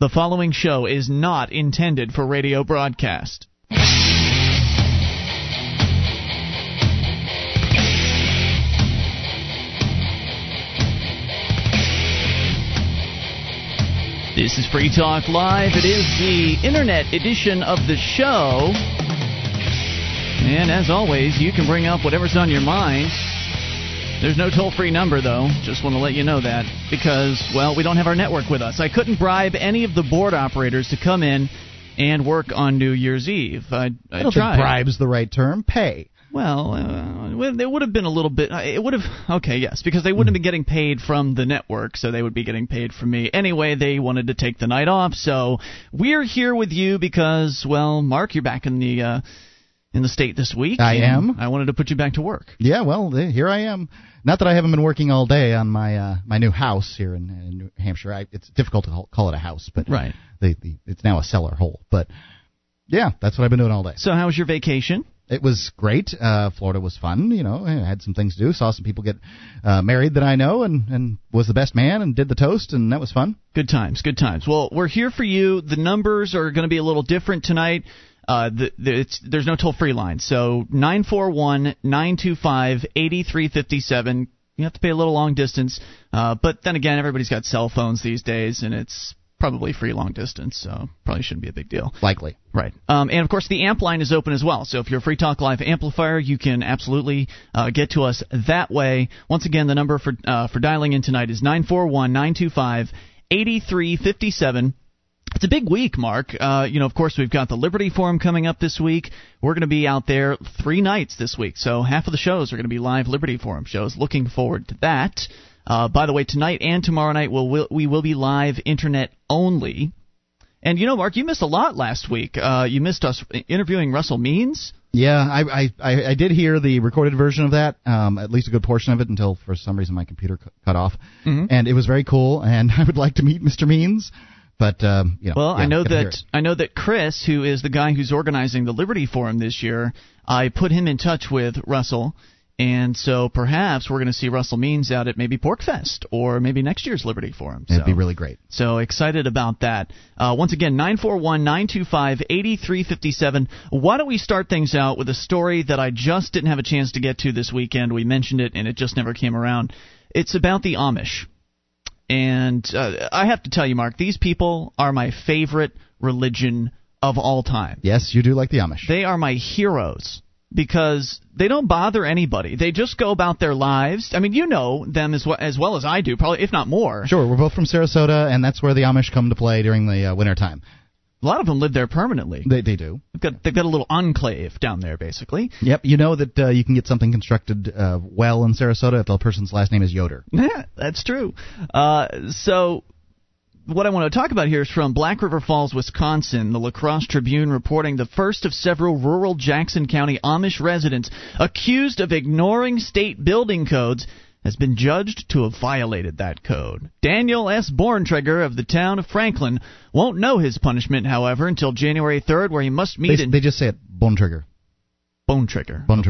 The following show is not intended for radio broadcast. This is Free Talk Live. It is the internet edition of the show. And as always, you can bring up whatever's on your mind. There's no toll free number, though. Just want to let you know that. Because, well, we don't have our network with us. I couldn't bribe any of the board operators to come in and work on New Year's Eve. I, I, I don't tried. think bribe's the right term. Pay. Well, uh, there would have been a little bit. uh, It would have. Okay, yes, because they wouldn't have been getting paid from the network, so they would be getting paid from me. Anyway, they wanted to take the night off, so we're here with you because, well, Mark, you're back in the uh, in the state this week. I am. I wanted to put you back to work. Yeah, well, eh, here I am. Not that I haven't been working all day on my uh, my new house here in, in New Hampshire. I, it's difficult to call, call it a house, but Right. it's now a cellar hole. But yeah, that's what I've been doing all day. So, how was your vacation? It was great. Uh, Florida was fun. You know, I had some things to do. Saw some people get uh, married that I know, and and was the best man, and did the toast, and that was fun. Good times, good times. Well, we're here for you. The numbers are going to be a little different tonight. Uh, the, the, it's, there's no toll free line. So 941 925 8357. You have to pay a little long distance. Uh, but then again, everybody's got cell phones these days, and it's probably free long distance, so probably shouldn't be a big deal. Likely. Right. Um, and of course, the amp line is open as well. So if you're a Free Talk Live amplifier, you can absolutely uh, get to us that way. Once again, the number for uh, for dialing in tonight is 941 925 8357. It's a big week, Mark. Uh, you know, of course, we've got the Liberty Forum coming up this week. We're going to be out there three nights this week, so half of the shows are going to be live Liberty Forum shows. Looking forward to that. Uh, by the way, tonight and tomorrow night we'll, we'll, we will be live internet only. And you know, Mark, you missed a lot last week. Uh, you missed us interviewing Russell Means. Yeah, I, I I did hear the recorded version of that, um, at least a good portion of it, until for some reason my computer cut off, Mm-hmm. and it was very cool. And I would like to meet Mr. Means, but um, you know. Well, yeah, I know that. I know that Chris, who is the guy who's organizing the Liberty Forum this year, I put him in touch with Russell, and so perhaps we're going to see Russell Means out at maybe PorcFest or maybe next year's Liberty Forum. So, it'd be really great. So excited about that. Uh, once again, 941 925 8357. Why don't we start things out with a story that I just didn't have a chance to get to this weekend? We mentioned it and it just never came around. It's about the Amish. And uh, I have to tell you, Mark, these people are my favorite religion of all time. Yes, you do like the Amish. They are my heroes because they don't bother anybody. They just go about their lives. I mean, you know them as well as, well as I do, probably if not more. Sure, we're both from Sarasota, and that's where the Amish come to play during the uh, winter time. A lot of them live there permanently. They they do. They've got they've got a little enclave down there, basically. Yep, you know that uh, you can get something constructed uh, well in Sarasota if the person's last name is Yoder. Yeah, that's true. Uh, so, what I want to talk about here is from Black River Falls, Wisconsin. The La Crosse Tribune reporting the first of several rural Jackson County Amish residents accused of ignoring state building codes has been judged to have violated that code. Daniel S. Borntrigger of the town of Franklin won't know his punishment, however, until January 3rd, where he must meet They, in they just say it bone trigger. Bone Trigger. Bone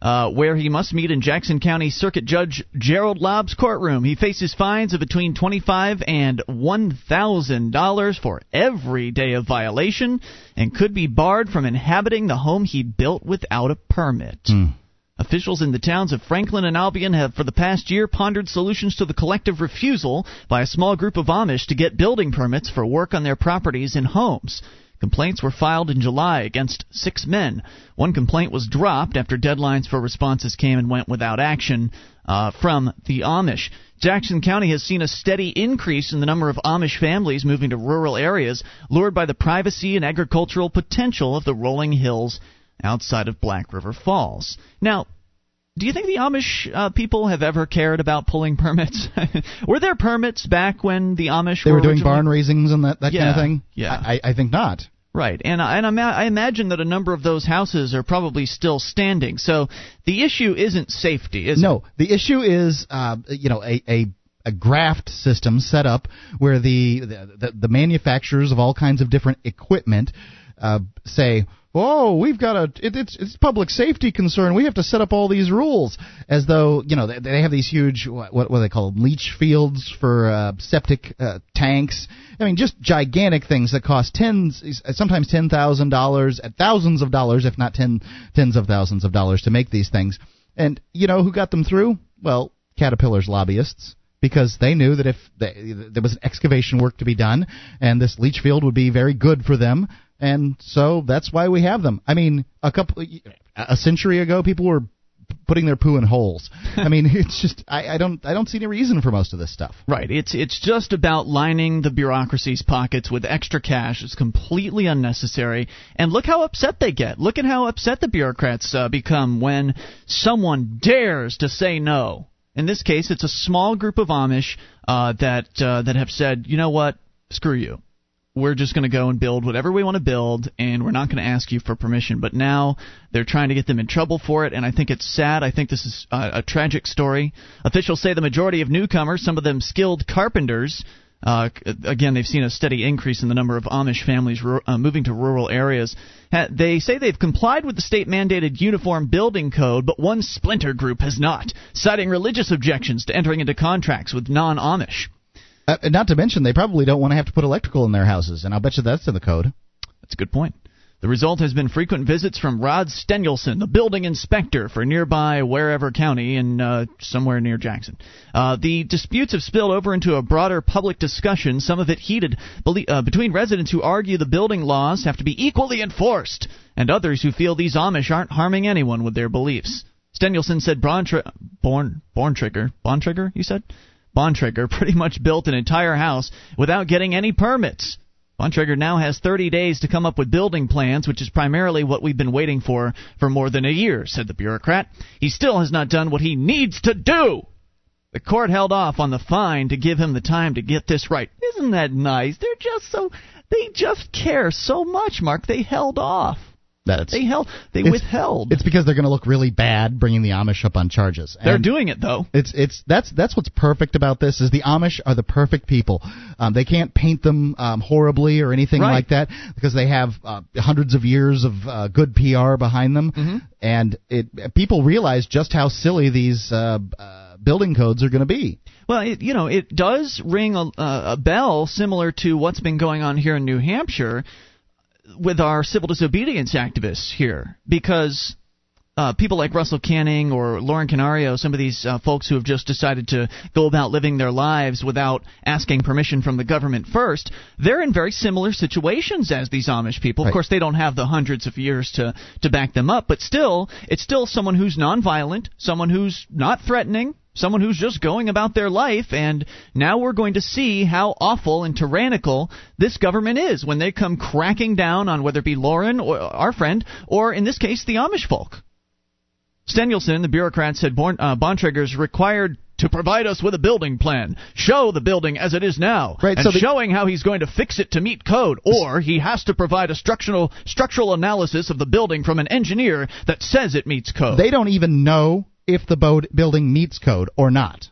uh, where he must meet in Jackson County Circuit Judge Gerald Laabs' courtroom. He faces fines of between twenty-five and one thousand dollars for every day of violation, and could be barred from inhabiting the home he built without a permit. Officials in the towns of Franklin and Albion have, for the past year, pondered solutions to the collective refusal by a small group of Amish to get building permits for work on their properties and homes. Complaints were filed in July against six men. One complaint was dropped after deadlines for responses came and went without action uh, from the Amish. Jackson County has seen a steady increase in the number of Amish families moving to rural areas, lured by the privacy and agricultural potential of the rolling hills outside of Black River Falls. Now, do you think the Amish uh, people have ever cared about pulling permits? were there permits back when the Amish They were doing originally- barn raisings and that, that kind of thing? yeah. I, I think not. Right, and I- and I, I imagine that a number of those houses are probably still standing. So the issue isn't safety, is it? No, the issue is, uh, you know, a, a a graft system set up where the the, the, the manufacturers of all kinds of different equipment uh, say, oh, we've got a it, it's it's public safety concern. We have to set up all these rules as though you know they, they have these huge what what, do they call them leach fields for uh, septic uh, tanks. I mean, just gigantic things that cost tens, sometimes ten thousand dollars, at thousands of dollars, if not ten tens of thousands of dollars, to make these things. And you know who got them through? Well, Caterpillar's lobbyists because they knew that if they, there was excavation work to be done and this leach field would be very good for them and so that's why we have them. I mean, a couple a century ago, people were putting their poo in holes. I mean, it's just I, I don't I don't see any reason for most of this stuff. Right. It's it's just about lining the bureaucracy's pockets with extra cash. It's completely unnecessary. And look how upset they get. Look at how upset the bureaucrats uh, become when someone dares to say no. In this case, it's a small group of Amish uh, that uh, that have said, you know what, screw you we're just going to go and build whatever we want to build, and we're not going to ask you for permission. But now they're trying to get them in trouble for it, and I think it's sad. I think this is a, a tragic story. Officials say the majority of newcomers, some of them skilled carpenters, uh, again, they've seen a steady increase in the number of Amish families uh, moving to rural areas. They say they've complied with the state mandated uniform building code, but one splinter group has not, citing religious objections to entering into contracts with non Amish. Uh, not to mention, they probably don't want to have to put electrical in their houses, and I'll bet you that's in the code. That's a good point. The result has been frequent visits from Rod Stenulson, the building inspector for nearby wherever county and uh, somewhere near Jackson. Uh, the disputes have spilled over into a broader public discussion, some of it heated uh, between residents who argue the building laws have to be equally enforced, and others who feel these Amish aren't harming anyone with their beliefs. Stenulson said Born, Born, Born Trigger, Bontrager, you said? Bontrager pretty much built an entire house without getting any permits. Bontrager now has 30 days to come up with building plans, which is primarily what we've been waiting for for more than a year, said the bureaucrat. He still has not done what he needs to do. The court held off on the fine to give him the time to get this right. Isn't that nice? They're just so they just care so much, Mark. They held off. That's, they held. They it's, withheld. It's because they're going to look really bad bringing the Amish up on charges. And they're doing it though. It's it's that's that's what's perfect about this is the Amish are the perfect people. Um, they can't paint them um, horribly or anything right. like that because they have uh, hundreds of years of uh, good PR behind them, mm-hmm. and it people realize just how silly these uh, uh building codes are going to be. Well, it, you know, it does ring a, a bell similar to what's been going on here in New Hampshire with our civil disobedience activists here because uh, people like Russell Kanning or Lauren Canario, some of these uh, folks who have just decided to go about living their lives without asking permission from the government first, they're in very similar situations as these Amish people. Right. Of course, they don't have the hundreds of years to, to back them up, but still, it's still someone who's nonviolent, someone who's not threatening, someone who's just going about their life, and now we're going to see how awful and tyrannical this government is when they come cracking down on whether it be Lauren or our friend, or in this case, the Amish folk. Stenulson, the bureaucrat, said Born, uh, Bontrager's required to provide us with a building plan, show the building as it is now, right, and so the, showing how he's going to fix it to meet code, or he has to provide a structural structural analysis of the building from an engineer that says it meets code. They don't even know if the boat building meets code or not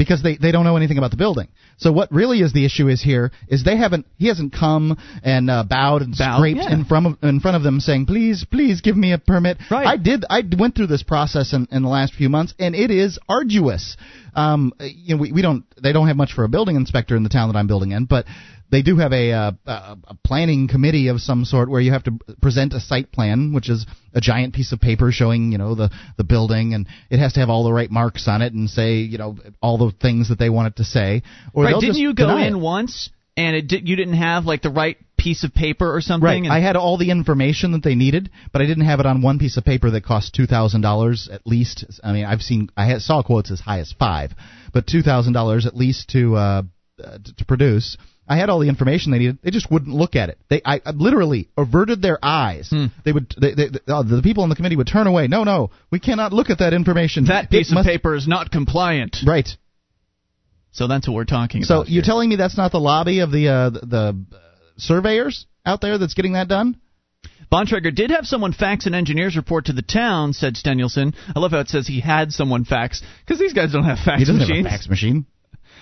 because they, they don't know anything about the building. So what really is the issue is here is they haven't he hasn't come and uh, bowed and bowed, scraped yeah. in front of in front of them saying please please give me a permit. Right. I did I went through this process in, in the last few months and it is arduous. Um, you know we, we don't they don't have much for a building inspector in the town that I'm building in, but they do have a, uh, a planning committee of some sort where you have to present a site plan, which is a giant piece of paper showing you know the the building, and it has to have all the right marks on it and say you know all the things that they want it to say. Or right? Didn't you go in it. once and it did, you didn't have like the right piece of paper or something? Right. I had all the information that they needed, but I didn't have it on one piece of paper that cost two thousand dollars at least. I mean, I've seen I saw quotes as high as five, but two thousand dollars at least to uh, to, to produce. I had all the information they needed. They just wouldn't look at it. They, I, I literally averted their eyes. Hmm. They would, they, they, uh, the people on the committee would turn away. No, no, we cannot look at that information. That piece it of must, paper is not compliant. Right. So that's what we're talking so about. So you're here. telling me that's not the lobby of the uh, the, the surveyors out there that's getting that done? Bontrager did have someone fax an engineer's report to the town, said Stenulson. I love how it says he had someone fax, because these guys don't have fax he doesn't machines. Have a fax machine.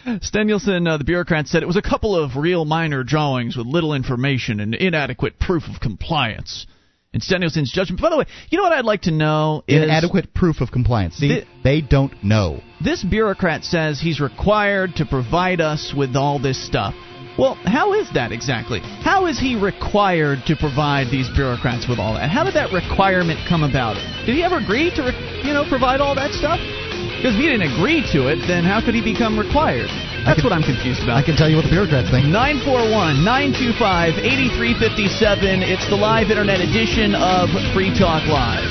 Stenulson, uh, the bureaucrat, said it was a couple of real minor drawings with little information and inadequate proof of compliance. in Danielson's judgment. By the way, you know what I'd like to know is inadequate proof of compliance. See, they don't know. This bureaucrat says he's required to provide us with all this stuff. Well, how is that exactly? How is he required to provide these bureaucrats with all that? How did that requirement come about? Did he ever agree to, you know, provide all that stuff? Because if he didn't agree to it, then how could he become required? That's can, what I'm confused about. I can tell you what the bureaucrats think. 941 925 8357. It's the live internet edition of Free Talk Live.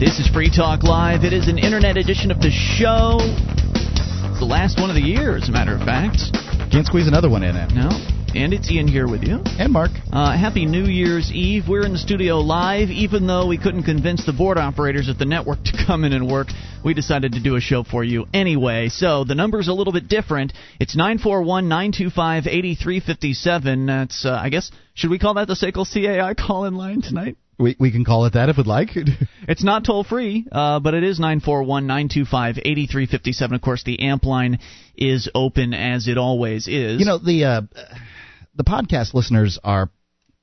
This is Free Talk Live. It is an internet edition of the show. It's the last one of the year, as a matter of fact. Can't squeeze another one in it. No. And it's Ian here with you. And Mark. Uh, happy New Year's Eve. We're in the studio live. Even though we couldn't convince the board operators at the network to come in and work, we decided to do a show for you anyway. So the number's a little bit different. It's 941 925 8357. That's, uh, I guess, should we call that the SACL CAI call in line tonight? We, we can call it that if we'd like. it's not toll free, uh, but it is 941 925 8357. Of course, the amp line is open as it always is. You know, the, uh, the podcast listeners are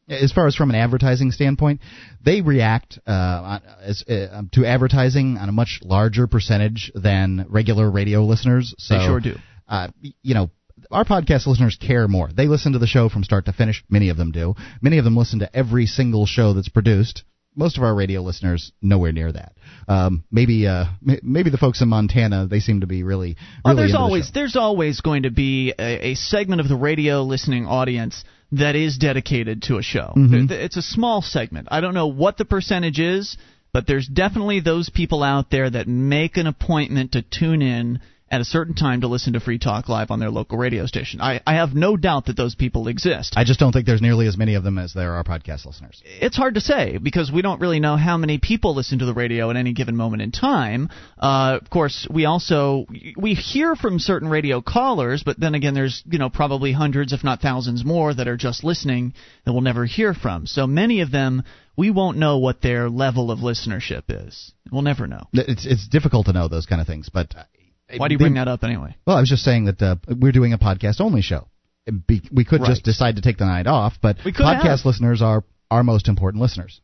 as far as from an advertising standpoint, they react uh, as, uh, to advertising on a much larger percentage than regular radio listeners. So, they sure do. Uh, you know, our podcast listeners care more. They listen to the show from start to finish. Many of them do. Many of them listen to every single show that's produced. Most of our radio listeners nowhere near that. Um, maybe uh, maybe the folks in Montana they seem to be really. really oh, there's always the there's always going to be a, a, segment of the radio listening audience that is dedicated to a show. Mm-hmm. It's a small segment. I don't know what the percentage is, but there's definitely those people out there that make an appointment to tune in at a certain time to listen to Free Talk Live on their local radio station. I, I have no doubt that those people exist. I just don't think there's nearly as many of them as there are podcast listeners. It's hard to say because we don't really know how many people listen to the radio at any given moment in time. Uh, of course, we also we hear from certain radio callers, but then again, there's you know probably hundreds, if not thousands, more that are just listening that we'll never hear from. So many of them we won't know what their level of listenership is. We'll never know. It's it's difficult to know those kind of things, but why do you bring that up anyway? Well, I was just saying that uh, we're doing a podcast only show. Be, we could right. just decide to take the night off, but podcast have. listeners are our most important listeners.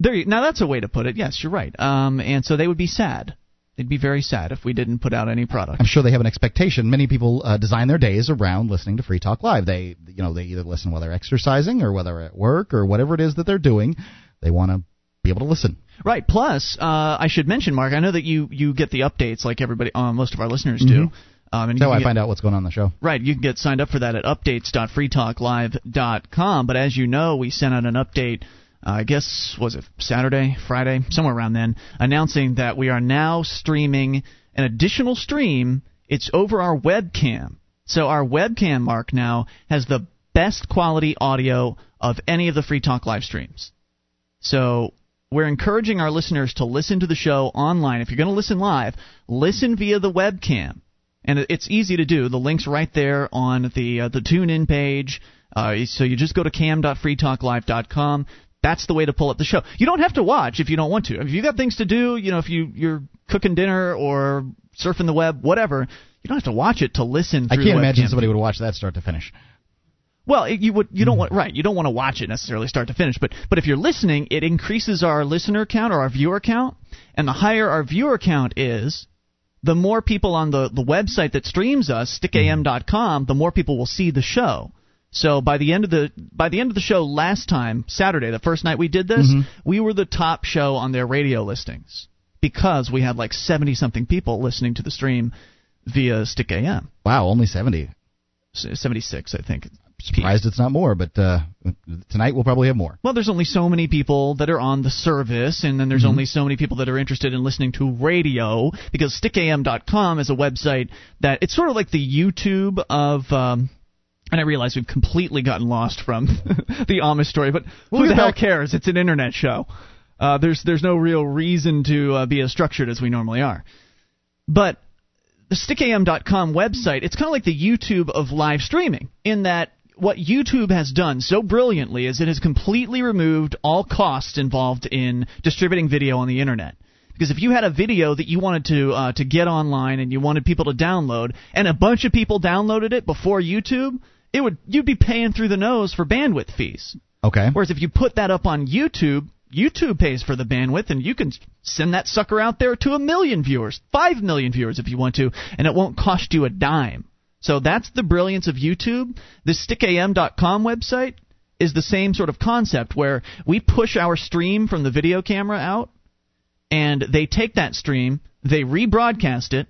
There, you, now that's a way to put it. Yes, you're right. Um, and so they would be sad. They'd be very sad if we didn't put out any product. I'm sure they have an expectation. Many people uh, design their days around listening to Free Talk Live. They, you know, they either listen while they're exercising or whether at work or whatever it is that they're doing. They want to be able to listen. Right. Plus, uh, I should mention, Mark. I know that you you get the updates like everybody, uh, most of our listeners do. Mm-hmm. Um, and how I get, find out what's going on in the show. Right. You can get signed up for that at updates.freetalklive.com. But as you know, we sent out an update. Uh, I guess was it Saturday, Friday, somewhere around then, announcing that we are now streaming an additional stream. It's over our webcam. So our webcam, Mark, now has the best quality audio of any of the Free Talk live streams. So we're encouraging our listeners to listen to the show online. If you're going to listen live, listen via the webcam. And it's easy to do. The link's right there on the uh, the TuneIn page. Uh, so you just go to cam.freetalklive.com. That's the way to pull up the show. You don't have to watch if you don't want to. If you've got things to do, you know, if you you're cooking dinner or surfing the web, whatever, you don't have to watch it to listen. I can't imagine somebody would watch that start to finish. Well, you would you don't want right you don't want to watch it necessarily start to finish, but but if you're listening, it increases our listener count or our viewer count, and the higher our viewer count is, the more people on the the website that streams us, stickam.com, the more people will see the show. So by the end of the by the end of the show last time, Saturday, the first night we did this, mm-hmm. we were the top show on their radio listings because we had like 70 something people listening to the stream via Stickam. Wow, only 70. 76, I think surprised it's not more, but uh, tonight we'll probably have more. Well, there's only so many people that are on the service, and then there's mm-hmm. only so many people that are interested in listening to radio because stickam.com is a website that it's sort of like the YouTube of. Um, and I realize we've completely gotten lost from the Amish story, but we'll who the back. hell cares? It's an internet show. Uh, there's there's no real reason to uh, be as structured as we normally are. But the stickam.com website, it's kind of like the YouTube of live streaming in that what YouTube has done so brilliantly is it has completely removed all costs involved in distributing video on the internet. Because if you had a video that you wanted to uh, to get online and you wanted people to download, and a bunch of people downloaded it before YouTube, it would you'd be paying through the nose for bandwidth fees. Okay. Whereas if you put that up on YouTube, YouTube pays for the bandwidth, and you can send that sucker out there to a million viewers, five million viewers if you want to, and it won't cost you a dime. So that's the brilliance of YouTube. The stickam.com website is the same sort of concept where we push our stream from the video camera out, and they take that stream, they rebroadcast it,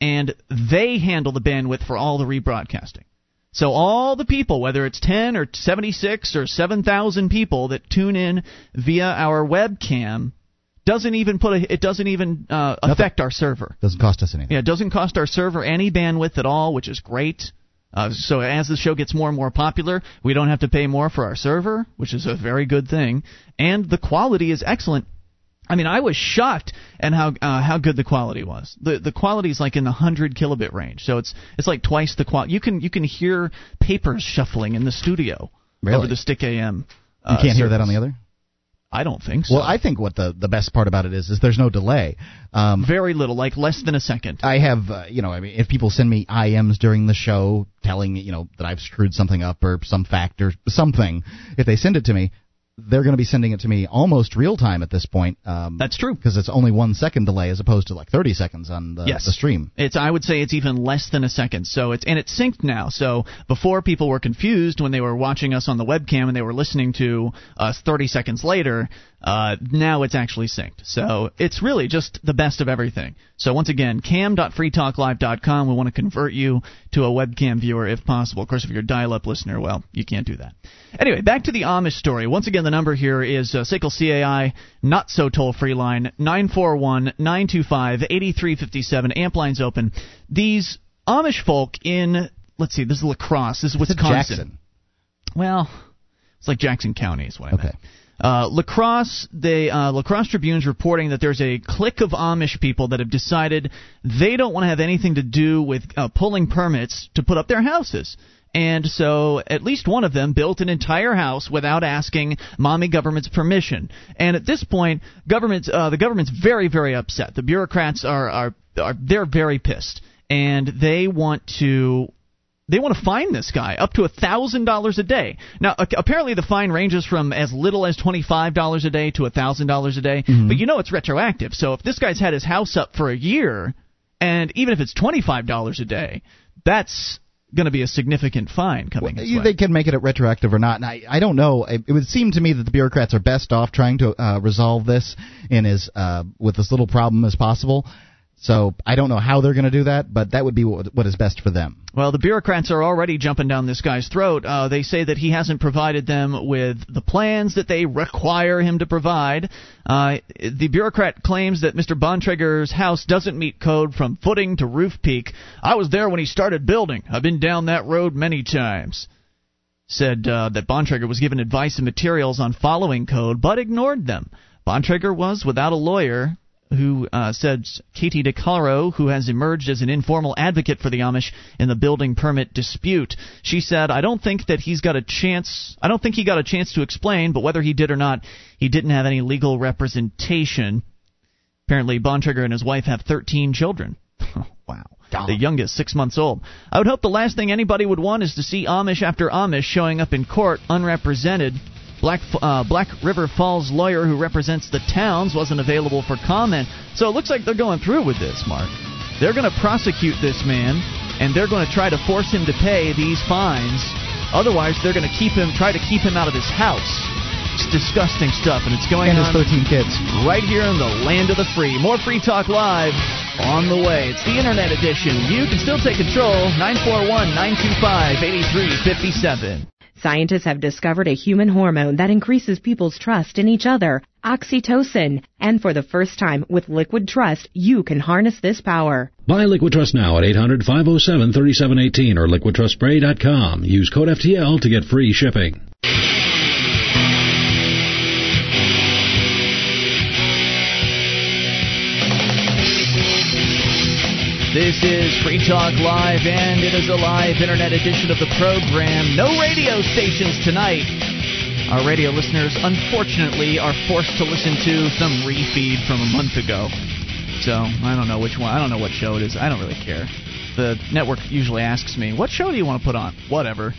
and they handle the bandwidth for all the rebroadcasting. So all the people, whether it's 10 or 76 or 7,000 people that tune in via our webcam, doesn't even put a, it doesn't even uh, affect our server. Doesn't cost us anything. Yeah, it doesn't cost our server any bandwidth at all, which is great. Uh, so as the show gets more and more popular, we don't have to pay more for our server, which is a very good thing, and the quality is excellent. I mean, I was shocked at how uh, how good the quality was. the The quality is like in the hundred kilobit range, so it's it's like twice the quality. You can you can hear papers shuffling in the studio really? over the Stickam. Uh, you can't hear that on the other. I don't think so. Well, I think what the the best part about it is is there's no delay. Um, Very little, like less than a second. I have, uh, you know, I mean, if people send me IMs during the show telling you know that I've screwed something up or some fact or something, if they send it to me, they're going to be sending it to me almost real time at this point. Um, That's true because it's only one second delay as opposed to like 30 seconds on the, yes. the stream. It's I would say it's even less than a second. So it's and it's synced now. So before people were confused when they were watching us on the webcam and they were listening to us 30 seconds later. Uh, now it's actually synced. So it's really just the best of everything. So once again, cam.freetalklive.com. We want to convert you to a webcam viewer if possible. Of course, if you're a dial-up listener, well, you can't do that. Anyway, back to the Amish story. Once again, the number here is uh, SACL CAI, not so toll-free line, 941-925-8357. Amp line's open. These Amish folk in, let's see, this is La Crosse. This is Wisconsin. Jackson. Well, it's like Jackson County is what I okay. meant. Uh, La Crosse, the uh, La Crosse Tribune's reporting that there's a clique of Amish people that have decided they don't want to have anything to do with uh, pulling permits to put up their houses. And so at least one of them built an entire house without asking mommy government's permission. And at this point, government, uh, the government's very, very upset. The bureaucrats are, are, are they're very pissed, and they want to they want to fine this guy up to a thousand dollars a day. Now, apparently, the fine ranges from as little as twenty five dollars a day to a thousand dollars a day. Mm-hmm. But you know it's retroactive. So if this guy's had his house up for a year, and even if it's twenty five dollars a day, that's going to be a significant fine coming. Well, they can make it retroactive or not. And I, I don't know. It, it, would seem to me that the bureaucrats are best off trying to uh, resolve this in as uh, with as little problem as possible. So I don't know how they're going to do that, but that would be what, is best for them. Well, the bureaucrats are already jumping down this guy's throat. Uh, they say that he hasn't provided them with the plans that they require him to provide. Uh, the bureaucrat claims that Mr. Bontrager's house doesn't meet code from footing to roof peak. I was there when he started building. I've been down that road many times. Said uh, that Bontrager was given advice and materials on following code, but ignored them. Bontrager was without a lawyer who uh, said Katie DeCaro, who has emerged as an informal advocate for the Amish in the building permit dispute. She said, "I don't think that he's got a chance. I don't think he got a chance to explain, but whether he did or not, he didn't have any legal representation." Apparently, Bontrager and his wife have 13 children. wow. The youngest, six months old. I would hope the last thing anybody would want is to see Amish after Amish showing up in court unrepresented Black uh, Black River Falls lawyer who represents the towns wasn't available for comment. So it looks like they're going through with this, Mark. They're going to prosecute this man, and they're going to try to force him to pay these fines. Otherwise, they're going to keep him, try to keep him out of his house. It's disgusting stuff, and it's going and on. his 13 kids. Right here in the land of the free. More Free Talk Live on the way. It's the Internet edition. You can still take control. 941 925 8357. Scientists have discovered a human hormone that increases people's trust in each other, oxytocin. And for the first time with Liquid Trust, you can harness this power. Buy Liquid Trust now at 800 507 3718 or liquidtrustspray.com. Use code FTL to get free shipping. This is Free Talk Live, and it is a live internet edition of the program. No radio stations tonight. Our radio listeners, unfortunately, are forced to listen to some refeed from a month ago. So I don't know which one. I don't know what show it is. I don't really care. The network usually asks me, "What show do you want to put on?" Whatever.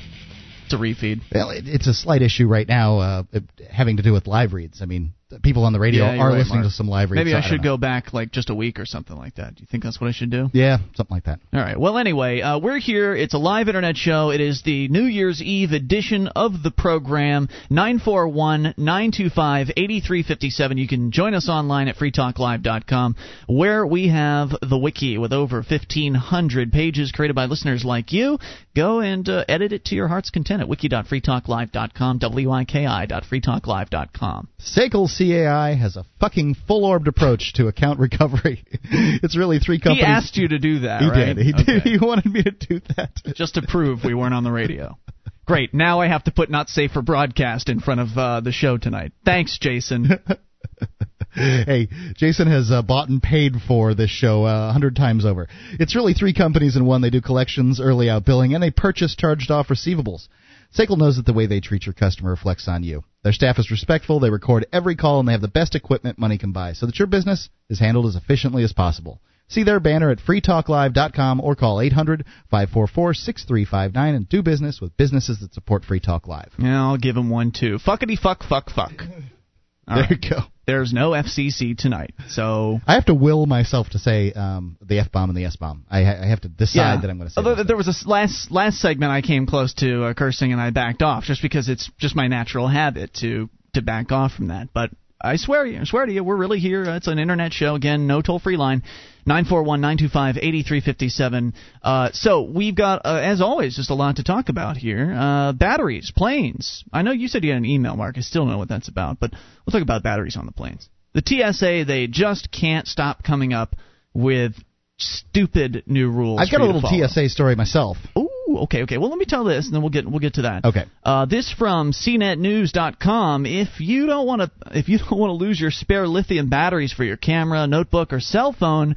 It's a refeed. Well, it, it's a slight issue right now, uh, having to do with live reads. I mean, people on the radio Yeah, you're right, listening Mark. to some live reads. Maybe so I don't should go back like just a week or something like that. Do you think that's what I should do? Yeah, something like that. All right. Well, anyway, uh, we're here. It's a live internet show. It is the New Year's Eve edition of the program. 941 925 8357. You can join us online at freetalklive.com, where we have the wiki with over 1,500 pages created by listeners like you. Go and uh, edit it to your heart's content at wiki.freetalklive.com, wiki.freetalklive.com. SACL CAI has a fucking full-orbed approach to account recovery. it's really three companies. He asked you to do that, He right? did. He Okay. did. He wanted me to do that. just to prove we weren't on the radio. Great. Now I have to put "not safe for broadcast" in front of uh, the show tonight. Thanks, Jason. hey, Jason has uh, bought and paid for this show uh, a hundred times over. It's really three companies in one. They do collections, early out billing, and they purchase charged off receivables. SACL knows that the way they treat your customer reflects on you. Their staff is respectful, they record every call, and they have the best equipment money can buy so that your business is handled as efficiently as possible. See their banner at freetalklive.com or call 800 544 6359 and do business with businesses that support Free Talk Live. yeah, I'll give him one too. Fuckity fuck fuck fuck. All there right. you go. There's no FCC tonight, so I have to will myself to say um, the F bomb and the S bomb. I, ha- I have to decide yeah. that I'm going to say Although there was a last last segment I came close to uh, cursing and I backed off just because it's just my natural habit to to back off from that. But I swear you, I swear to you, we're really here. It's an internet show again, no toll free line. 941-925-8357. Uh, so we've got, uh, as always, just a lot to talk about here. Uh, batteries, planes. I know you said you had an email, Mark. I still don't know what that's about, but we'll talk about batteries on the planes. The TSA, they just can't stop coming up with stupid new rules. I've got a little. TSA story myself. Ooh, okay, okay. Well, let me tell this, and then we'll get we'll get to that. Okay. Uh, this from CNETNews.com. If you don't want to, if you don't want to lose your spare lithium batteries for your camera, notebook, or cell phone,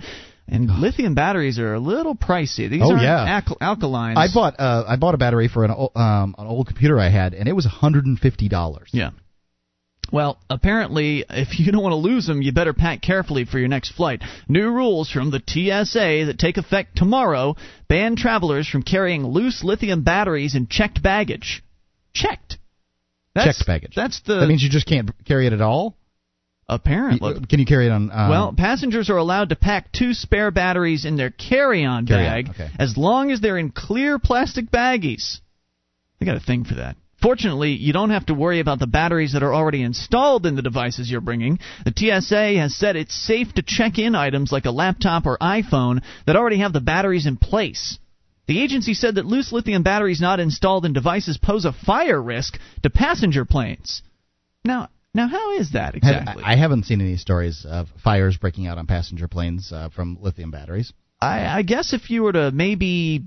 and lithium batteries are a little pricey. These Oh, aren't yeah. alk- alkalines. I bought uh, I bought a battery for an um, an old computer I had, and it was $150. Yeah. Well, apparently, if you don't want to lose them, you better pack carefully for your next flight. New rules from the TSA that take effect tomorrow ban travelers from carrying loose lithium batteries in checked baggage. Checked. That's, Checked baggage. That's the That means you just can't carry it at all. apparently. Can you carry it on? Um, well, passengers are allowed to pack two spare batteries in their carry-on Carry-on, bag okay. as long as they're in clear plastic baggies. They got a thing for that. Fortunately, you don't have to worry about the batteries that are already installed in the devices you're bringing. The TSA has said it's safe to check in items like a laptop or iPhone that already have the batteries in place. The agency said that loose lithium batteries not installed in devices pose a fire risk to passenger planes. Now, now how is that exactly? I haven't seen any stories of fires breaking out on passenger planes uh, from lithium batteries. I, I guess if you were to maybe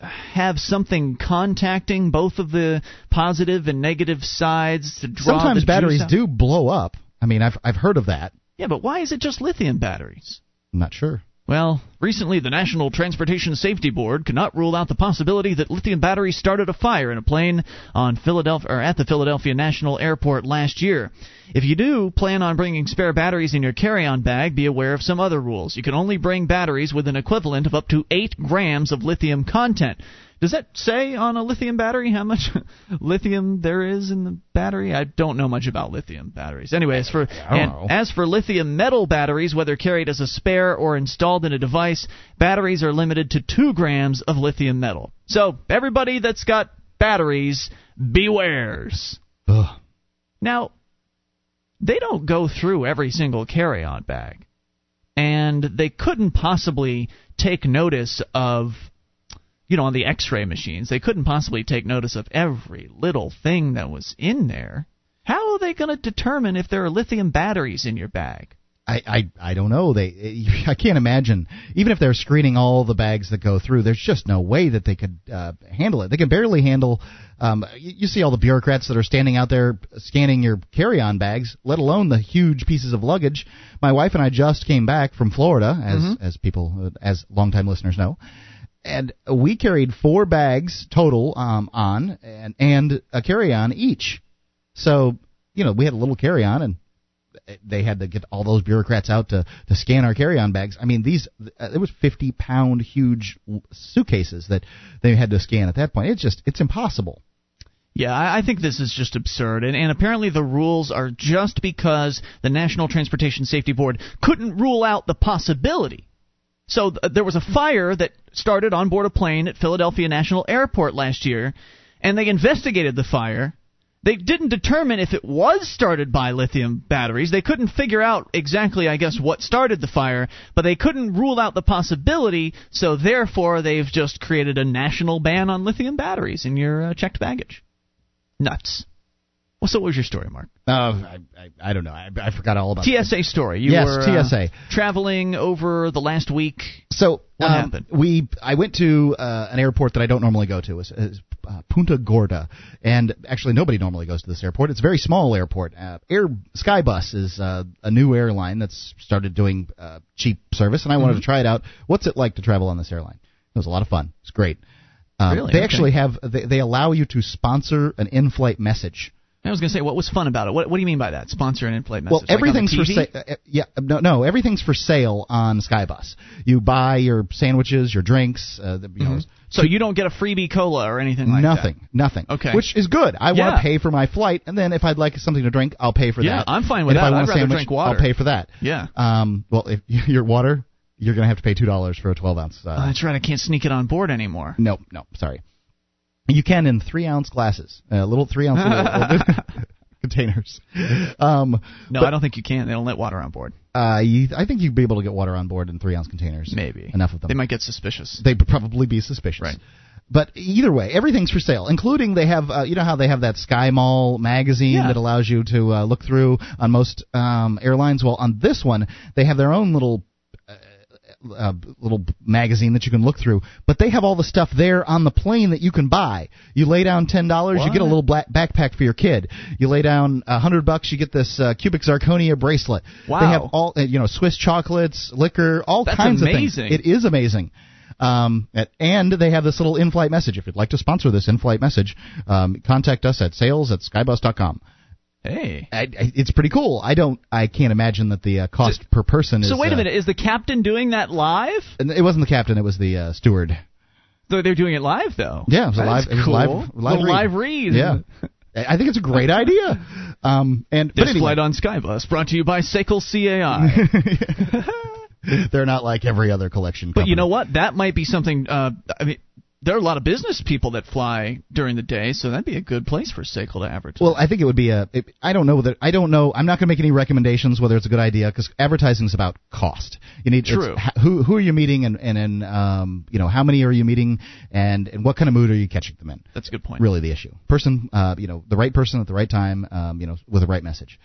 have something contacting both of the positive and negative sides to draw Sometimes the batteries do blow up. I mean, I've I've heard of that. Yeah, but why is it just lithium batteries? I'm not sure. Well, recently the National Transportation Safety Board could not rule out the possibility that lithium batteries started a fire in a plane on Philadelphia or at the Philadelphia National Airport last year. If you do plan on bringing spare batteries in your carry-on bag, be aware of some other rules. You can only bring batteries with an equivalent of up to 8 grams of lithium content. Does that say on a lithium battery how much lithium there is in the battery? I don't know much about lithium batteries. Anyway, as for and as for lithium metal batteries, whether carried as a spare or installed in a device, batteries are limited to 2 grams of lithium metal. So, everybody that's got batteries, bewares. Ugh. Now, they don't go through every single carry on bag. And they couldn't possibly take notice of, you know, on the x ray machines, they couldn't possibly take notice of every little thing that was in there. How are they going to determine if there are lithium batteries in your bag? I, I I don't know. They I can't imagine. Even if they're screening all the bags that go through, there's just no way that they could uh, handle it. They can barely handle. Um, you, you see all the bureaucrats that are standing out there scanning your carry-on bags, let alone the huge pieces of luggage. My wife and I just came back from Florida, as as people as longtime listeners know, and we carried four bags total um, on and and a carry-on each. So you know we had a little carry-on and they had to get all those bureaucrats out to to scan our carry-on bags. I mean, these uh, it was 50 pound huge suitcases that they had to scan at that point. It's just it's impossible. Yeah, I think this is just absurd. And, and apparently the rules are just because the National Transportation Safety Board couldn't rule out the possibility. So th- there was a fire that started on board a plane at Philadelphia National Airport last year, and they investigated the fire. They didn't determine if it was started by lithium batteries. They couldn't figure out exactly, I guess, what started the fire, but they couldn't rule out the possibility, so therefore they've just created a national ban on lithium batteries in your uh, checked baggage nuts. Well, so what was your story, Mark? Uh, I, I, I don't know. I, I forgot all about it. TSA story. You yes, were TSA uh, traveling over the last week. So what um, happened? We I went to uh, an airport that I don't normally go to. It's, it's uh, Punta Gorda, and actually nobody normally goes to this airport. It's a very small airport. Uh, Air Skybus is uh, a new airline that's started doing uh, cheap service, and I wanted Mhm. to try it out. What's it like to travel on this airline? It was a lot of fun. It's great. Um, Really? They Okay. actually have they, they allow you to sponsor an in-flight message. I was going to say, what was fun about it? What, what do you mean by that? Sponsor an in-flight message? Well, Like everything's for TV? sale. Yeah, no, no, everything's for sale on Skybus. You buy your sandwiches, your drinks. Uh, the, you know, So you don't get a freebie cola or anything like nothing, that? nothing. Nothing. Okay. which is good. I want to pay for my flight, and then if I'd like something to drink, I'll pay for Yeah, that. I'm fine with and that. If I want I'd a sandwich, drink water. I'll pay for that. Yeah. Um. Well, if your water, you're gonna have to pay two dollars for a 12 ounce. Uh, Oh, that's right. I can't sneak it on board anymore. no, no, sorry. You can in three ounce glasses, uh, little three ounce little, containers. Um, No, but- I don't think you can. They don't let water on board. Uh, you, I think you'd be able to get water on board in three ounce containers. Maybe enough of them. They might get suspicious. They'd probably be suspicious. Right. But either way, everything's for sale, including they have, uh, you know how they have that Sky Mall magazine Yeah. that allows you to uh, look through on most um, airlines. Well, on this one, they have their own little. Uh, little magazine that you can look through, but they have all the stuff there on the plane that you can buy. You lay down ten dollars, you get a little black backpack for your kid. You lay down a hundred bucks, you get this uh, cubic zirconia bracelet. Wow. They have all uh, you know Swiss chocolates, liquor, all That's kinds amazing. of things. It is amazing. Um, at, and they have this little in-flight message. If you'd like to sponsor this in-flight message, um, contact us at sales at skybus.com. Hey. I, I, it's pretty cool. I don't. I can't imagine that the uh, cost per person is. So wait a uh, minute. Is the captain doing that live? and It wasn't the captain. It was the uh, steward. They're they're doing it live though. Yeah, it was a That's live. It was live. Live read. live read. Yeah. I think it's a great idea. Um, and This anyway, flight on Skybus brought to you by Sekel CAI. they're not like every other collection. but you know what? That might be something. Uh, I mean, there are a lot of business people that fly during the day, so that'd be a good place for Sekel to advertise. Well, I think it would be a. It, I don't know that. I don't know. I'm not going to make any recommendations whether it's a good idea because advertising is about cost. You need True. who who are you meeting and and, and um you know how many are you meeting and and what kind of mood are you catching them in? That's a good point. Really, the issue. Person, uh, you know, the right person at the right time, um, you know, with the right message,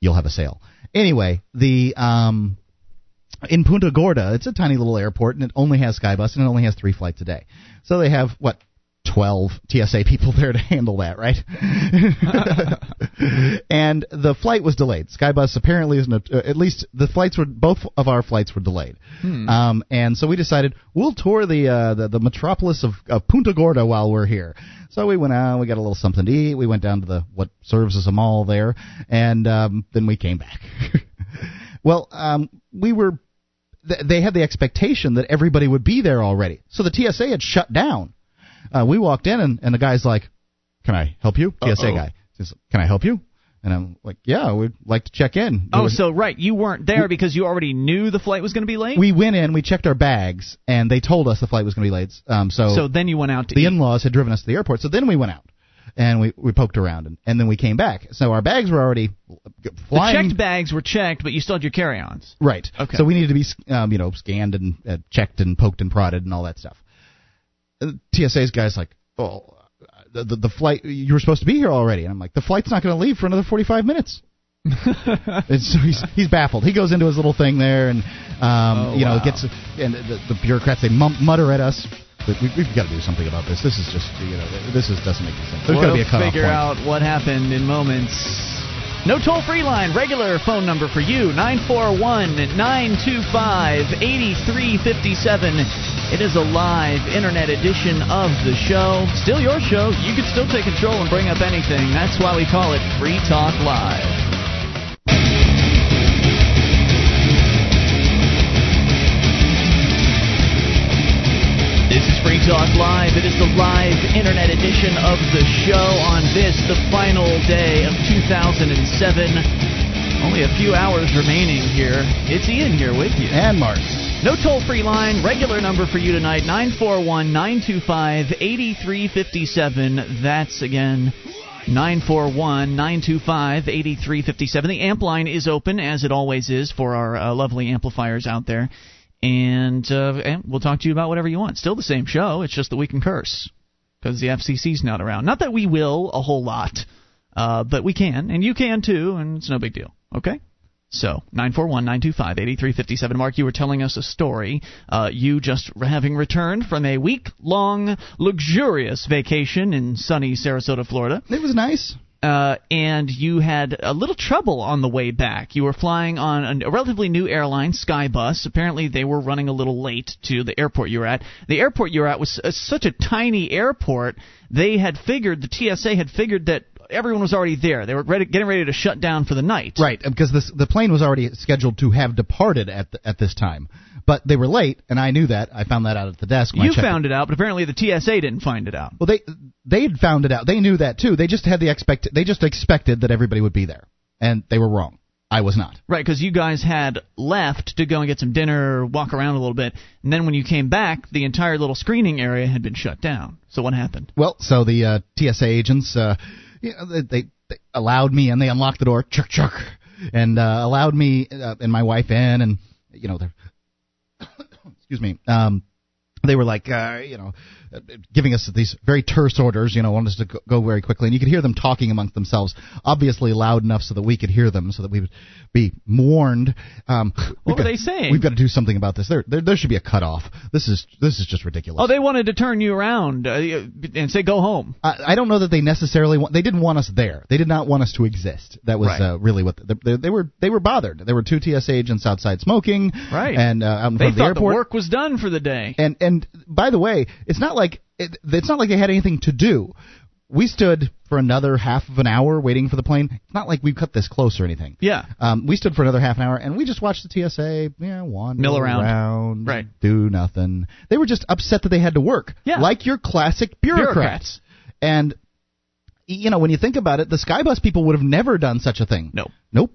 you'll have a sale. Anyway, the um. In Punta Gorda, it's a tiny little airport, and it only has Skybus, and it only has three flights a day. So they have what 12 TSA people there to handle that, right? and the flight was delayed. Skybus apparently isn't. A, uh, at least the flights were both of our flights were delayed. Um, and so we decided we'll tour the uh, the, the metropolis of, of Punta Gorda while we're here. So we went out, we got a little something to eat. We went down to the what serves as a mall there, and um, then we came back. well, um, we were th- they had the expectation that everybody would be there already. So the TSA had shut down. Uh, we walked in, and, and the guy's like, "Can I help you?" TSA Uh-oh. guy says, "Can I help you?" And I'm like, "Yeah, we'd like to check in." Oh, We- so right, you weren't there because you already knew the flight was going to be late. we went in, we checked our bags, and they told us the flight was going to be late. Um, so, so then you went out to the eat. in-laws had driven us to the airport. So then we went out, and we we poked around, and, and then we came back. So our bags were already the checked bags were checked, but you still had your carry-ons. Right. Okay. So we needed to be, um, you know, scanned and uh, checked and poked and prodded and all that stuff. Uh, TSA's guy's like, oh, the, the the flight you were supposed to be here already, and I'm like, the flight's not going to leave for another 45 minutes. and so he's he's baffled. He goes into his little thing there, and um, Oh, you know, wow. gets and the, the bureaucrats they mutter at us. We, we've got to do something about this. This is just, you know, this is doesn't make any sense. There's got to we'll be a cutoff figure point. out what happened in moments. No toll free line, regular phone number for you 941 925 8357. It is a live internet edition of the show. Still your show. You can still take control and bring up anything. That's why we call it Free Talk Live. It is the live internet edition of the show on this, the final day of 2007. Only a few hours remaining here. It's Ian here with you. And Mark. No toll free line, regular number for you tonight 941 925 8357. That's again 941 925 8357. The amp line is open, as it always is, for our uh, lovely amplifiers out there. And, uh, and we'll talk to you about whatever you want. Still the same show, it's just that we can curse. Because the FCC's not around. Not that we will a whole lot, uh, but we can, and you can too, and it's no big deal. Okay? So, 941 925 8357. Mark, you were telling us a story. Uh, you just having returned from a week long, luxurious vacation in sunny Sarasota, Florida. It was nice. Uh, and you had a little trouble on the way back. You were flying on a relatively new airline, Skybus. Apparently, they were running a little late to the airport you were at. The airport you were at was uh, such a tiny airport. They had figured, the TSA had figured that everyone was already there. They were ready, getting ready to shut down for the night. Right, because this, the plane was already scheduled to have departed at the, at this time, but they were late, and I knew that. I found that out at the desk. You found it out, but apparently the TSA didn't find it out. Well, they they had found it out. They knew that too. They just had the expect. They just expected that everybody would be there, and they were wrong. I was not. Right, because you guys had left to go and get some dinner, walk around a little bit, and then when you came back, the entire little screening area had been shut down. So what happened? Well, so the uh, TSA agents, uh, you know, they, they, they allowed me, and they unlocked the door, chuck chuck, and uh, allowed me uh, and my wife in, and you know, they're excuse me. Um, they were like, uh, you know, giving us these very terse orders, you know, wanted us to go, very quickly, and you could hear them talking amongst themselves, obviously loud enough so that we could hear them, so that we would be warned. Um, What were got- they saying? We've got to do something about this. There, there, there should be a cutoff. This is this is just ridiculous. Oh, they wanted to turn you around uh, and say go home. I, I don't know that they necessarily want. They didn't want us there. They did not want us to exist. That was Right. uh, really what the, they, they were. They were bothered. There were two TSA agents outside smoking. Right. And uh, out in They front of the thought the work was done for the day. And and by the way, it's not like it, it's not like they had anything to do. We stood for another half of an hour waiting for the plane. It's not like we cut this close or anything. Yeah. Um, we stood for another half an hour, and we just watched the TSA, yeah, wander Mill around. Right. do nothing. They were just upset that they had to work, Yeah. like your classic bureaucrats. Bureaucrats. And you know, when you think about it, the Skybus people would have never done such a thing. No. Nope.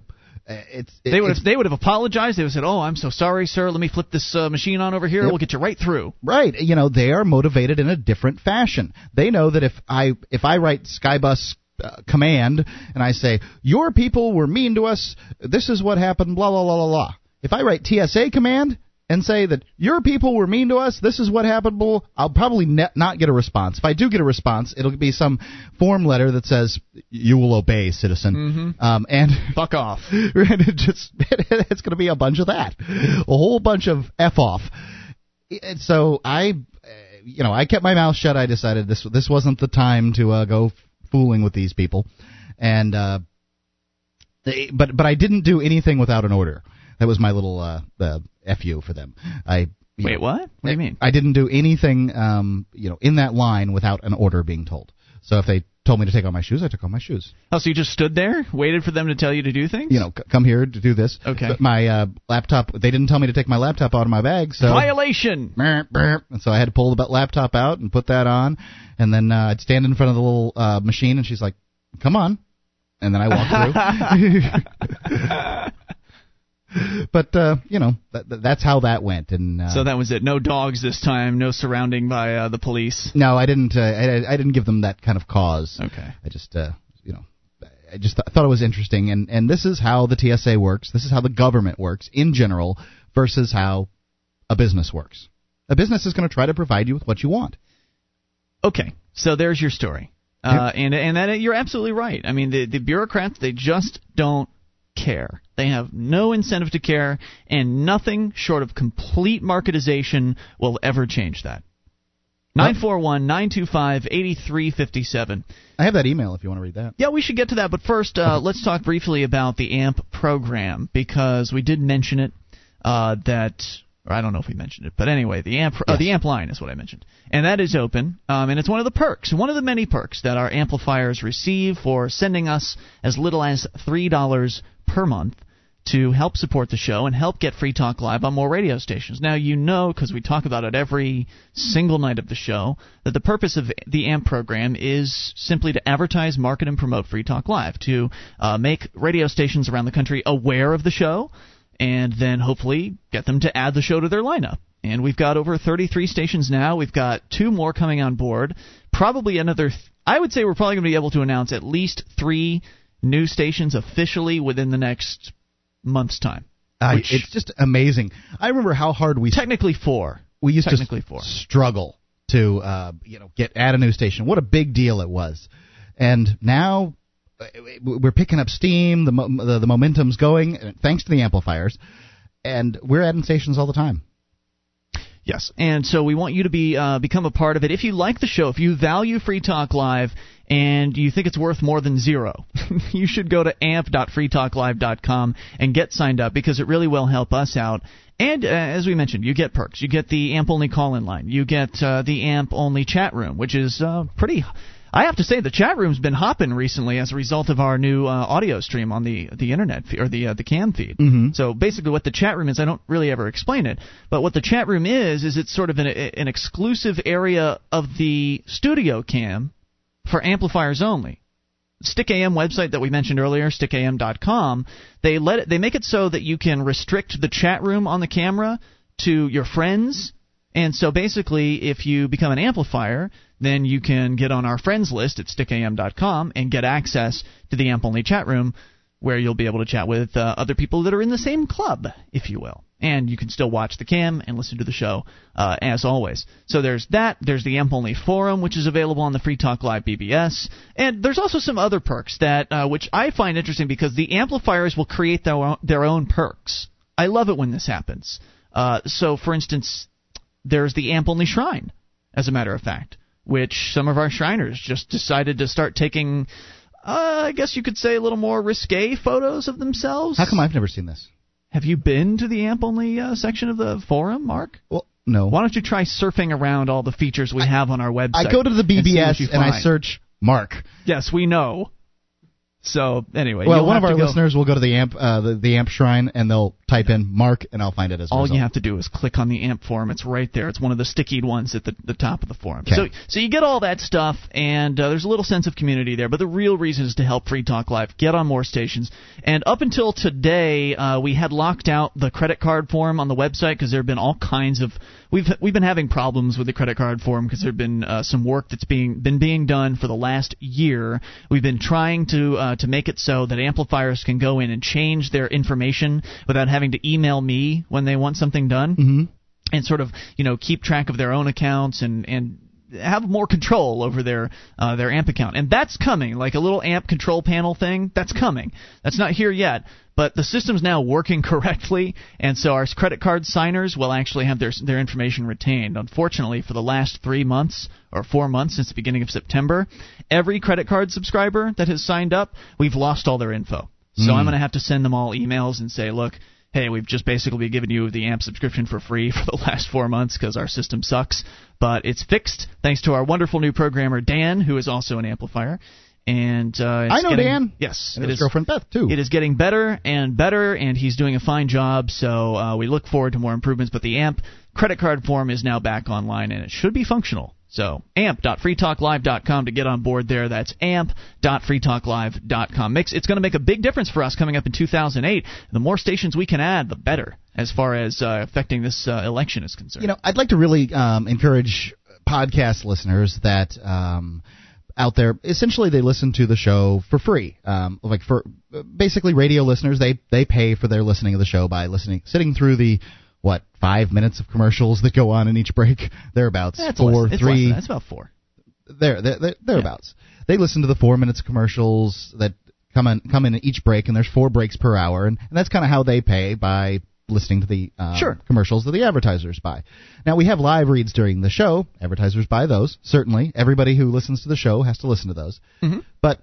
Uh, It's it- They would have they would have apologized. They would have said, "Oh, I'm so sorry, sir. Let me flip this uh, machine on over here. Yep. We'll get you right through." Right. You know, they are motivated in a different fashion. They know that if I if I write Skybus uh, command and I say your people were mean to us, this is what happened, blah blah blah blah blah. If I write TSA command and say that your people were mean to us, this is what happened, I'll probably ne- not get a response. If I do get a response, it'll be some form letter that says you will obey, citizen. Mm-hmm. Um, and Fuck off. and it just it's going to be a bunch of that, a whole bunch of f off. And so I, you know, I kept my mouth shut. I decided this this wasn't the time to uh, go fooling with these people, and uh, they, but but I didn't do anything without an order. That was my little uh, uh, fu for them. I Wait, know, what? What do you mean? I didn't do anything, um, you know, in that line without an order being told. So if they told me to take off my shoes, I took off my shoes. Oh, so you just stood there, waited for them to tell you to do things? you know, c- come here to do this. Okay. But my uh, laptop, they didn't tell me to take my laptop out of my bag, so. violation. Brr, brr. And so I had to pull the laptop out and put that on, and then uh, I'd stand in front of the little uh, machine, and she's like, "Come on," and then I walked through. but uh, you know, that- that's how that went, and uh, So that was it. No dogs this time. No surrounding by uh, the police. no, I didn't. Uh, I, I didn't give them that kind of cause. Okay. I just, uh, you know, I just th- thought it was interesting, and and this is how the TSA works. This is how the government works in general versus how a business works. A business is going to try to provide you with what you want. Okay, so there's your story, uh, and and that you're absolutely right. I mean, the the bureaucrats they just don't care. They have no incentive to care, and nothing short of complete marketization will ever change that. Nine four one nine two five eighty three fifty seven. I have that email if you want to read that. Yeah, we should get to that, but first, uh, let's talk briefly about the AMP program because we did mention it. Uh, that, or I don't know if we mentioned it, but anyway, the AMP, uh, the AMP line is what I mentioned, and that is open, um, and it's one of the perks, one of the many perks that our amplifiers receive for sending us as little as three dollars per month to help support the show and help get Free Talk Live on more radio stations. Now, you know, because we talk about it every single night of the show, that the purpose of the AMP program is simply to advertise, market, and promote Free Talk Live, to uh, make radio stations around the country aware of the show, and then hopefully get them to add the show to their lineup. And we've got over 33 stations now. We've got two more coming on board. Probably another. Th- I would say we're probably going to be able to announce at least three new stations officially within the next month's time. Uh, it's just amazing. I remember how hard we technically four. We used technically to four. struggle to uh, you know get at a new station. What a big deal it was, and now uh, we're picking up steam. The the, the momentum's going uh, thanks to the amplifiers, and we're adding stations all the time. Yes, and so we want you to be uh, become a part of it. If you like the show, if you value Free Talk Live, and you think it's worth more than zero, you should go to amp.freetalklive.com and get signed up because it really will help us out. And uh, as we mentioned, you get perks. You get the AMP only call in line. You get uh, the AMP only chat room, which is uh, pretty I have to say the chat room's been hopping recently as a result of our new uh, audio stream on the the internet fe- or the uh, the cam feed. Mm-hmm. So basically, what the chat room is, I don't really ever explain it, but what the chat room is is it's sort of an, an exclusive area of the studio cam for amplifiers only. Stickam website that we mentioned earlier, stickam.com, they let it, they make it so that you can restrict the chat room on the camera to your friends. And so basically, if you become an amplifier, then you can get on our friends list at stickam.com and get access to the AMP only chat room where you'll be able to chat with uh, other people that are in the same club, if you will. And you can still watch the cam and listen to the show uh, as always. So there's that. There's the AMP only forum, which is available on the Free Talk Live BBS. And there's also some other perks that, uh, which I find interesting because the amplifiers will create their own, their own perks. I love it when this happens. Uh, so, for instance, there's the AMP only shrine, as a matter of fact which some of our Shriners just decided to start taking, uh, I guess you could say, a little more risque photos of themselves. How come I've never seen this? Have you been to the AMP only uh, section of the forum, Mark? Well, no. Why don't you try surfing around all the features we I, have on our website? I go to the BBS and, and I search Mark. Yes, we know. So anyway, well, one of our listeners will go to the amp uh, the, the amp shrine and they'll type in Mark and I'll find it as. Well. All result. you have to do is click on the amp forum. It's right there. It's one of the stickied ones at the, the top of the forum. Okay. So so you get all that stuff and uh, there's a little sense of community there. But the real reason is to help Free Talk Live get on more stations. And up until today, uh, we had locked out the credit card form on the website because there have been all kinds of we've we've been having problems with the credit card form because there's been uh, some work that's being been being done for the last year. We've been trying to uh, to make it so that amplifiers can go in and change their information without having to email me when they want something done, mm-hmm. and sort of you know keep track of their own accounts and and have more control over their uh, their amp account, and that's coming. Like a little amp control panel thing, that's coming. That's not here yet, but the system's now working correctly, and so our credit card signers will actually have their their information retained. Unfortunately, for the last three months or four months since the beginning of September, every credit card subscriber that has signed up, we've lost all their info. So Mm. I'm going to have to send them all emails and say, look, hey, we've just basically given you the AMP subscription for free for the last four months because our system sucks. But it's fixed thanks to our wonderful new programmer, Dan, who is also an amplifier. And uh, I know getting, Dan. Yes, and it his is- girlfriend Beth too. It is getting better and better, and he's doing a fine job. So uh, we look forward to more improvements. But the AMP credit card form is now back online, and it should be functional. So amp.freetalklive.com to get on board there. That's amp.freetalklive.com. Makes it's going to make a big difference for us coming up in 2008. The more stations we can add, the better as far as uh, affecting this uh, election is concerned. You know, I'd like to really um, encourage podcast listeners that um, out there, essentially, they listen to the show for free. Um, like for basically radio listeners, they they pay for their listening of the show by listening, sitting through the what five minutes of commercials that go on in each break. Thereabouts That's four, less, three. that. That's about four. there, there, there thereabouts. They listen to the four minutes of commercials that come in come in each break, and there's four breaks per hour, and, and that's kind of how they pay by listening to the uh, Sure. commercials that the advertisers buy. Now we have live reads during the show. Advertisers buy those. Certainly, everybody who listens to the show has to listen to those. Mhm. But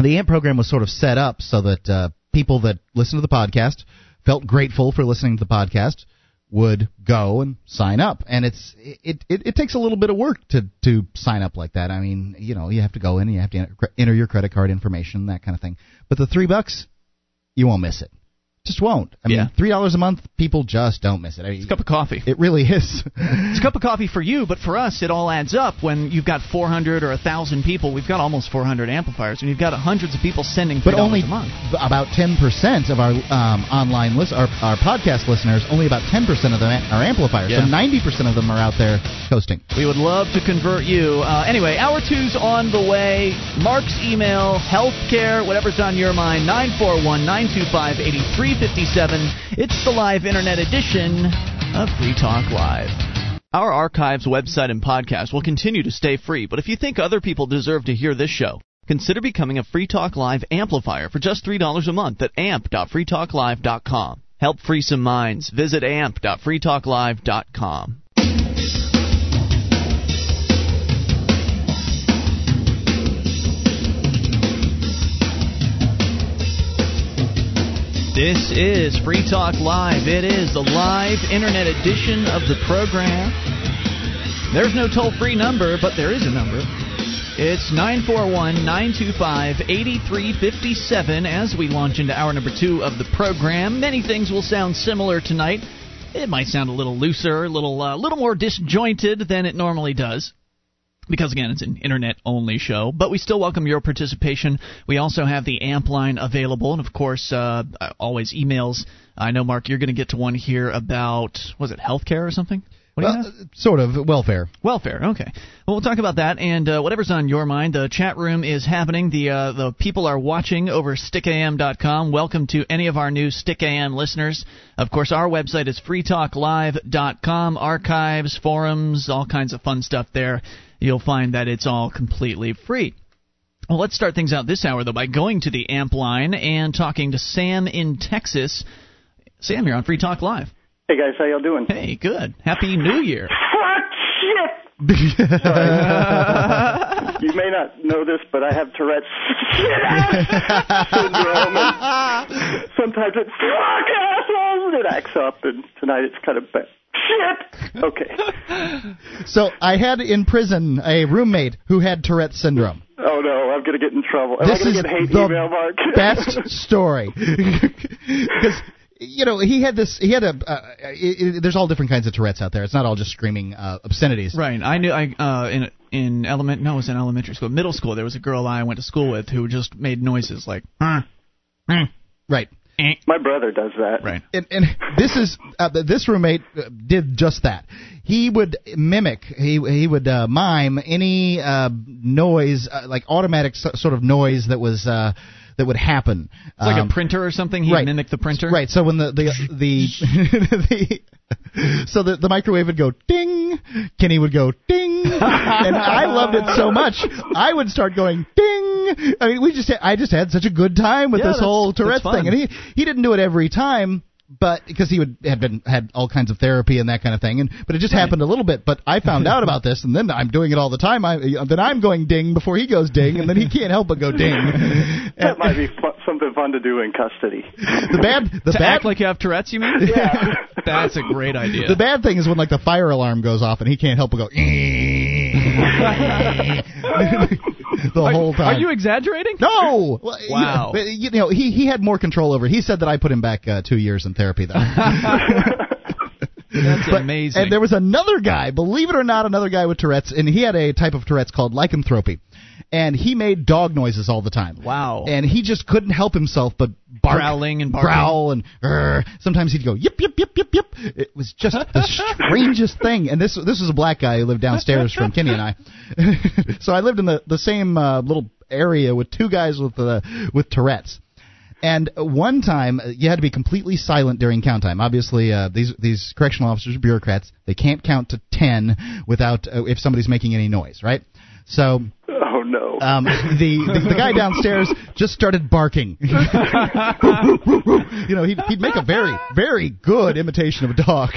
the AMP program was sort of set up so that uh, people that listen to the podcast felt grateful for listening to the podcast would go and sign up. And it's it, it it takes a little bit of work to to sign up like that. I mean you know you have to go in and you have to enter, enter your credit card information that kind of thing. But the three bucks you won't miss it just won't. I mean, Yeah. three dollars a month, people just don't miss it. I mean, It's a cup of coffee. it really is. It's a cup of coffee for you, but for us, it all adds up when you've got 400 or 1,000 people. We've got almost 400 amplifiers, and you've got hundreds of people sending $3 but only a month. about 10% of our um, online list, our, our podcast listeners, only about 10% of them are amplifiers. Yeah. So 90% of them are out there coasting. We would love to convert you. Uh, anyway, hour two's on the way. Mark's email, healthcare, whatever's on your mind, 941 925 8357. It's the live internet edition of Free Talk Live. Our archives, website, and podcast will continue to stay free, but if you think other people deserve to hear this show, consider becoming a Free Talk Live amplifier for just $3 a month at amp.freetalklive.com. Help free some minds. Visit amp.freetalklive.com. This is Free Talk Live. It is the live internet edition of the program. There's no toll free number, but there is a number. It's 941 925 8357 as we launch into hour number two of the program. Many things will sound similar tonight. It might sound a little looser, a little, uh, little more disjointed than it normally does because again it's an internet only show but we still welcome your participation we also have the amp line available and of course uh, always emails i know mark you're going to get to one here about was it healthcare or something what do you Well, uh, sort of welfare. Welfare, okay. Well, we'll talk about that and uh, whatever's on your mind. The chat room is happening. The uh, the people are watching over stickam.com. Welcome to any of our new Stickam listeners. Of course, our website is freetalklive.com. Archives, forums, all kinds of fun stuff there. You'll find that it's all completely free. Well, let's start things out this hour though by going to the amp line and talking to Sam in Texas. Sam, you're on Free Talk Live. Hey guys, how y'all doing? Hey, good. Happy New Year. Fuck shit! You may not know this, but I have Tourette's syndrome, and sometimes it's fuck assholes, and it acts up, and tonight it's kind of bad. Shit. Okay. So I had in prison a roommate who had Tourette's syndrome. Oh no, I'm gonna get in trouble. Am this I gonna is get hate the email, Mark? best story because you know he had this he had a uh, it, it, there's all different kinds of Tourette's out there. It's not all just screaming uh, obscenities. Right. I knew I uh in in element no, it was in elementary school. Middle school there was a girl I went to school with who just made noises like "Huh, eh, Right. Eh." My brother does that. Right. And, and this is uh, this roommate uh, did just that. He would mimic, he he would uh, mime any uh, noise, uh, like automatic so, sort of noise that was uh, that would happen. It's like Um, a printer or something. He right. mimicked the printer. Right. So when the the the, the so the the microwave would go ding, Kenny would go ding, and I loved it so much. I would start going ding. I mean, we just I just had such a good time with Yeah, this whole Tourette's thing, and he he didn't do it every time. But because he would had been had all kinds of therapy and that kind of thing, and but it just happened a little bit. But I found out about this, and then I'm doing it all the time. I then I'm going ding before he goes ding, and then he can't help but go ding. That might be fu- something fun to do in custody. the bad the To bad act like you have Tourette's, you mean? Yeah. That's a great idea. The bad thing is when like the fire alarm goes off and he can't help but go the whole time. Are you exaggerating? No. Well, you- Wow. You know, he he had more control over. it. He said that I put him back uh, two years in therapy though. That's But- amazing. And there was another guy, believe it or not, another guy with Tourette's, and he had a type of Tourette's called lycanthropy, and he made dog noises all the time. Wow. And he just couldn't help himself but bark, Growling and barking. growl, and "Grr." sometimes he'd go yip yip yip yip yip. It was just the strangest thing. And this this was a black guy who lived downstairs from Kenny and I, so I lived in the the same uh, little area with two guys with uh, with Tourette's. And one time, uh, you had to be completely silent during count time. Obviously, uh, these these correctional officers are bureaucrats. They can't count to ten without uh, if somebody's making any noise, right? So Oh no. um, the, the the guy downstairs just started barking. you know, he'd, he'd make a very very good imitation of a dog,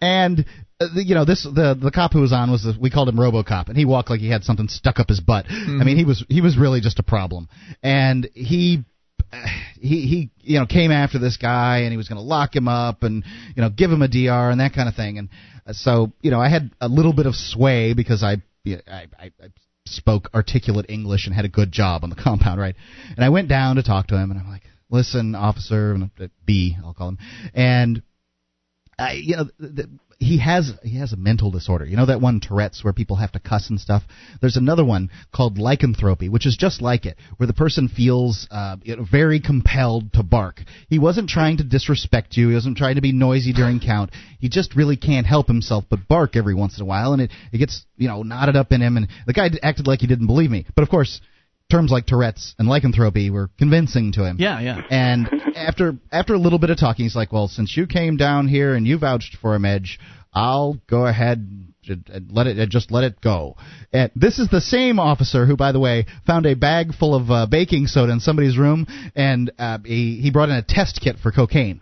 and. Uh, the, you know this the the cop who was on was the, we called him RoboCop and he walked like he had something stuck up his butt. I mean he was he was really just a problem, and he he he you know came after this guy and he was going to lock him up and you know give him a DR and that kind of thing. And uh, so you know I had a little bit of sway because I I, I, I spoke articulate English and had a good job on the compound right? And I went down to talk to him and I'm like listen, officer B, I'll call him, and I, you know, the, he has he has a mental disorder. You know that one Tourette's where people have to cuss and stuff. There's another one called lycanthropy, which is just like it, where the person feels uh, very compelled to bark. He wasn't trying to disrespect you. He wasn't trying to be noisy during count. He just really can't help himself but bark every once in a while, and it it gets you know knotted up in him. And the guy acted like he didn't believe me, but of course terms like Tourette's and lycanthropy were convincing to him. Yeah, yeah. And after after a little bit of talking, he's like, "Well, since you came down here and you vouched for him, Edge, I'll go ahead and let it just let it go." And this is the same officer who, by the way, found a bag full of uh, baking soda in somebody's room, and uh, he he brought in a test kit for cocaine.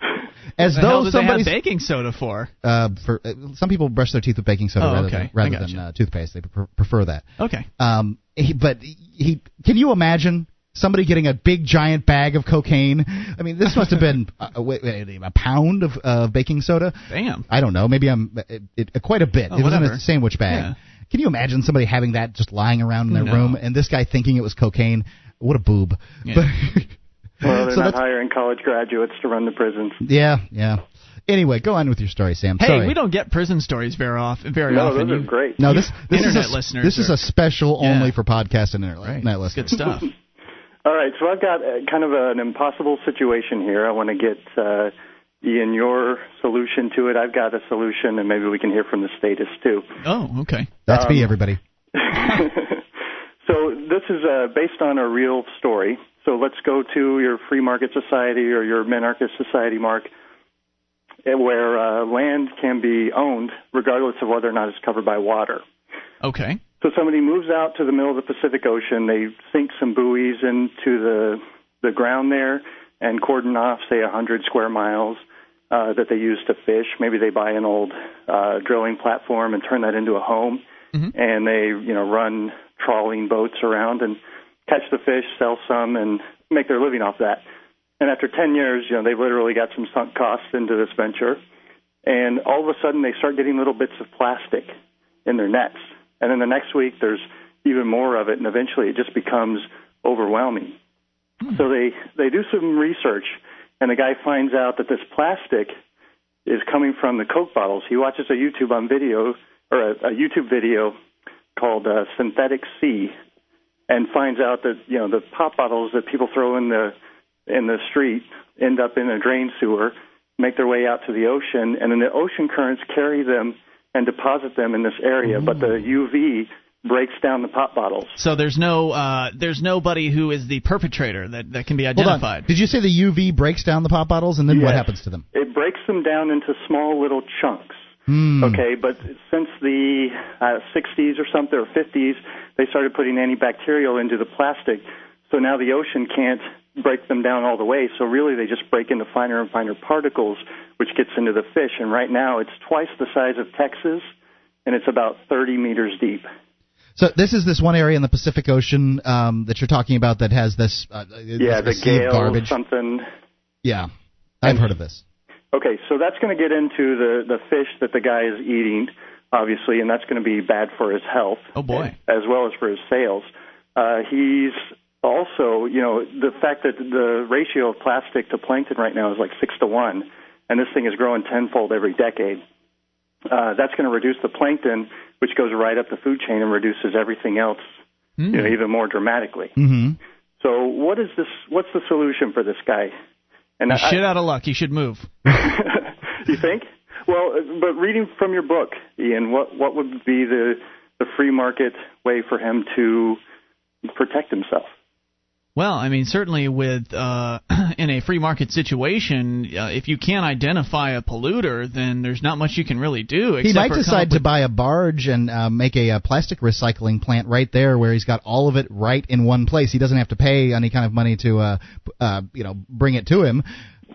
As the though somebody baking soda for? Uh, for uh, some people brush their teeth with baking soda oh, rather okay. than rather than uh, toothpaste. They prefer, prefer that. Okay. Um, he, but he can you imagine somebody getting a big giant bag of cocaine. I mean, this must have been a, a, a pound of uh, baking soda. Damn. I don't know. Maybe I'm it, it, quite a bit. Oh, it was in a sandwich bag. Yeah. Can you imagine somebody having that just lying around in their No. room and this guy thinking it was cocaine? What a boob. Yeah. But, Well, they're So not hiring college graduates to run the prisons. yeah, yeah. Anyway, go on with your story, Sam. Hey, Sorry. we don't get prison stories very often. Very No, often. those are great. No, this this is a, listeners This is a special Yeah. only for podcast and internet Right. net It's listeners. Good stuff. All right, so I've got uh, kind of an impossible situation here. I want to get uh, Ian your solution to it. I've got a solution, and maybe we can hear from the status too. Oh, okay. That's Um, me, everybody. so this is uh, based on a real story. So let's go to your free market society or your minarchist society, Mark, eh, where uh, land can be owned regardless of whether or not it's covered by water. Okay. So somebody moves out to the middle of the Pacific Ocean. They sink some buoys into the the ground there and cordon off, say, a hundred square miles uh, that they use to fish. Maybe they buy an old uh, drilling platform and turn that into a home, Mhm. and they you know run trawling boats around and catch the fish, sell some, and make their living off that. And after 10 years, you know, they've literally got some sunk costs into this venture. And all of a sudden, they start getting little bits of plastic in their nets. And then the next week, there's even more of it, and eventually it just becomes overwhelming. So they, they do some research, and the guy finds out that this plastic is coming from the Coke bottles. He watches a YouTube on video, or a, a YouTube video called uh, Synthetic Sea, and finds out that you know the pop bottles that people throw in the in the street end up in a drain sewer, make their way out to the ocean, and then the ocean currents carry them and deposit them in this area. But the UV breaks down the pop bottles. So there's no uh, there's nobody who is the perpetrator that, that can be identified. Did you say the UV breaks down the pop bottles and then what happens to them? It breaks them down into small little chunks. Hmm. Okay, but since the uh, 60s or something or 50s, they started putting antibacterial into the plastic. So now the ocean can't break them down all the way. So really, they just break into finer and finer particles, which gets into the fish. And right now, it's twice the size of Texas, and it's about 30 meters deep. So this is this one area in the Pacific Ocean um, that you're talking about that has this uh, Yeah, the this of gale garbage. something. Yeah, I've heard of this. Okay, so that's going to get into the the fish that the guy is eating, obviously, and that's going to be bad for his health. Oh, boy. as well as for his sales. Uh, he's also, you know, the fact that the ratio of plastic to plankton right now is like six to one, and this thing is growing tenfold every decade. Uh, that's going to reduce the plankton, which goes right up the food chain and reduces everything else, Hmm. you know, even more dramatically. hmm So, what is this? What's the solution for this guy? And He's shit out of luck. He should move. you think? Well, but reading from your book, Ian, what what would be the the free market way for him to protect himself? Well, I mean, certainly with uh, in a free market situation, uh, if you can't identify a polluter, then there's not much you can really do. He might decide to buy a barge and uh, make a, uh plastic recycling plant right there, where he's got all of it right in one place. He doesn't have to pay any kind of money to, uh, uh, you know, bring it to him.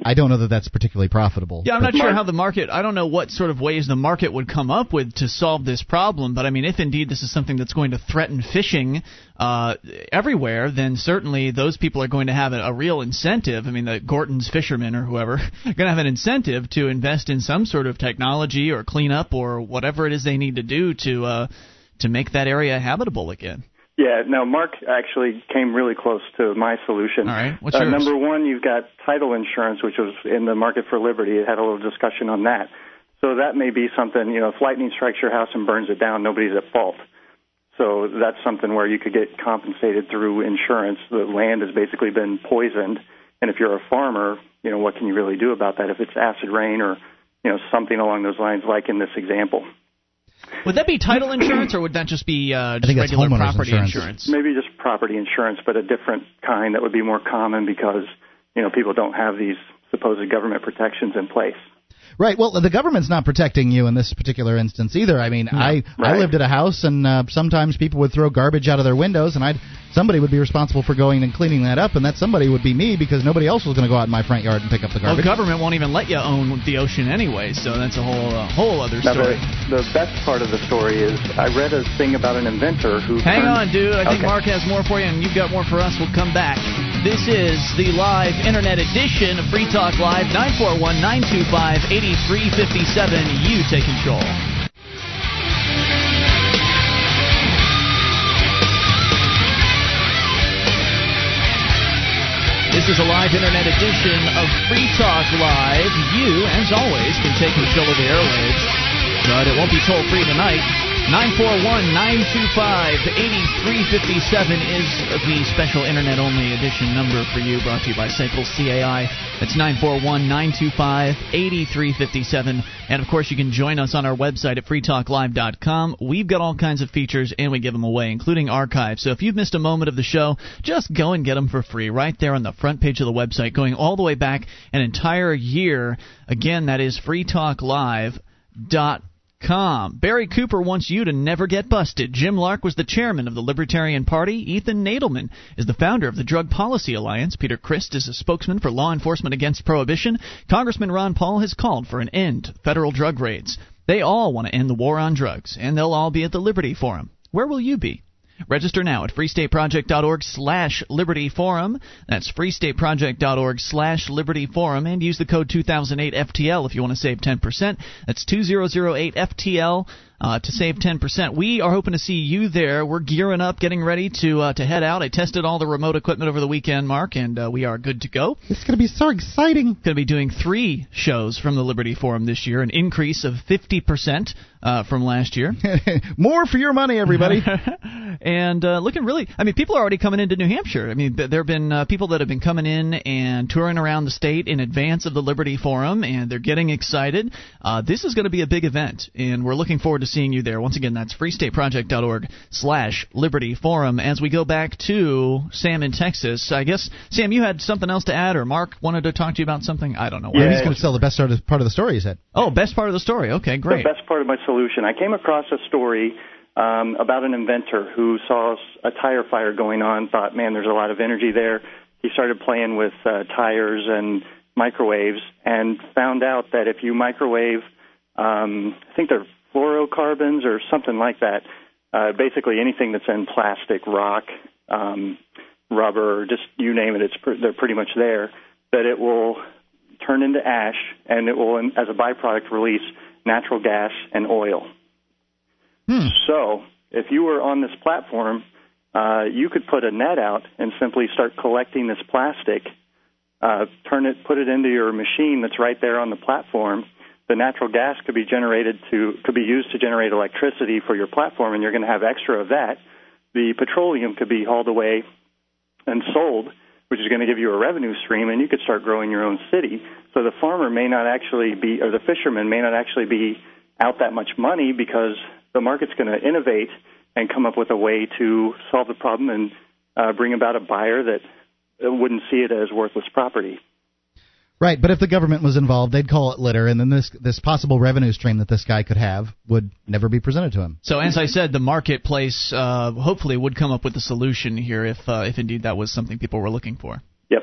I don't know that that's particularly profitable. Yeah, I'm not sure how the market. I don't know what sort of ways the market would come up with to solve this problem. But I mean, if indeed this is something that's going to threaten fishing uh, everywhere, then certainly those people are going to have a, a real incentive. I mean, the Gorton's fishermen or whoever are going to have an incentive to invest in some sort of technology or cleanup or whatever it is they need to do to uh, to make that area habitable again. Yeah, no, Mark actually came really close to my solution. All right, what's uh, yours? Number one, you've got title insurance, which was in the market for liberty. It had a little discussion on that. So that may be something, you know, if lightning strikes your house and burns it down, nobody's at fault. So that's something where you could get compensated through insurance. The land has basically been poisoned, and if you're a farmer, you know, what can you really do about that if it's acid rain or, you know, something along those lines, like in this example? Would that be title insurance, or would that just be uh, just think regular homeowners property insurance. Maybe just property insurance, but a different kind that would be more common because, you know, people don't have these supposed government protections in place. Right. Well, the government's not protecting you in this particular instance either. I mean, I I Right. lived at a house, and uh, sometimes people would throw garbage out of their windows, and I'd somebody would be responsible for going and cleaning that up, and that somebody would be me because nobody else was going to go out in my front yard and pick up the garbage. Well, garbage. government won't even let you own the ocean anyway, so that's a whole uh, whole other Now, story. the, the best part of the story is I read a thing about an inventor who. Hang turned- on, dude. I think Okay. Mark has more for you, and you've got more for us. We'll come back. This is the live internet edition of Free Talk Live, 941 925 8357. You take control. This is a live internet edition of Free Talk Live. You, as always, can take control of the airwaves, but it won't be toll free tonight. 941 925 8357 is the special internet only edition number for you, brought to you by Cycle CAI. That's 941 925 8357. And of course, you can join us on our website at freetalklive.com. We've got all kinds of features and we give them away, including archives. So if you've missed a moment of the show, just go and get them for free right there on the front page of the website, going all the way back an entire year. Again, that is freetalklive.com. Com. Barry Cooper wants you to never get busted. Jim Lark was the chairman of the Libertarian Party. Ethan Nadelmann is the founder of the Drug Policy Alliance. Peter Christ is a spokesman for law enforcement against prohibition. Congressman Ron Paul has called for an end to federal drug raids. They all want to end the war on drugs, and they'll all be at the Liberty Forum. Where will you be? Register now at freestateproject.org slash Liberty Forum. That's freestateproject.org slash Liberty Forum and use the code 2008FTL if you want to save 10%. That's 2008FTL uh, to save 10%. We are hoping to see you there. We're gearing up, getting ready to uh, to head out. I tested all the remote equipment over the weekend, Mark, and uh, we are good to go. It's going to be so exciting. Going to be doing three shows from the Liberty Forum this year, an increase of 50% uh, from last year. More for your money, everybody. and uh, looking really. I mean, people are already coming into New Hampshire. I mean, there have been uh, people that have been coming in and touring around the state in advance of the Liberty Forum, and they're getting excited. Uh, this is going to be a big event, and we're looking forward to seeing you there. Once again, that's freestateproject.org/slash Liberty Forum. As we go back to Sam in Texas, I guess Sam, you had something else to add, or Mark wanted to talk to you about something. I don't know. Well, he's going to tell the best part of, part of the story. He said. Oh, best part of the story. Okay, great. The best part of my solution. I came across a story um, about an inventor who saw a tire fire going on, thought, man, there's a lot of energy there. He started playing with uh, tires and microwaves and found out that if you microwave, um, I think they're fluorocarbons or something like that, uh, basically anything that's in plastic, rock, um, rubber, just you name it, it's pr- they're pretty much there, that it will turn into ash and it will, as a byproduct, release natural gas and oil. So, if you were on this platform, uh, you could put a net out and simply start collecting this plastic, uh, turn it, put it into your machine that's right there on the platform. The natural gas could be generated to could be used to generate electricity for your platform, and you're going to have extra of that. The petroleum could be hauled away and sold, which is going to give you a revenue stream, and you could start growing your own city. So the farmer may not actually be, or the fisherman may not actually be out that much money because the market's going to innovate and come up with a way to solve the problem and uh, bring about a buyer that wouldn't see it as worthless property. Right, but if the government was involved, they'd call it litter, and then this this possible revenue stream that this guy could have would never be presented to him. So as I said, the marketplace uh, hopefully would come up with a solution here if uh, if indeed that was something people were looking for. Yep.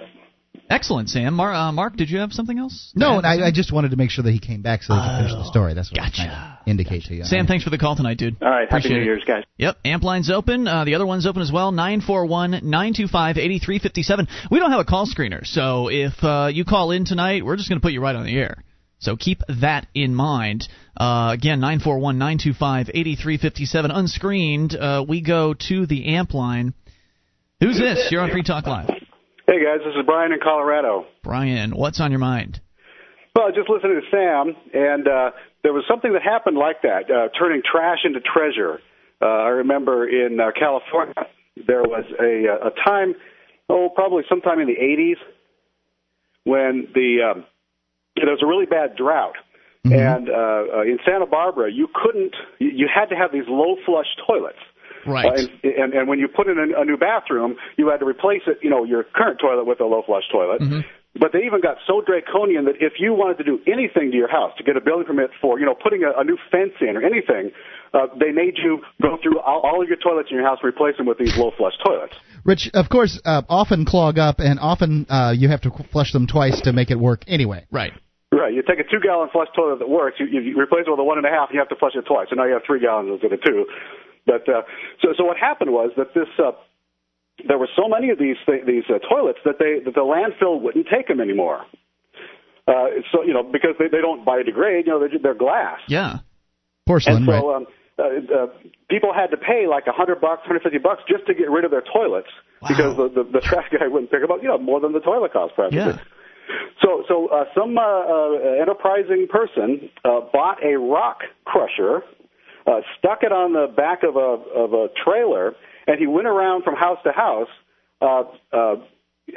Excellent, Sam. Mar- uh, Mark, did you have something else? No, and I, I just wanted to make sure that he came back so he could finish the story. That's what I was gotcha. trying to indicate to you. Sam, thanks for the call tonight, dude. All right. Appreciate Happy New. Year's, guys. Yep, amp line's open. Uh, the other one's open as well. 941-925-8357. We don't have a call screener, so if uh, you call in tonight, we're just going to put you right on the air. So keep that in mind. Uh, again, 941 925 8357. Unscreened, uh, we go to the amp line. Who's this? You're on Free Talk Live. Hey guys, this is Brian in Colorado. Brian, what's on your mind? Well, just listening to Sam, and uh, there was something that happened like that, uh, turning trash into treasure. Uh, I remember in uh, California, there was a, a time, oh, probably sometime in the 80s, when the um, there was a really bad drought. Mm-hmm. And uh, uh, in Santa Barbara, you couldn't, you, you had to have these low flush toilets. Right. Uh, and, and, and when you put in a, a new bathroom, you had to replace it, you know, your current toilet with a low flush toilet. Mm-hmm. But they even got so draconian that if you wanted to do anything to your house to get a building permit for, you know, putting a, a new fence in or anything, uh, they made you go through all, all of your toilets in your house, and replace them with these low flush toilets. Rich, of course, uh, often clog up, and often uh, you have to flush them twice to make it work anyway. Right. Right. You take a two gallon flush toilet that works, you, you replace it with a one and a half, and you have to flush it twice. So now you have three gallons instead of two. But uh, so so what happened was that this uh, there were so many of these th- these uh, toilets that they that the landfill wouldn't take them anymore. Uh, so you know because they they don't biodegrade, you know they're, they're glass. Yeah. Porcelain, And so right? um, uh, uh, people had to pay like a hundred bucks, hundred fifty bucks just to get rid of their toilets Wow. because the, the the trash guy wouldn't pick them up. You know more than the toilet cost practically. Yeah. So, so uh, some uh, uh, enterprising person uh, bought a rock crusher, uh, stuck it on the back of a of a trailer, and he went around from house to house, uh, uh,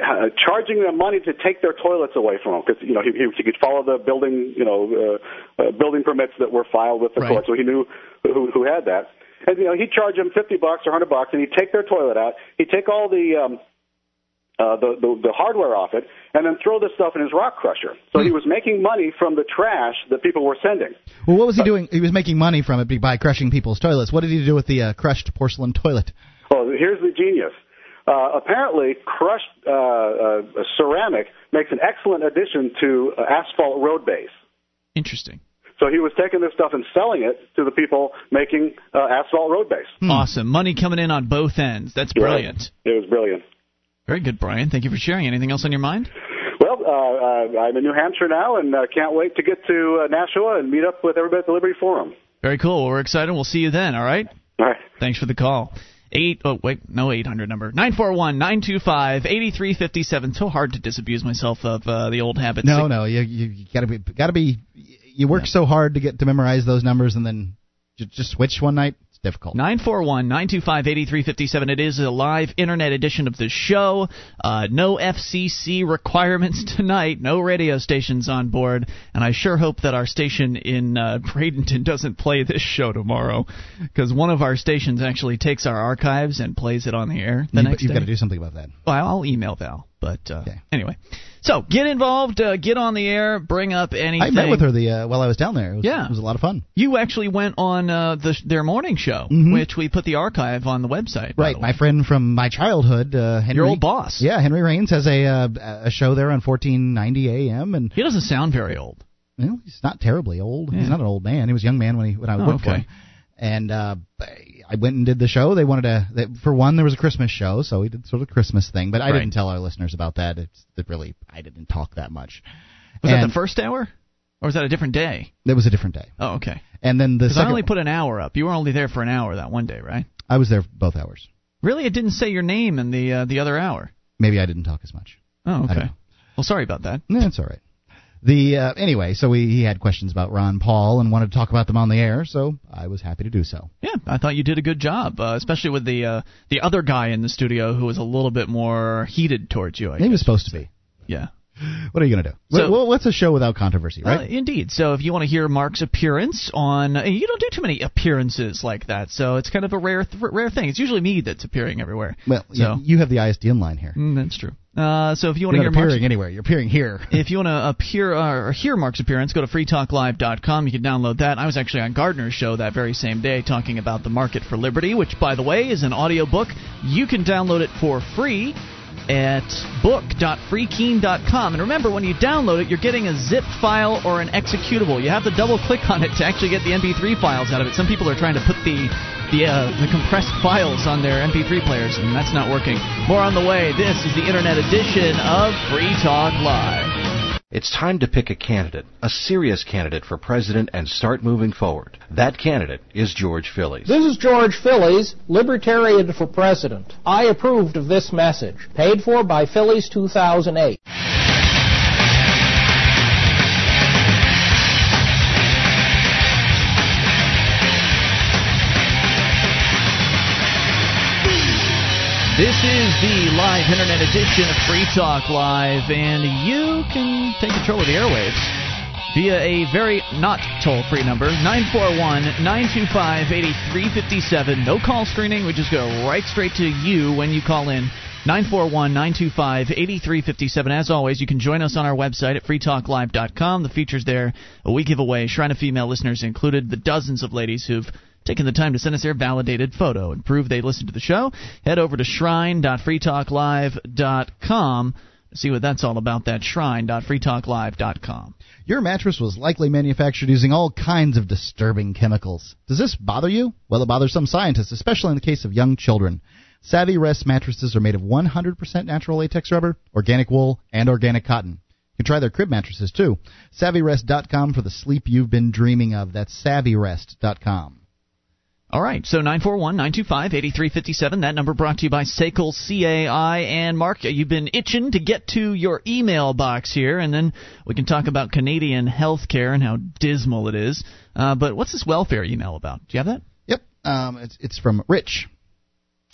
uh, charging them money to take their toilets away from them because you know he, he, he could follow the building you know uh, uh, building permits that were filed with the Right. court, so he knew who, who had that. And you know he'd charge them fifty bucks or hundred bucks, and he'd take their toilet out. He'd take all the um, uh, the, the the hardware off it, and then throw the stuff in his rock crusher. So he was making money from the trash that people were sending. well, what was he doing? He was making money from it by crushing people's toilets. What did he do with the uh, crushed porcelain toilet? Well, here's the genius. Uh, apparently, crushed uh, uh, ceramic makes an excellent addition to uh, asphalt road base. Interesting. So he was taking this stuff and selling it to the people making uh, asphalt road base. Awesome. Money coming in on both ends. That's brilliant. It was brilliant. Very good, Brian. Thank you for sharing. Anything else on your mind? Well, uh, uh, I'm in New Hampshire now, and uh, can't wait to get to uh, Nashua and meet up with everybody at the Liberty Forum. Very cool. Well, we're excited. We'll see you then. All right. All right. Thanks for the call. Eight oh wait no eight hundred number nine four one nine two five eighty three fifty seven. So hard to disabuse myself of uh, the old habits. No, no, you you, you gotta be gotta be. You work so hard to get to memorize those numbers, and then just switch one night. Difficult. 941 925 8357. It is a live internet edition of the show. Uh, no FCC requirements tonight. No radio stations on board. And I sure hope that our station in uh, Bradenton doesn't play this show tomorrow. Because one of our stations actually takes our archives and plays it on the air the You, next you've day. got to do something about that. Well, I'll email Val. But uh, Okay. anyway. So get involved. Uh, get on the air. Bring up anything. I met with her the uh, while I was down there. It was, Yeah. it was a lot of fun. You actually went on uh, the, their morning show, Mhm. which we put the archive on the website. Right, the my friend from my childhood, uh, Henry. Your old boss. Yeah, Henry Rains has a uh, a show there on 1490 AM, and He doesn't sound very old. well, he's not terribly old. Yeah. He's not an old man. He was a young man when he when I Oh, worked for okay. him. And uh, I went and did the show. They wanted to. They, for one, there was a Christmas show, so we did sort of a Christmas thing. But I Right. didn't tell our listeners about that. It's it really I didn't talk that much. Was that the first hour, or was that a different day? It was a different day. Oh, okay. And then the Because I only put an hour up. You were only there for an hour that one day, right? I was there both hours. Really, it didn't say your name in the uh, the other hour. Maybe I didn't talk as much. Oh, okay. Well, sorry about that. No, it's all right. The uh, anyway, so we, he had questions about Ron Paul and wanted to talk about them on the air, so I was happy to do so. Yeah, I thought you did a good job, uh, especially with the uh, the other guy in the studio who was a little bit more heated towards you. I he guess. was supposed to be. Yeah. What are you going to do? So- well, what's a show without controversy, Uh, right? indeed. So if you want to hear Mark's appearance on, uh, you don't do too many appearances like that. So it's kind of a rare, th- rare thing. It's usually me that's appearing everywhere. well, so yeah, you have the ISDN line here. mm, that's true. Uh, so if you want to hear Mark's appearing anywhere. You're appearing here. if you want to appear uh, or hear Mark's appearance, go to freetalklive.com. You can download that. I was actually on Gardner's show that very same day talking about the market for liberty, which, by the way, is an audiobook. You can download it for free at book.freekeene.com. And remember, when you download it, you're getting a zip file or an executable. You have to double click on it to actually get the MP3 files out of it. Some people are trying to put the the, uh, the compressed files on their MP3 players, and that's not working. More on the way. This is the Internet edition of Free Talk Live. It's time to pick a candidate, a serious candidate for president, and start moving forward. That candidate is George Phillies. This is George Phillies, Libertarian for President. I approved of this message, paid for by Phillies 2008. This is the live internet edition of Free Talk Live, and you can take control of the airwaves via a very not toll free number 941 925 8357. No call screening, we just go right straight to you when you call in. 941 925 8357. As always, you can join us on our website at freetalklive.com. The features there we give away, Shrine of Female listeners included, the dozens of ladies who've taken the time to send us their validated photo and prove they listened to the show, head over to shrine.freetalklive.com. See what that's all about. That shrine.freetalklive.com. Your mattress was likely manufactured using all kinds of disturbing chemicals. Does this bother you? Well, it bothers some scientists, especially in the case of young children. Savvy Rest mattresses are made of 100% natural latex rubber, organic wool, and organic cotton. You can try their crib mattresses too. SavvyRest.com for the sleep you've been dreaming of. That's SavvyRest.com. All right, so 941-925-8357. That number brought to you by SACL CAI. And Mark, you've been itching to get to your email box here, and then we can talk about Canadian health care and how dismal it is. Uh, but what's this welfare email about? Do you have that? Yep, um, it's, it's from Rich.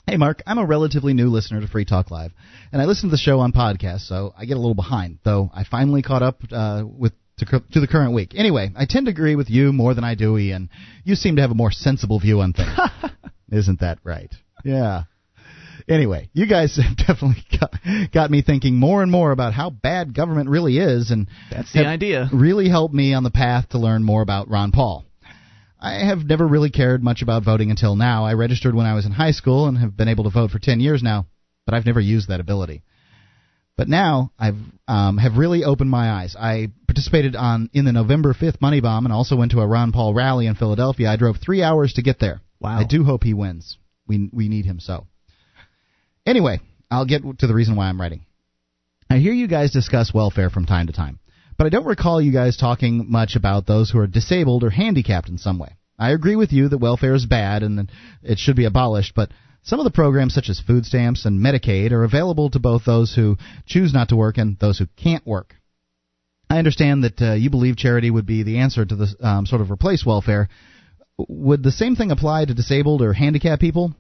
Hey, Mark, I'm a relatively new listener to Free Talk Live, and I listen to the show on podcast, so I get a little behind, though I finally caught up uh, with to, to the current week. Anyway, I tend to agree with you more than I do Ian. You seem to have a more sensible view on things. Isn't that right? Yeah. Anyway, you guys have definitely got, got me thinking more and more about how bad government really is, and that's the idea. Really helped me on the path to learn more about Ron Paul. I have never really cared much about voting until now. I registered when I was in high school and have been able to vote for 10 years now, but I've never used that ability. But now I've um, have really opened my eyes. I participated on in the November 5th Money Bomb and also went to a Ron Paul rally in Philadelphia. I drove three hours to get there. Wow. I do hope he wins. We we need him so. Anyway, I'll get to the reason why I'm writing. I hear you guys discuss welfare from time to time, but I don't recall you guys talking much about those who are disabled or handicapped in some way. I agree with you that welfare is bad and that it should be abolished, but some of the programs, such as food stamps and Medicaid, are available to both those who choose not to work and those who can't work. I understand that uh, you believe charity would be the answer to the um, sort of replace welfare. Would the same thing apply to disabled or handicapped people?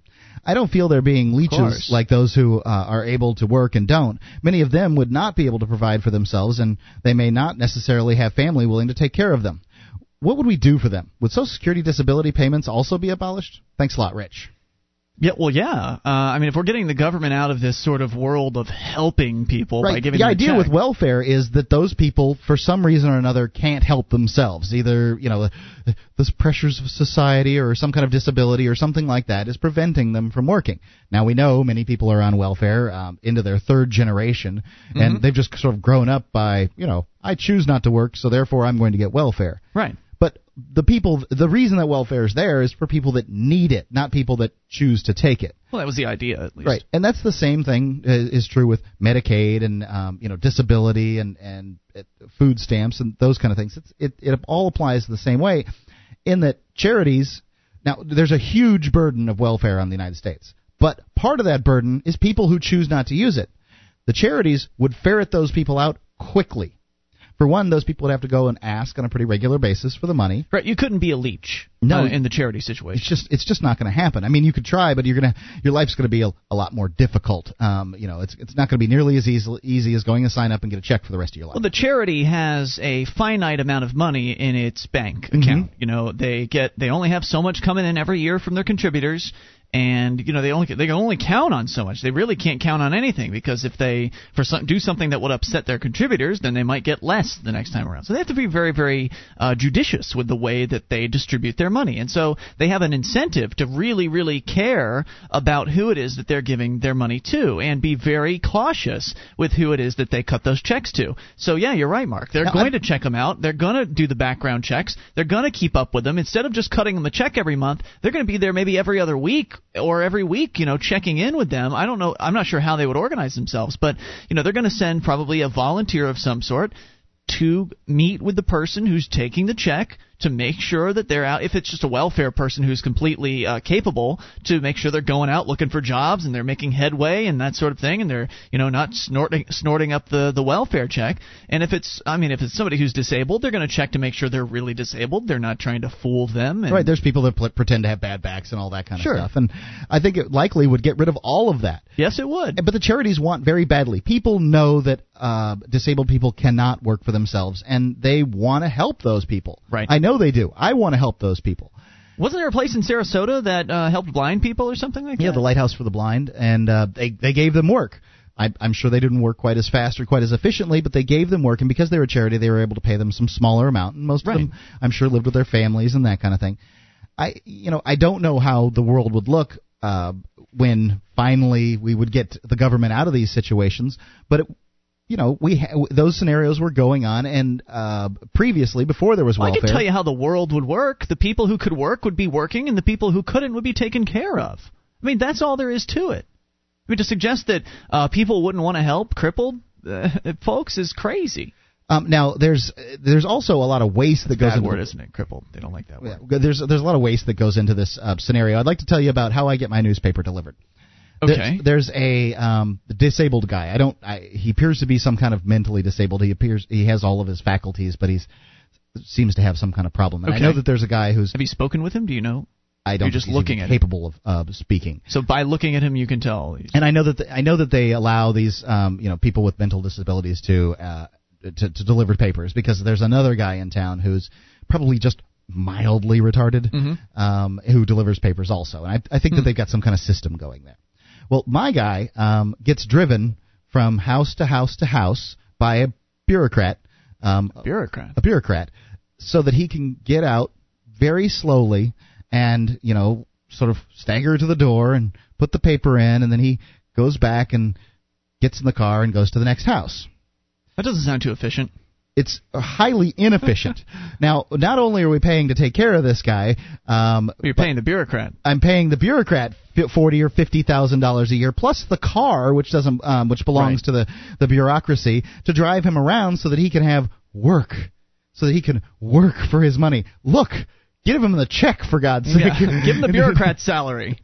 I don't feel they're being leeches like those who uh, are able to work and don't. Many of them would not be able to provide for themselves, and they may not necessarily have family willing to take care of them. What would we do for them? Would Social Security disability payments also be abolished? Thanks a lot, Rich. Yeah, well, yeah. Uh, I mean, if we're getting the government out of this sort of world of helping people right. by giving the idea with welfare is that those people, for some reason or another, can't help themselves. Either you know the, the pressures of society or some kind of disability or something like that is preventing them from working. Now we know many people are on welfare um, into their third generation, and Mhm. they've just sort of grown up by you know I choose not to work, so therefore I'm going to get welfare. right? But the people, the reason that welfare is there is for people that need it, not people that choose to take it. Well, that was the idea, at least. Right, and that's the same thing is, is true with Medicaid and um, you know disability and and uh, food stamps and those kind of things. It's, it it all applies the same way, in that charities. Now, there's a huge burden of welfare on the United States, but part of that burden is people who choose not to use it. The charities would ferret those people out quickly. For one, those people would have to go and ask on a pretty regular basis for the money. Right. You couldn't be a leech. No. uh, in the charity situation. It's just it's just not going to happen. I mean, you could try, but you're gonna your life's going to be a, a lot more difficult. Um, you know, it's it's not going to be nearly as easy, easy as going to sign up and get a check for the rest of your life. Well, the charity has a finite amount of money in its bank Mm-hmm. account. You know, they get they only have so much coming in every year from their contributors, and you know they only they can only count on so much. They really can't count on anything because if they for some, do something that would upset their contributors, then they might get less the next time around. So they have to be very very uh, judicious with the way that they distribute their money, and so they have an incentive to really really care about who it is that they're giving their money to, and be very cautious with who it is that they cut those checks to. So yeah, you're right, Mark. They're Now, going I'm- to check them out. They're going to do the background checks. They're going to keep up with them. Instead of just cutting them a check every month, they're going to be there maybe every other week or every week, you know, checking in with them. I don't know. I'm not sure how they would organize themselves, but, you know, they're going to send probably a volunteer of some sort to meet with the person who's taking the check to make sure that they're out. If it's just a welfare person who's completely uh, capable, to make sure they're going out looking for jobs and they're making headway and that sort of thing, and they're you know not snorting snorting up the the welfare check. And if it's I mean if it's somebody who's disabled, they're going to check to make sure they're really disabled. They're not trying to fool them. And right. There's people that pl- pretend to have bad backs and all that kind Sure. of stuff, and I think it likely would get rid of all of that. yes, it would. But the charities want very badly. People know that uh, disabled people cannot work for themselves, and they want to help those people. Right. I know they do. I want to help those people. Wasn't there a place in Sarasota that uh, helped blind people or something like Yeah, that? Yeah, the Lighthouse for the Blind, and uh, they they gave them work. I, I'm sure they didn't work quite as fast or quite as efficiently, but they gave them work, and because they were a charity, they were able to pay them some smaller amount. And most Right. of them, I'm sure, lived with their families and that kind of thing. I, you know, I don't know how the world would look uh, when finally we would get the government out of these situations, but. It, you know, we ha- those scenarios were going on, and uh, previously, before there was Well, I welfare, can tell you how the world would work. The people who could work would be working, and the people who couldn't would be taken care of. I mean, that's all there is to it. I mean, to suggest that uh, people wouldn't want to help crippled uh, folks is crazy. Um, now, there's there's also a lot of waste that goes into word, isn't it? Crippled. They don't like that word. Yeah, there's there's a lot of waste that goes into this uh, scenario. I'd like to tell you about how I get my newspaper delivered. Okay. There's, there's a um, disabled guy. I don't. I, he appears to be some kind of mentally disabled. He appears he has all of his faculties, but he's seems to have some kind of problem. And I know that there's a guy who's Have you spoken with him? Do you know? I don't You're just think he's looking at him. capable of uh, speaking. So by looking at him, you can tell. And I know that the, I know that they allow these um, you know people with mental disabilities to, uh, to to deliver papers because there's another guy in town who's probably just mildly retarded Mm-hmm. um, who delivers papers also. And I, I think Hmm. that they've got some kind of system going there. Well, my guy um, gets driven from house to house to house by a bureaucrat. Um, bureaucrat. a bureaucrat so that he can get out very slowly and you know sort of stagger to the door and put the paper in and then he goes back and gets in the car and goes to the next house That doesn't sound too efficient. It's highly inefficient now not only are we paying to take care of this guy um You're paying the bureaucrat. I'm paying the bureaucrat forty or fifty thousand dollars a year, plus the car, which doesn't, um, which belongs Right. to the the bureaucracy, to drive him around so that he can have work, so that he can work for his money. Look, give him the check for God's sake. Yeah. Give him the bureaucrat's salary.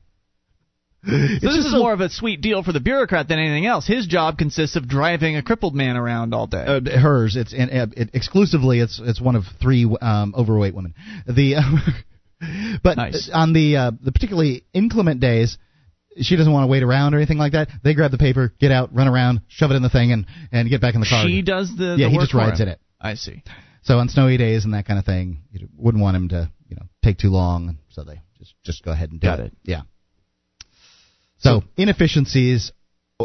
So this is more of a sweet deal for the bureaucrat than anything else. His job consists of driving a crippled man around all day. Uh, hers. It's in, uh, it, exclusively. It's it's one of three um, overweight women. The but Nice. on the uh, the particularly inclement days, she doesn't want to wait around or anything like that. They grab the paper, get out, run around, shove it in the thing, and and get back in the car. she does the Yeah, the he just rides in it. I see. So on snowy days and that kind of thing, you wouldn't want him to you know take too long. So they just just go ahead and do Got it. Yeah. So inefficiencies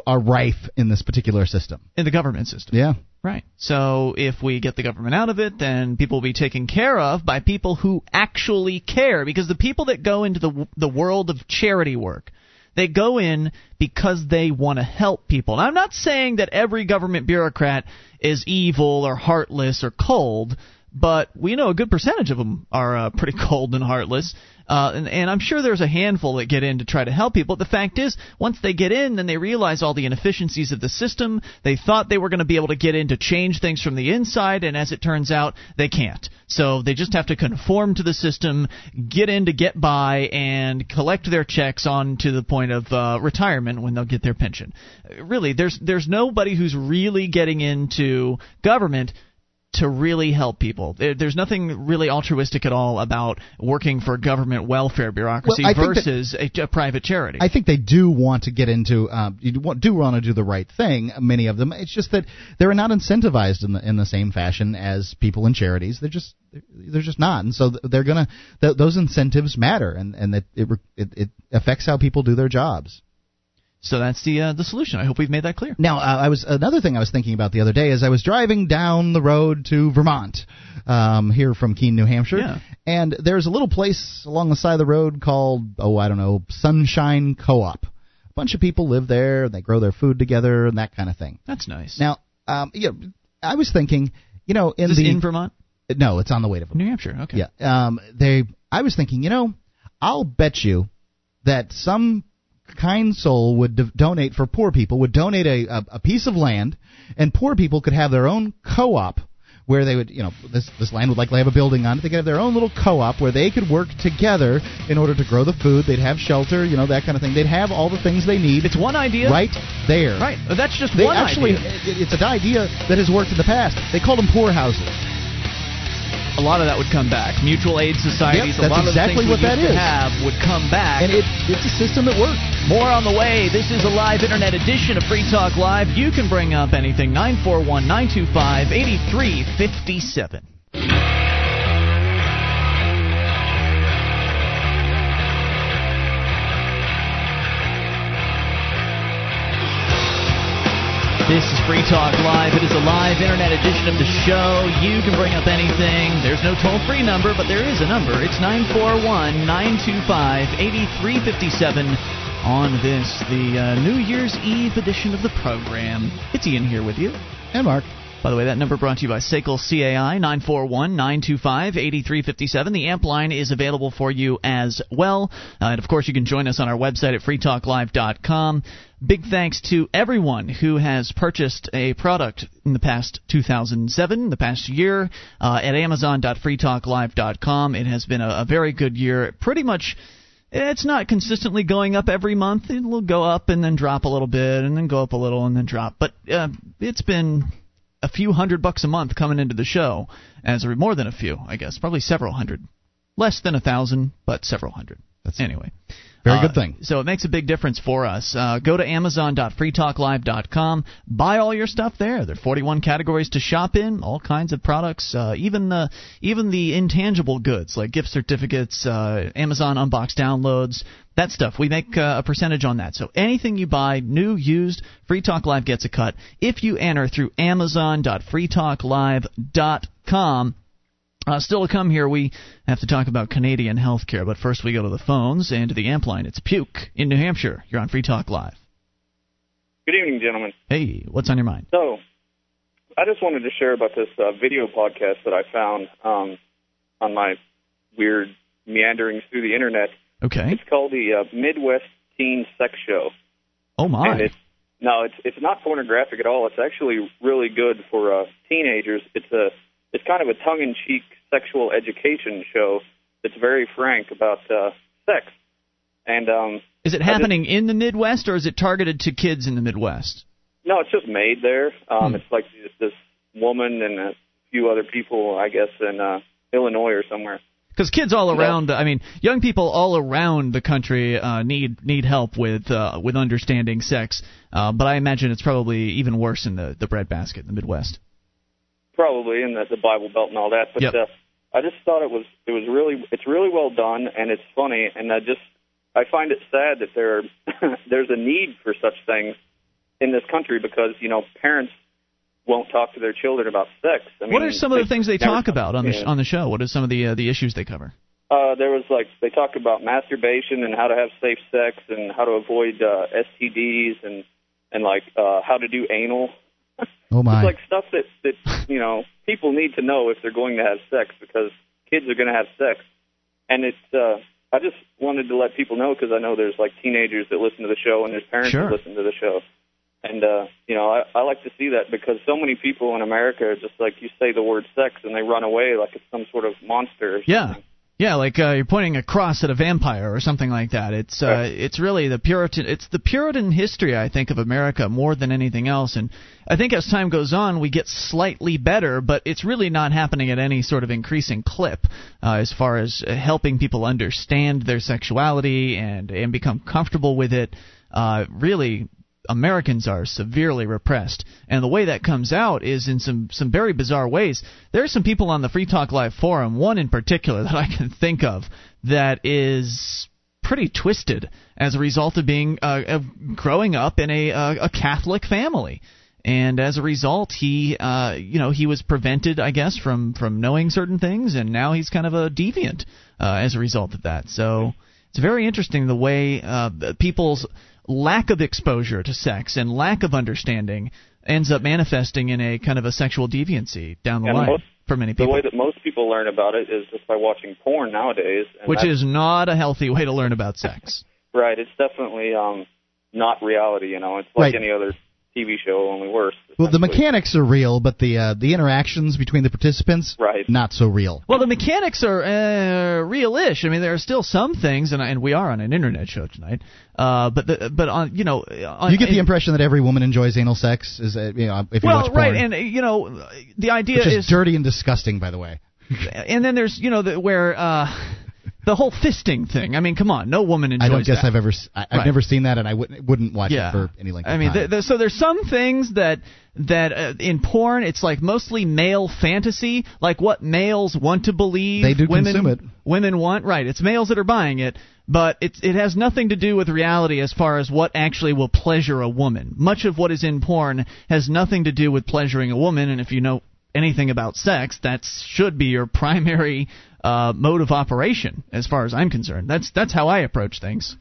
are rife in this particular system. In the government system. Yeah. Right. So if we get the government out of it, then people will be taken care of by people who actually care. Because the people that go into the the world of charity work, they go in because they want to help people. And I'm not saying that every government bureaucrat is evil or heartless or cold, but we know a good percentage of them are uh, pretty cold and heartless. Uh, and, and I'm sure there's a handful that get in to try to help people. But The fact is, once they get in, then they realize all the inefficiencies of the system. They thought they were going to be able to get in to change things from the inside, and as it turns out, they can't. So they just have to conform to the system, get in to get by, and collect their checks on to the point of uh, retirement when they'll get their pension. Really, there's there's nobody who's really getting into government to really help people. There's nothing really altruistic at all about working for government welfare bureaucracy Well, think that- versus a, a private charity. I think they do want to get into, um, you want, do want to do the right thing. Many of them. It's just that they're not incentivized in the in the same fashion as people in charities. They're just they're just not, and so they're gonna th- those incentives matter, and and that it, re- it it affects how people do their jobs. So that's the uh, the solution. I hope we've made that clear. Now, uh, I was another thing I was thinking about the other day is I was driving down the road to Vermont, um, here from Keene, New Hampshire, Yeah. and there's a little place along the side of the road called oh I don't know Sunshine Co-op. A bunch of people live there, and they grow their food together and that kind of thing. That's nice. Now, um, yeah, I was thinking, you know, in is this the in Vermont, no, it's on the way to Vermont. New Hampshire? Okay. Yeah. Um, they. I was thinking, you know, I'll bet you that some kind soul would do- donate for poor people would donate a, a, a piece of land, and poor people could have their own co-op where they would, you know, this this land would likely have a building on it. They could have their own little co-op where they could work together in order to grow the food. They'd have shelter, you know, that kind of thing. They'd have all the things they need. It's one idea. Right there. Right. That's just They one actually, idea. it's an idea that has worked in the past. They called them poor houses. A lot of that would come back. Mutual aid societies. Yep, a lot exactly of the things what we that used to have would come back. And it, it's a system that works. More on the way. This is a live internet edition of Free Talk Live. You can bring up anything. 941 925 8357. This is Free Talk Live. It is a live internet edition of the show. You can bring up anything. There's no toll free number, but there is a number. It's 941 925 8357 on this, the uh, New Year's Eve edition of the program. It's Ian here with you. And Mark. By the way, that number brought to you by SACL CAI 941 925 8357. The amp line is available for you as well. Uh, and of course, you can join us on our website at freetalklive.com. Big thanks to everyone who has purchased a product in the past 2007, the past year, uh, at amazon.freetalklive.com. It has been a, a very good year. Pretty much. It's not consistently going up every month. It'll go up and then drop a little bit, and then go up a little and then drop. But uh, it's been a few hundred bucks a month coming into the show, as a, more than a few, I guess, probably several hundred, less than a thousand, but several hundred. That's anyway. Very Uh, good thing. So it makes a big difference for us. Uh, go to Amazon.freetalklive.com. Buy all your stuff there. There are 41 categories to shop in. All kinds of products, uh, even the even the intangible goods like gift certificates, uh, Amazon unbox downloads, that stuff. We make uh, a percentage on that. So anything you buy, new, used, Free Talk Live gets a cut. If you enter through Amazon.freetalklive.com. Uh, still to come here, we have to talk about Canadian health care, but first we go to the phones and to the amp line. It's Puke in New Hampshire. You're on Free Talk Live. Good evening, gentlemen. Hey, what's on your mind? So, I just wanted to share about this uh, video podcast that I found um, on my weird meanderings through the internet. Okay. It's called the uh, Midwest Teen Sex Show. Oh my. And it's no, it's it's not pornographic at all. It's actually really good for uh, teenagers. It's a it's kind of a tongue-in-cheek sexual education show that's very frank about uh, sex. And um, Is it I just- happening in the Midwest or is it targeted to kids in the Midwest? No, it's just made there. Um, Hmm. It's like this, this woman and a few other people, I guess, in uh, Illinois or somewhere. Because kids all around, I mean, young people all around the country uh, need need help with uh, with understanding sex. Uh, but I imagine it's probably even worse in the the breadbasket in the Midwest. Probably in the, the Bible Belt and all that. But Yep. uh, I just thought it was it was really it's really well done and it's funny and I just I find it sad that there there's a need for such things in this country because you know parents won't talk to their children about sex. I mean, what are some of the things they talk about on the sh- on the show? What are some of the uh, the issues they cover? Uh, there was like they talk about masturbation and how to have safe sex and how to avoid uh, STDs and and like uh, how to do anal. Oh my. It's like stuff that that you know people need to know if they're going to have sex because kids are going to have sex, and it's. uh I just wanted to let people know because I know there's like teenagers that listen to the show and there's parents Sure. that listen to the show, and uh you know I, I like to see that because so many people in America are just like you say the word sex and they run away like it's some sort of monster. Or something. Yeah, like uh, you're pointing a cross at a vampire or something like that. It's uh, it's really the Puritan. It's the Puritan history, I think, of America more than anything else. And I think as time goes on, we get slightly better, but it's really not happening at any sort of increasing clip uh, as far as uh, helping people understand their sexuality and and become comfortable with it. Uh, really, Americans are severely repressed, and the way that comes out is in some some very bizarre ways. There are some people on the Free Talk Live forum, one in particular that I can think of, that is pretty twisted as a result of being uh, of growing up in a uh, a Catholic family. And as a result, he, uh, you know, he was prevented, I guess, from from knowing certain things, and now he's kind of a deviant uh, as a result of that. So it's very interesting the way uh, people's lack of exposure to sex and lack of understanding ends up manifesting in a kind of a sexual deviancy down the And line most- for many people. The way that most people learn about it is just by watching porn nowadays. And which is not a healthy way to learn about sex. right. It's definitely um not reality. You know, it's like Right. any other TV show, only worse. Well, the mechanics are real, but the uh, the interactions between the participants, right. not so real. Well, the mechanics are uh, real-ish. I mean, there are still some things, and, and we are on an internet show tonight. Uh, but the, but on you know, on, you get the impression that every woman enjoys anal sex. Is uh, you know if you well, watch porn, right, and you know, the idea which is, is dirty and disgusting, by the way. and then there's you know the, where. Uh, the whole fisting thing. I mean, come on, no woman enjoys I don't guess that. I've ever I, have Right. never seen that, and I wouldn't wouldn't watch Yeah. it for any length I of mean, time. th th so there's some things that that uh, in porn it's like mostly male fantasy, like what males want to believe. They do women, consume it. Women want right. It's males that are buying it, but it's it has nothing to do with reality as far as what actually will pleasure a woman. Much of what is in porn has nothing to do with pleasuring a woman, and if you know anything about sex, that should be your primary uh, mode of operation, as far as I'm concerned. That's that's how I approach things.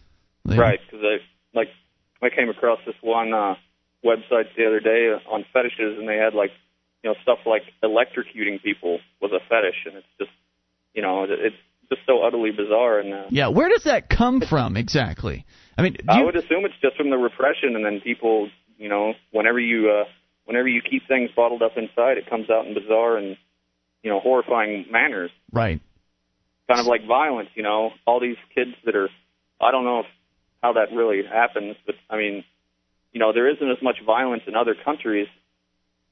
Right, because I like I came across this one uh, website the other day on fetishes, and they had like you know stuff like electrocuting people was a fetish, and it's just you know it's just so utterly bizarre. And uh, Yeah, where does that come from exactly? I mean, I you, would assume it's just from the repression, and then people you know whenever you uh, whenever you keep things bottled up inside, it comes out in bizarre and you know horrifying manners. right. Kind of like violence, you know, all these kids that are I don't know if, how that really happens, but I mean, you know, there isn't as much violence in other countries,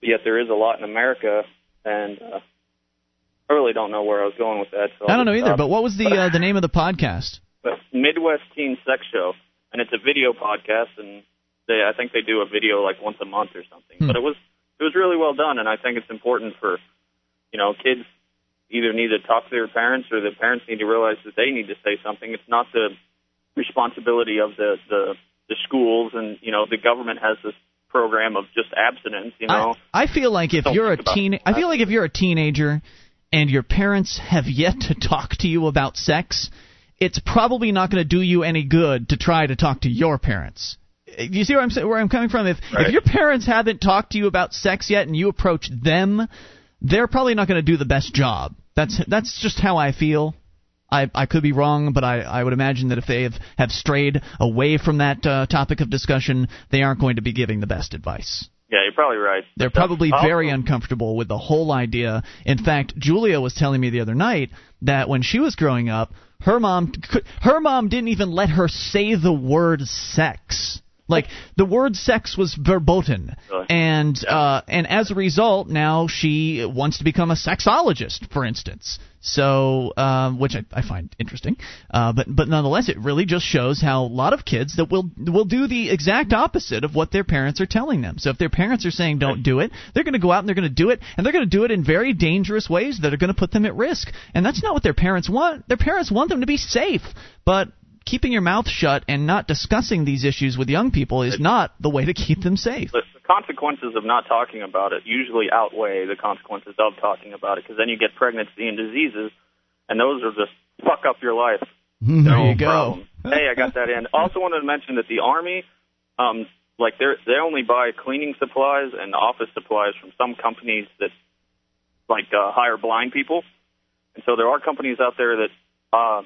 but yet there is a lot in America and uh I really don't know where I was going with that. So I don't know either. Uh, But what was the uh, the name of the podcast? but Midwest Teen Sex Show, and it's a video podcast, and they I think they do a video like once a month or something. Hmm. But it was it was really well done, and I think it's important for you know kids either need to talk to their parents or the parents need to realize that they need to say something. It's not the responsibility of the the, the schools, and you know the government has this program of just abstinence. You know, I, I feel like if Don't you're a teen, I feel like if you're a teenager and your parents have yet to talk to you about sex, it's probably not going to do you any good to try to talk to your parents. You see where I'm where I'm coming from? If Right. if your parents haven't talked to you about sex yet and you approach them, they're probably not going to do the best job. That's that's just how I feel. I, I could be wrong, but I, I would imagine that if they have, have strayed away from that uh, topic of discussion, they aren't going to be giving the best advice. yeah, you're probably right. They're probably very uncomfortable with the whole idea. In fact, Julia was telling me the other night that when she was growing up, her mom her mom didn't even let her say the word sex. Like the word sex was verboten, and uh, and as a result, now she wants to become a sexologist, for instance. So, um, which I, I find interesting, uh, but but nonetheless, it really just shows how a lot of kids that will will do the exact opposite of what their parents are telling them. So if their parents are saying don't do it, they're going to go out and they're going to do it, and they're going to do it in very dangerous ways that are going to put them at risk. And that's not what their parents want. Their parents want them to be safe, but keeping your mouth shut and not discussing these issues with young people is not the way to keep them safe. the consequences of not talking about it usually outweigh the consequences of talking about it because then you get pregnancy and diseases, and those are just fuck up your life. There No you go. Hey, I got that in. Also wanted to mention that the army, um, like they they only buy cleaning supplies and office supplies from some companies that like uh, hire blind people, and so there are companies out there that uh,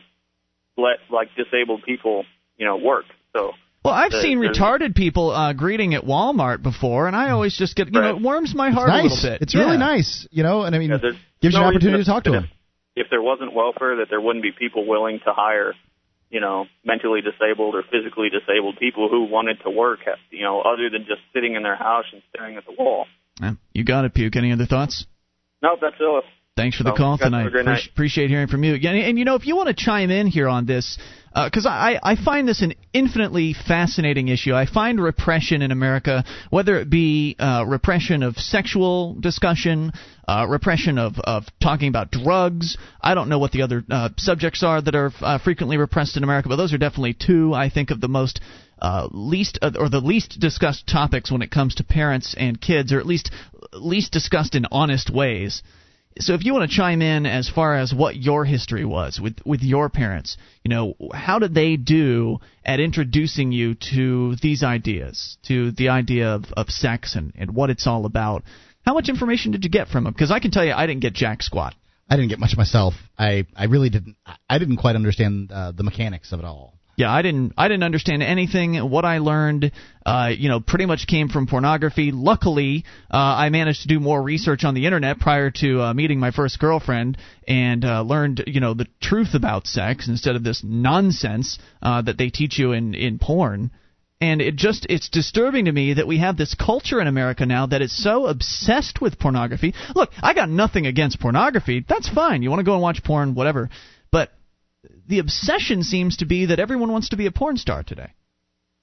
let like disabled people, you know, work. So Well, I've There- seen retarded people uh, greeting at Walmart before, and I always just get you know it warms my It's heart a nice. little bit. It's Yeah. really nice, you know, and I mean, Yeah, there's gives you an opportunity to talk to them. If, if there wasn't welfare, that there wouldn't be people willing to hire, you know, mentally disabled or physically disabled people who wanted to work, you know, other than just sitting in their house and staring at the wall. Yeah, You got it, Puke. Any other thoughts? No, that's it. Thanks for the call guys, have a tonight. Pre- Appreciate hearing from you. And, and you know, if you want to chime in here on this, because I, I find this an infinitely fascinating issue. I find repression in America, whether it be uh, repression of sexual discussion, uh, repression of, of talking about drugs. I don't know what the other uh, subjects are that are uh, frequently repressed in America, but those are definitely two, I think, of the most uh, least uh, or the least discussed topics when it comes to parents and kids, or at least least discussed in honest ways. So if you want to chime in as far as what your history was with with your parents, you know, how did they do at introducing you to these ideas, to the idea of, of sex and, and what it's all about? How much information did you get from them? Because I can tell you, I didn't get jack squat. I didn't get much myself. I I really didn't. I didn't quite understand uh, the mechanics of it all. Yeah, I didn't. I didn't understand anything. What I learned, uh, you know, pretty much came from pornography. Luckily, uh, I managed to do more research on the internet prior to uh, meeting my first girlfriend, and uh, learned, you know, the truth about sex instead of this nonsense uh, that they teach you in in porn. And it just it's disturbing to me that we have this culture in America now that is so obsessed with pornography. Look, I got nothing against pornography. That's fine. You want to go and watch porn, whatever. The obsession seems to be that everyone wants to be a porn star today.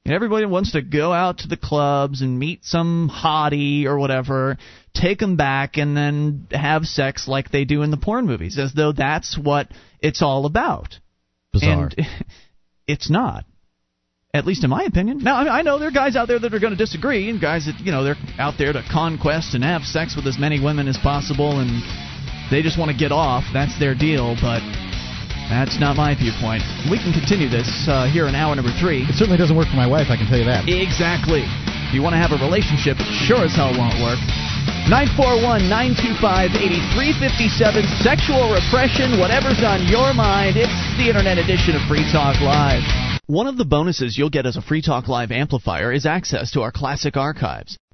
And everybody wants to go out to the clubs and meet some hottie or whatever, take them back, and then have sex like they do in the porn movies, as though that's what it's all about. Bizarre. And it's not. At least in my opinion. Now, I, I know there are guys out there that are going to disagree, and guys that, you know, they're out there to conquest and have sex with as many women as possible, and they just want to get off. That's their deal, but that's not my viewpoint. We can continue this uh, here in hour number three. It certainly doesn't work for my wife, I can tell you that. Exactly. If you want to have a relationship, it sure as hell won't work. 941 925 8357. Sexual repression, whatever's on your mind. It's the Internet edition of Free Talk Live. One of the bonuses you'll get as a Free Talk Live amplifier is access to our classic archives.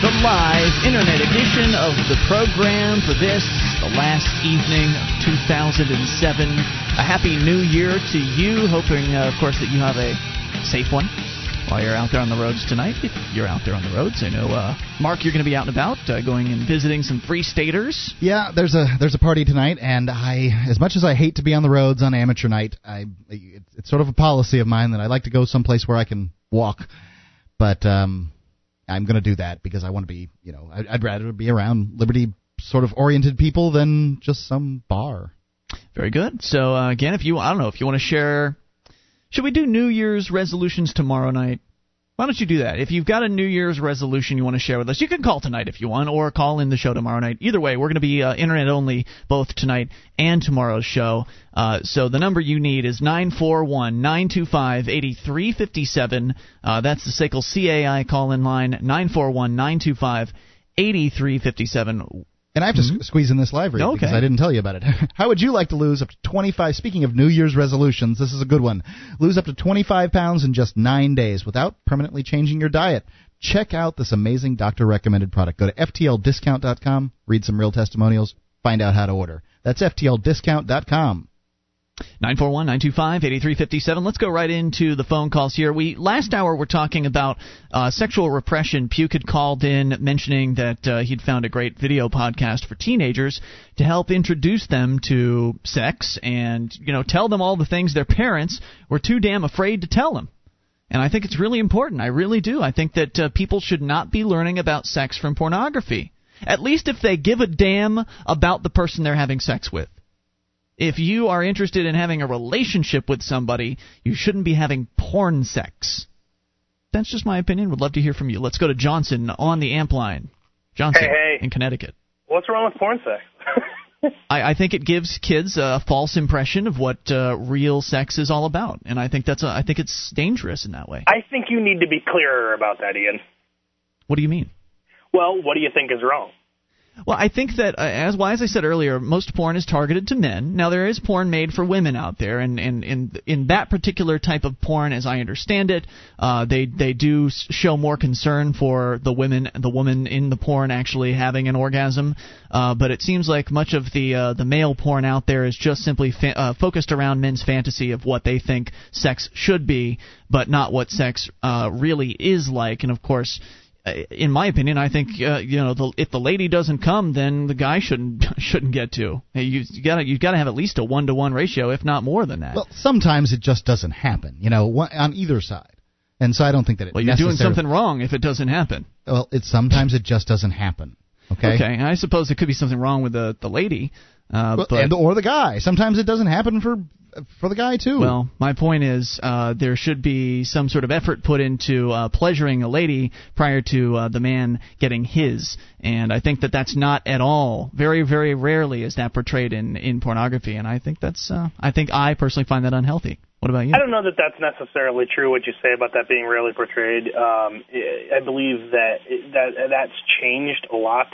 the live internet edition of the program for this, the last evening of 2007. A happy new year to you. Hoping, uh, of course, that you have a safe one while you're out there on the roads tonight. If you're out there on the roads, I know, uh, Mark, you're going to be out and about, uh, going and visiting some free staters. Yeah, there's a there's a party tonight, and I, as much as I hate to be on the roads on amateur night, I it's sort of a policy of mine that I like to go someplace where I can walk. But um, I'm going to do that because I want to be, you know, I'd, I'd rather be around liberty sort of oriented people than just some bar. Very good. So uh, again, if you, I don't know, if you want to share, should we do New Year's resolutions tomorrow night? Why don't you do that? If you've got a New Year's resolution you want to share with us, you can call tonight if you want, or call in the show tomorrow night. Either way, we're going to be uh, internet only both tonight and tomorrow's show. Uh, so the number you need is nine four one nine two five eighty three fifty seven. Uh, that's the SACL CAI call in line nine four one nine two five eighty three fifty seven. And I have to mm-hmm. squeeze in this live read okay. because I didn't tell you about it. How would you like to lose up to 25? Speaking of New Year's resolutions, this is a good one. Lose up to 25 pounds in just nine days without permanently changing your diet. Check out this amazing doctor recommended product. Go to ftldiscount.com, read some real testimonials, find out how to order. That's ftldiscount.com. 941 925 8357. Let's go right into the phone calls here. We Last hour we're talking about uh, sexual repression. Puke had called in mentioning that uh, he'd found a great video podcast for teenagers to help introduce them to sex and, you know, tell them all the things their parents were too damn afraid to tell them. And I think it's really important. I really do. I think that uh, people should not be learning about sex from pornography. At least if they give a damn about the person they're having sex with if you are interested in having a relationship with somebody, you shouldn't be having porn sex. That's just my opinion. Would love to hear from you. Let's go to Johnson on the amp line. Johnson hey, hey. in Connecticut. What's wrong with porn sex? I, I think it gives kids a false impression of what uh, real sex is all about, and I think that's a, I think it's dangerous in that way. I think you need to be clearer about that, Ian. What do you mean? Well, what do you think is wrong? Well, I think that uh, as well as I said earlier, most porn is targeted to men. Now there is porn made for women out there, and and in in that particular type of porn, as I understand it, uh, they they do show more concern for the women, the woman in the porn actually having an orgasm. Uh, but it seems like much of the uh, the male porn out there is just simply fa- uh, focused around men's fantasy of what they think sex should be, but not what sex uh, really is like. And of course in my opinion, I think uh, you know the, if the lady doesn't come, then the guy shouldn't shouldn't get to. You, you gotta you gotta have at least a one to one ratio, if not more than that. Well, sometimes it just doesn't happen, you know, on either side, and so I don't think that it. Well, you're doing something wrong if it doesn't happen. Well, it sometimes it just doesn't happen. Okay. Okay, I suppose there could be something wrong with the the lady. Uh, well, but and or the guy. Sometimes it doesn't happen for for the guy too. Well, my point is uh, there should be some sort of effort put into uh, pleasuring a lady prior to uh, the man getting his, and I think that that's not at all. Very, very rarely is that portrayed in in pornography, and I think that's. Uh, I think I personally find that unhealthy. What about you? I don't know that that's necessarily true. What you say about that being rarely portrayed, um, I believe that that that's changed a lot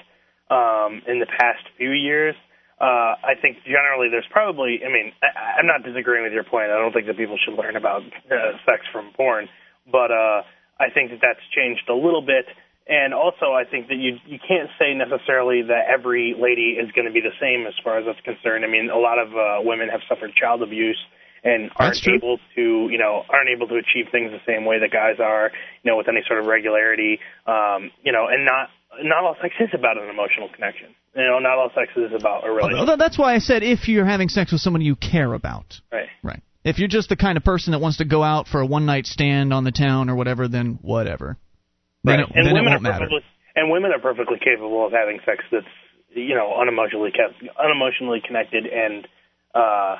um, in the past few years. Uh, I think generally there's probably. I mean, I, I'm not disagreeing with your point. I don't think that people should learn about uh, sex from porn, but uh, I think that that's changed a little bit. And also, I think that you you can't say necessarily that every lady is going to be the same as far as that's concerned. I mean, a lot of uh, women have suffered child abuse and aren't able to you know aren't able to achieve things the same way that guys are you know with any sort of regularity um you know and not not all sex is about an emotional connection you know not all sex is about a relationship Well, that's why I said if you're having sex with someone you care about. right Right. If you're just the kind of person that wants to go out for a one night stand on the town or whatever, then whatever. Then, right it, and women won't are matter. and women are perfectly capable of having sex that's you know unemotionally kept unemotionally connected and uh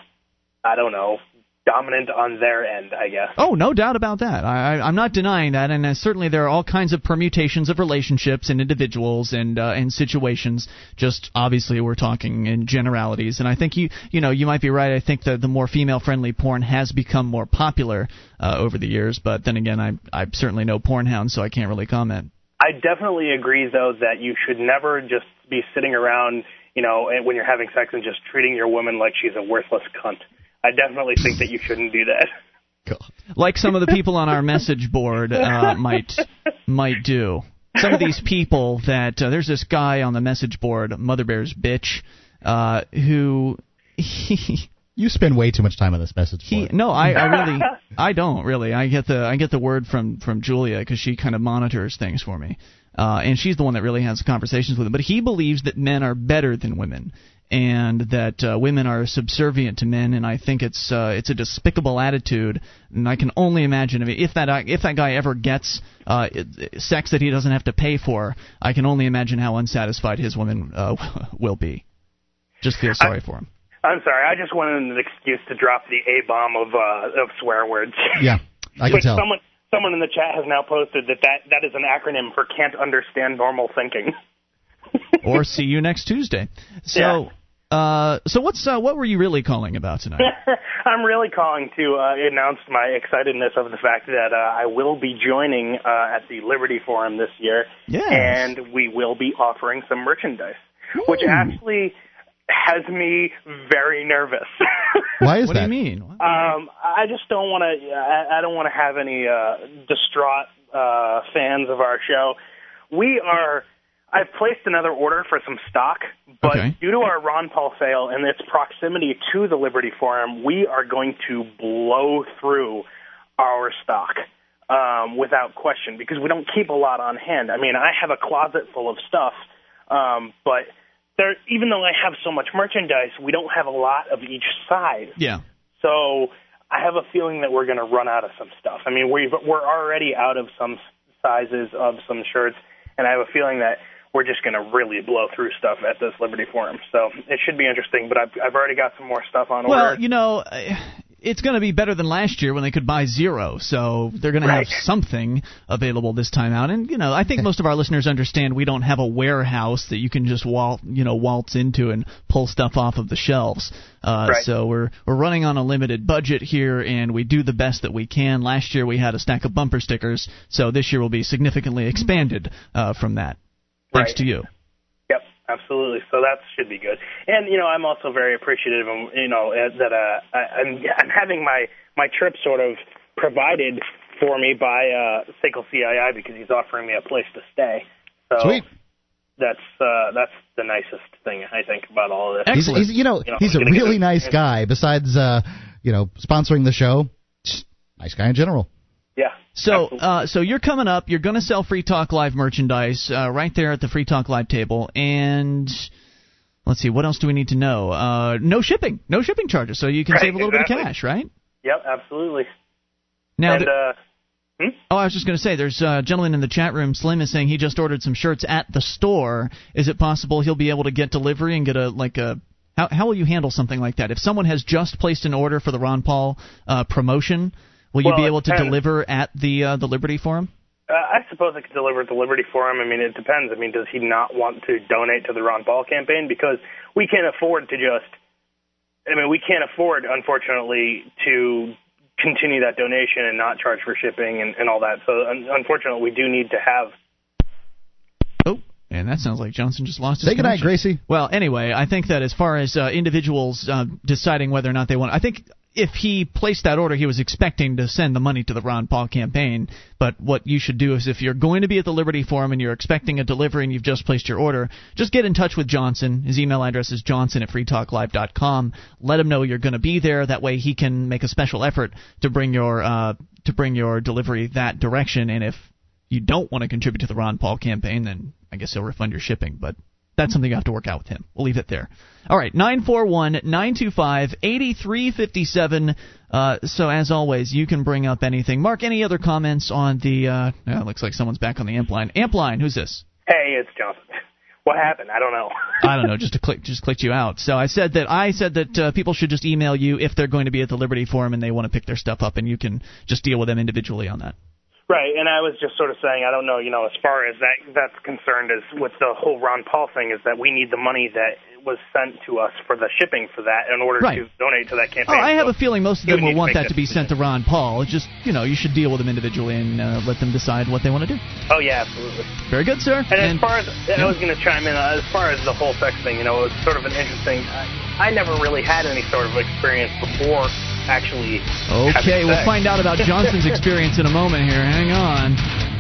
i don't know dominant on their end i guess Oh, no doubt about that. I, I, I'm not denying that, and uh, certainly there are all kinds of permutations of relationships and individuals and uh, and situations. Just obviously, we're talking in generalities, and I think you you know you might be right. I think that the more female friendly porn has become more popular uh, over the years, but then again, I I certainly know porn hounds, so I can't really comment. I definitely agree, though, that you should never just be sitting around, you know, when you're having sex and just treating your woman like she's a worthless cunt. I definitely think that you shouldn't do that. like some of the people on our message board uh, might might do. Some of these people that uh, there's this guy on the message board, Mother Bear's bitch, uh, who he, you spend way too much time on this message. he board. no, I, I really I don't really. I get the I get the word from from Julia because she kind of monitors things for me. Uh, and she's the one that really has conversations with him. But he believes that men are better than women, and that uh, women are subservient to men. And I think it's uh, it's a despicable attitude. And I can only imagine if, if that if that guy ever gets uh, sex that he doesn't have to pay for, I can only imagine how unsatisfied his woman uh, will be. Just feel sorry for him. I'm sorry. I just wanted an excuse to drop the A bomb of uh, of swear words. Yeah, I can tell. someone someone in the chat has now posted that that, that is an acronym for can't understand normal thinking. Or see you next Tuesday. So, uh, so what's uh, what were you really calling about tonight? I'm really calling to uh, announce my excitedness of the fact that uh, I will be joining uh, at the Liberty Forum this year, Yes. and we will be offering some merchandise, which actually has me very nervous. Why is what that? do you mean? Um, I just don't want to. I, I don't want to have any uh, distraught uh, fans of our show. We are. I've placed another order for some stock, but Okay. due to our Ron Paul sale and its proximity to the Liberty Forum, we are going to blow through our stock um, without question because we don't keep a lot on hand. I mean, I have a closet full of stuff, um, but there, even though I have so much merchandise, we don't have a lot of each size. Yeah. So I have a feeling that we're going to run out of some stuff. I mean, we've, we're already out of some sizes of some shirts, and I have a feeling that we're just going to really blow through stuff at this Liberty Forum. So it should be interesting. But I've, I've already got some more stuff on Well, order. Well, you know, uh, it's going to be better than last year when they could buy zero. So they're going to have something available this time out. And you know, I think most of our listeners understand we don't have a warehouse that you can just waltz, you know, waltz into and pull stuff off of the shelves. Uh, Right. So we're we're running on a limited budget here, and we do the best that we can. Last year we had a stack of bumper stickers, so this year will be significantly expanded uh, from that. Thanks Right. to you. Yep, absolutely. So that should be good. And you know, I'm also very appreciative of you know uh, that uh, I, I'm I'm having my my trip sort of provided for me by uh, Seiko CII because he's offering me a place to stay. So Sweet. that's uh, that's the nicest thing I think about all of this. He's, he's you know You know, he's a really nice guy. Besides uh, you know sponsoring the show, nice guy in general. So, uh, so you're coming up. You're going to sell Free Talk Live merchandise uh, right there at the Free Talk Live table, and let's see, what else do we need to know? Uh, no shipping, no shipping charges, so you can Right, save a little exactly. bit of cash, right? Yep, absolutely. Now, and uh, oh, I was just going to say, there's a gentleman in the chat room. Slim is saying he just ordered some shirts at the store. Is it possible he'll be able to get delivery and get a like a How how will you handle something like that? If someone has just placed an order for the Ron Paul uh, promotion, will you Well, be able to deliver at the uh, the Liberty Forum? Uh, I suppose I could deliver at the Liberty Forum. I mean, it depends. I mean, does he not want to donate to the Ron Paul campaign? Because we can't afford to just. I mean, we can't afford, unfortunately, to continue that donation and not charge for shipping and, and all that. So, un- unfortunately, we do need to have. Oh, and that sounds like Johnson just lost his Say goodnight, connection. Gracie. Well, anyway, I think that as far as uh, individuals uh, deciding whether or not they want, I think if he placed that order, he was expecting to send the money to the Ron Paul campaign. But what you should do is, if you're going to be at the Liberty Forum and you're expecting a delivery and you've just placed your order, just get in touch with Johnson. His email address is johnson at freetalklive.com. Let him know you're going to be there. That way, he can make a special effort to bring your uh, to bring your delivery that direction. And if you don't want to contribute to the Ron Paul campaign, then I guess he'll refund your shipping. But that's something you have to work out with him. We'll leave it there. All right, 941 925 8357. Uh, So, as always, you can bring up anything. Mark, any other comments on the. Uh, uh, looks like someone's back on the amp line. Amp line, who's this? Hey, it's Johnson. What happened? I don't know. I don't know, just to click, just clicked you out. So I said that I said that uh, people should just email you if they're going to be at the Liberty Forum and they want to pick their stuff up, and you can just deal with them individually on that. Right, and I was just sort of saying, I don't know, you know, as far as that that's concerned, is with the whole Ron Paul thing, is that we need the money that was sent to us for the shipping for that in order Right. to donate to that campaign. Oh, campaign. I have So a feeling most of them would will want that to be sent to Ron Paul. It's just you know you should deal with them individually and uh, let them decide what they want to do. Oh yeah, absolutely. Very good, sir. And, as far as I was going to chime in, uh, as far as the whole sex thing, you know, it's sort of an interesting. I, I never really had any sort of experience before actually. Okay, we'll find out about Johnson's experience in a moment here. Hang on.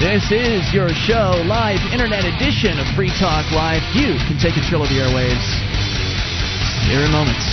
This is your show, live internet edition of Free Talk Live. You can take control of the airwaves. Here in moments.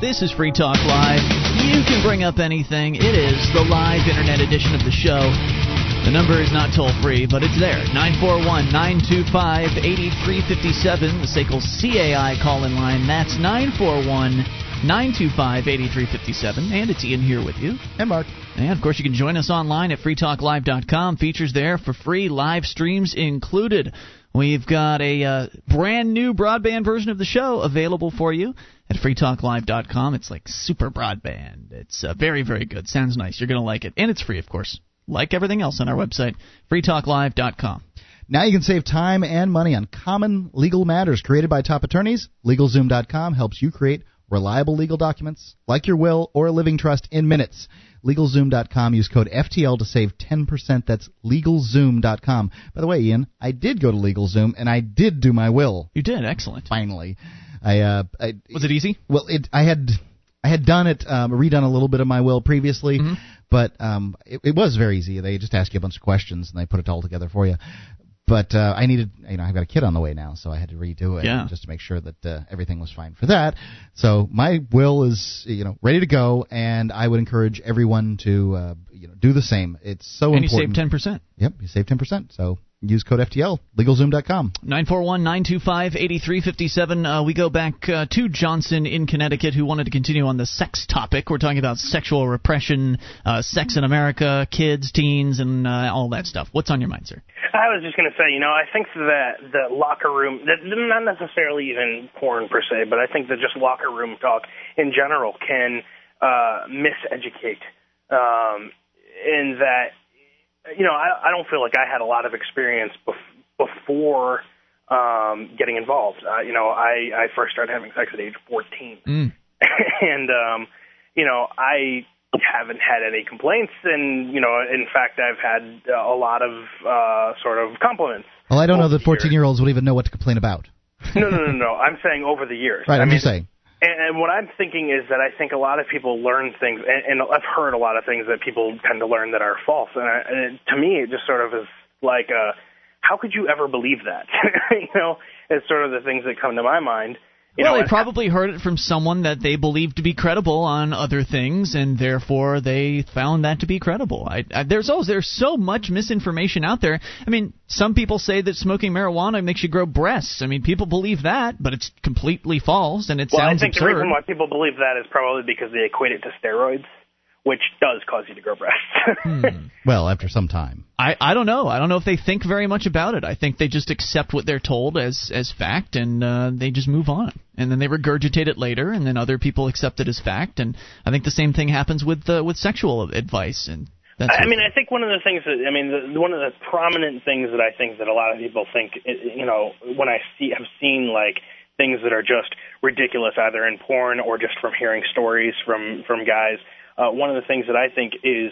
This is Free Talk Live. You can bring up anything. It is the live internet edition of the show. The number is not toll free, but it's there. 941 925 8357, the SACL CAI call in line. That's 941 925 8357. And it's Ian here with you. And Mark. And of course, you can join us online at freetalklive.com. Features there for free, live streams included. We've got a uh, brand new broadband version of the show available for you at freetalklive.com. It's like super broadband. It's uh, very, very good. Sounds nice. You're going to like it. And it's free, of course, like everything else on our website, freetalklive.com. Now you can save time and money on common legal matters created by top attorneys. LegalZoom.com helps you create reliable legal documents like your will or a living trust in minutes. LegalZoom.com. Use code FTL to save 10%. That's LegalZoom.com. By the way, Ian, I did go to LegalZoom and I did do my will. You did excellent. Finally, I, uh, I was it easy? Well, it I had I had done it, um, redone a little bit of my will previously, Mm-hmm. but um, it, it was very easy. They just ask you a bunch of questions and they put it all together for you. But uh, I needed, you know, I've got a kid on the way now, so I had to redo it Yeah. just to make sure that uh, everything was fine for that. So my will is, you know, ready to go, and I would encourage everyone to, uh, you know, do the same. It's so important and you save 10%. Yep, you save ten percent. So use code FTL. LegalZoom.com. 941 925 8357. Uh, We go back uh, to Johnson in Connecticut, who wanted to continue on the sex topic. We're talking about sexual repression, uh, sex in America, kids, teens, and uh, all that stuff. What's on your mind, sir? I was just going to say, you know, I think that the locker room, that not necessarily even porn per se, but I think that just locker room talk in general can uh, miseducate. Um, in that, you know, I, I don't feel like I had a lot of experience bef- before um, getting involved. Uh, you know, I, I first started having sex at age 14. Mm. and um you know i haven't had any complaints and you know in fact i've had a lot of uh sort of compliments Well, I don't know that fourteen-year-olds would even know what to complain about. no no no no i'm saying over the years Right, I I'm mean, just saying. And, what i'm thinking is that i think a lot of people learn things and, and i've heard a lot of things that people tend to learn that are false. And, I, and to me it just sort of is like uh how could you ever believe that? You know it's sort of the things that come to my mind you well, know, they probably heard it from someone that they believed to be credible on other things, and therefore they found that to be credible. I, I, there's always there's so much misinformation out there. I mean, some people say that smoking marijuana makes you grow breasts. I mean, people believe that, but it's completely false, and it well, sounds I think absurd. the reason why people believe that is probably because they equate it to steroids. Which does cause you to grow breasts. Hmm. Well, after some time. I, I don't know. I don't know if they think very much about it. I think they just accept what they're told as as fact, and uh, they just move on. And then they regurgitate it later, and then other people accept it as fact. And I think the same thing happens with uh, with sexual advice and. That sort I mean, I think one of the things that I mean, the, one of the prominent things that I think that a lot of people think, you know, when I see have seen like things that are just ridiculous, either in porn or just from hearing stories from from guys. Uh, one of the things that I think is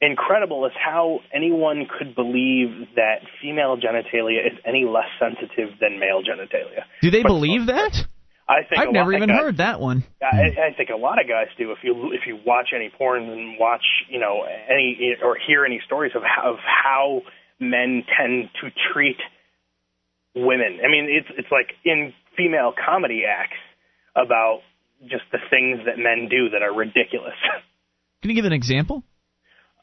incredible is how anyone could believe that female genitalia is any less sensitive than male genitalia. Do they But believe that? I think I've never even guys- heard that one. I, I think a lot of guys do. If you if you watch any porn and watch you know any or hear any stories of how, of how men tend to treat women. I mean, it's it's like in female comedy acts about just the things that men do that are ridiculous. Can you give an example?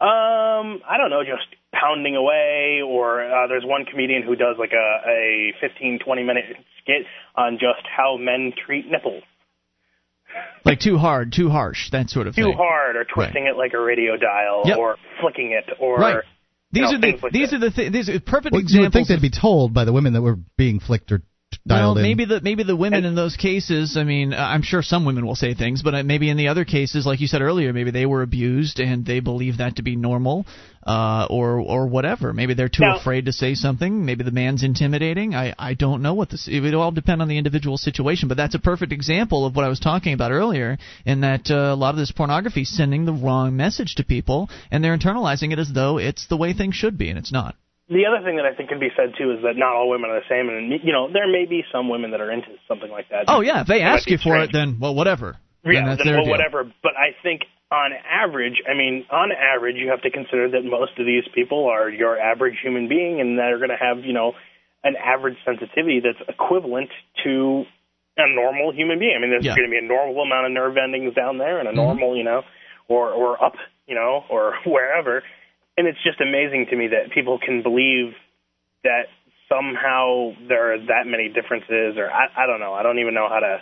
Um, I don't know, just pounding away, or uh, there's one comedian who does like a a 15 20 minute skit on just how men treat nipples. Like too hard, too harsh, that sort of too thing. Too hard, or twisting it like a radio dial, Yep. or flicking it, or Right. These you know, are the like these that. are the th- these are perfect Well, you would think of- they'd be told by the women that were being flicked or t- dialed well, in. maybe the maybe the women in those cases. I mean, uh, I'm sure some women will say things, but uh, maybe in the other cases, like you said earlier, maybe they were abused and they believe that to be normal, uh, or or whatever. Maybe they're too Now- afraid to say something. Maybe the man's intimidating. I I don't know what this. It would all depend on the individual situation. But that's a perfect example of what I was talking about earlier, in that uh, a lot of this pornography is sending the wrong message to people, and they're internalizing it as though it's the way things should be, and it's not. The other thing that I think can be said too is that not all women are the same, and you know there may be some women that are into something like that. Oh yeah, if they ask you for strange. it, then well, whatever. Then Yeah, that's then, their well, deal. whatever. But I think on average, I mean, on average, you have to consider that most of these people are your average human being, and they're going to have, you know, an average sensitivity that's equivalent to a normal human being. I mean, there's Yeah. going to be a normal amount of nerve endings down there, and a Mhm. normal, you know, or or up, you know, or wherever. And it's just amazing to me that people can believe that somehow there are that many differences, or I, I don't know. I don't even know how to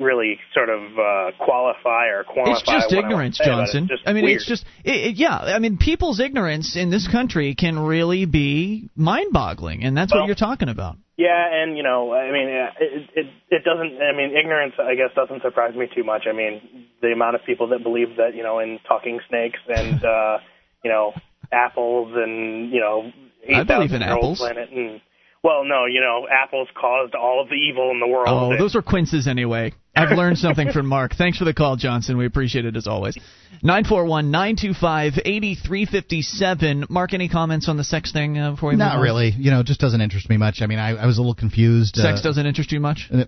really sort of uh, qualify or quantify. It's just I ignorance, it. Johnson. Just I mean, weird. it's just it, it, yeah. I mean, people's ignorance in this country can really be mind-boggling, and that's Well- what you're talking about. Yeah, and you know, I mean, it, it it doesn't. I mean, ignorance, I guess, doesn't surprise me too much. I mean, the amount of people that believe that you know in talking snakes and uh, you know apples and you know I eight believe in year old apples. planet and well, no, you know, apples caused all of the evil in the world. Oh, those are quinces anyway. I've learned something from Mark. Thanks for the call, Johnson. We appreciate it as always. Nine four one nine two five eighty three fifty seven. Mark, any comments on the sex thing uh, before we move Not on? really. You know, it just doesn't interest me much. I mean, I, I was a little confused. Sex uh, doesn't interest you much. uh,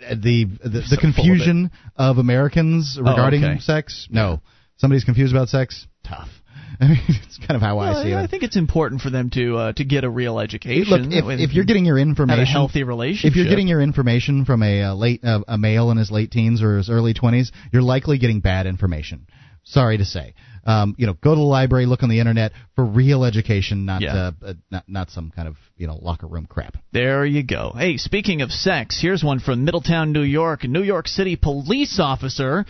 the the, so the confusion of, Americans regarding Oh, okay. sex. No, somebody's confused about sex. Tough. I mean, it's kind of how I Well, see I it. think it's important for them to uh, to get a real education. Look, if, if you're getting your information, a healthy relationship, if you're getting your information from a uh, late uh, a male in his late teens or his early 20s, you're likely getting bad information. Sorry to say. Um, you know, go to the library, look on the internet for real education, not Yeah. uh, uh, not not some kind of you know locker room crap. There you go. Hey, speaking of sex, here's one from Middletown, New York. A New York City police officer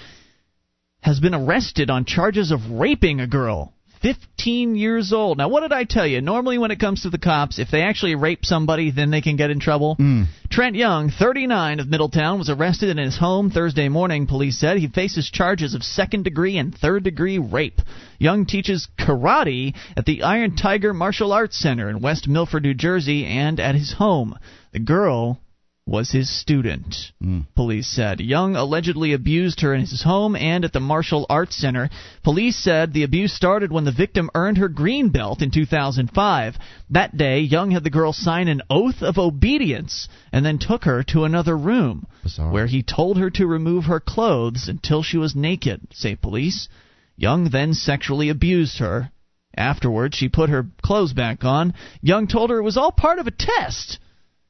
has been arrested on charges of raping a girl. 15 years old. Now, what did I tell you? Normally, when it comes to the cops, if they actually rape somebody, then they can get in trouble. Mm. Trent Young, 39 of Middletown, was arrested in his home Thursday morning, police said. He faces charges of second degree and third degree rape. Young teaches karate at the Iron Tiger Martial Arts Center in West Milford, New Jersey, and at his home. The girl was his student, hmm. police said. Young allegedly abused her in his home and at the Martial Arts Center. Police said the abuse started when the victim earned her green belt in 2005. That day, Young had the girl sign an oath of obedience and then took her to another room Bizarre. where he told her to remove her clothes until she was naked, say police. Young then sexually abused her. Afterwards, she put her clothes back on. Young told her it was all part of a test.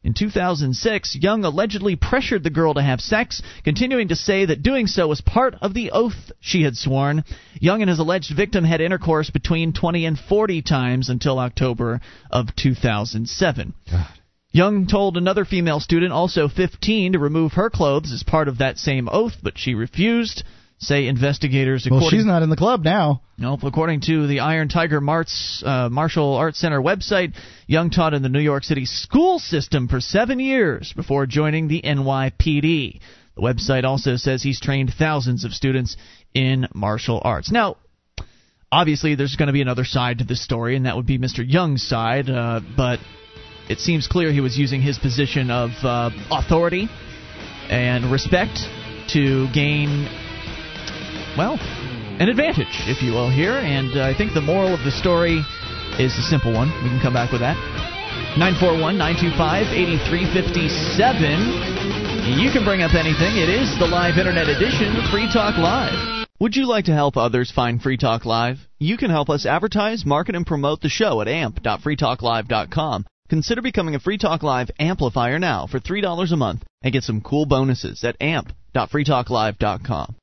In 2006, Young allegedly pressured the girl to have sex, continuing to say that doing so was part of the oath she had sworn. Young and his alleged victim had intercourse between 20 and 40 times until October of 2007. Young told another female student, also 15, to remove her clothes as part of that same oath, but she refused. Say investigators. Well, she's not in the club now. Nope. According to the Iron Tiger Marts, uh, Martial Arts Center website, Young taught in the New York City school system for seven years before joining the NYPD. The website also says he's trained thousands of students in martial arts. Now, obviously, there's going to be another side to this story, and that would be Mr. Young's side, uh, but it seems clear he was using his position of uh, authority and respect to gain, well, an advantage, if you will, here. And uh, I think the moral of the story is a simple one. We can come back with that. 941 925 8357. You can bring up anything. It is the live internet edition of Free Talk Live. Would you like to help others find Free Talk Live? You can help us advertise, market, and promote the show at amp.freetalklive.com. Consider becoming a Free Talk Live amplifier now for $3 a month and get some cool bonuses at amp.freetalklive.com.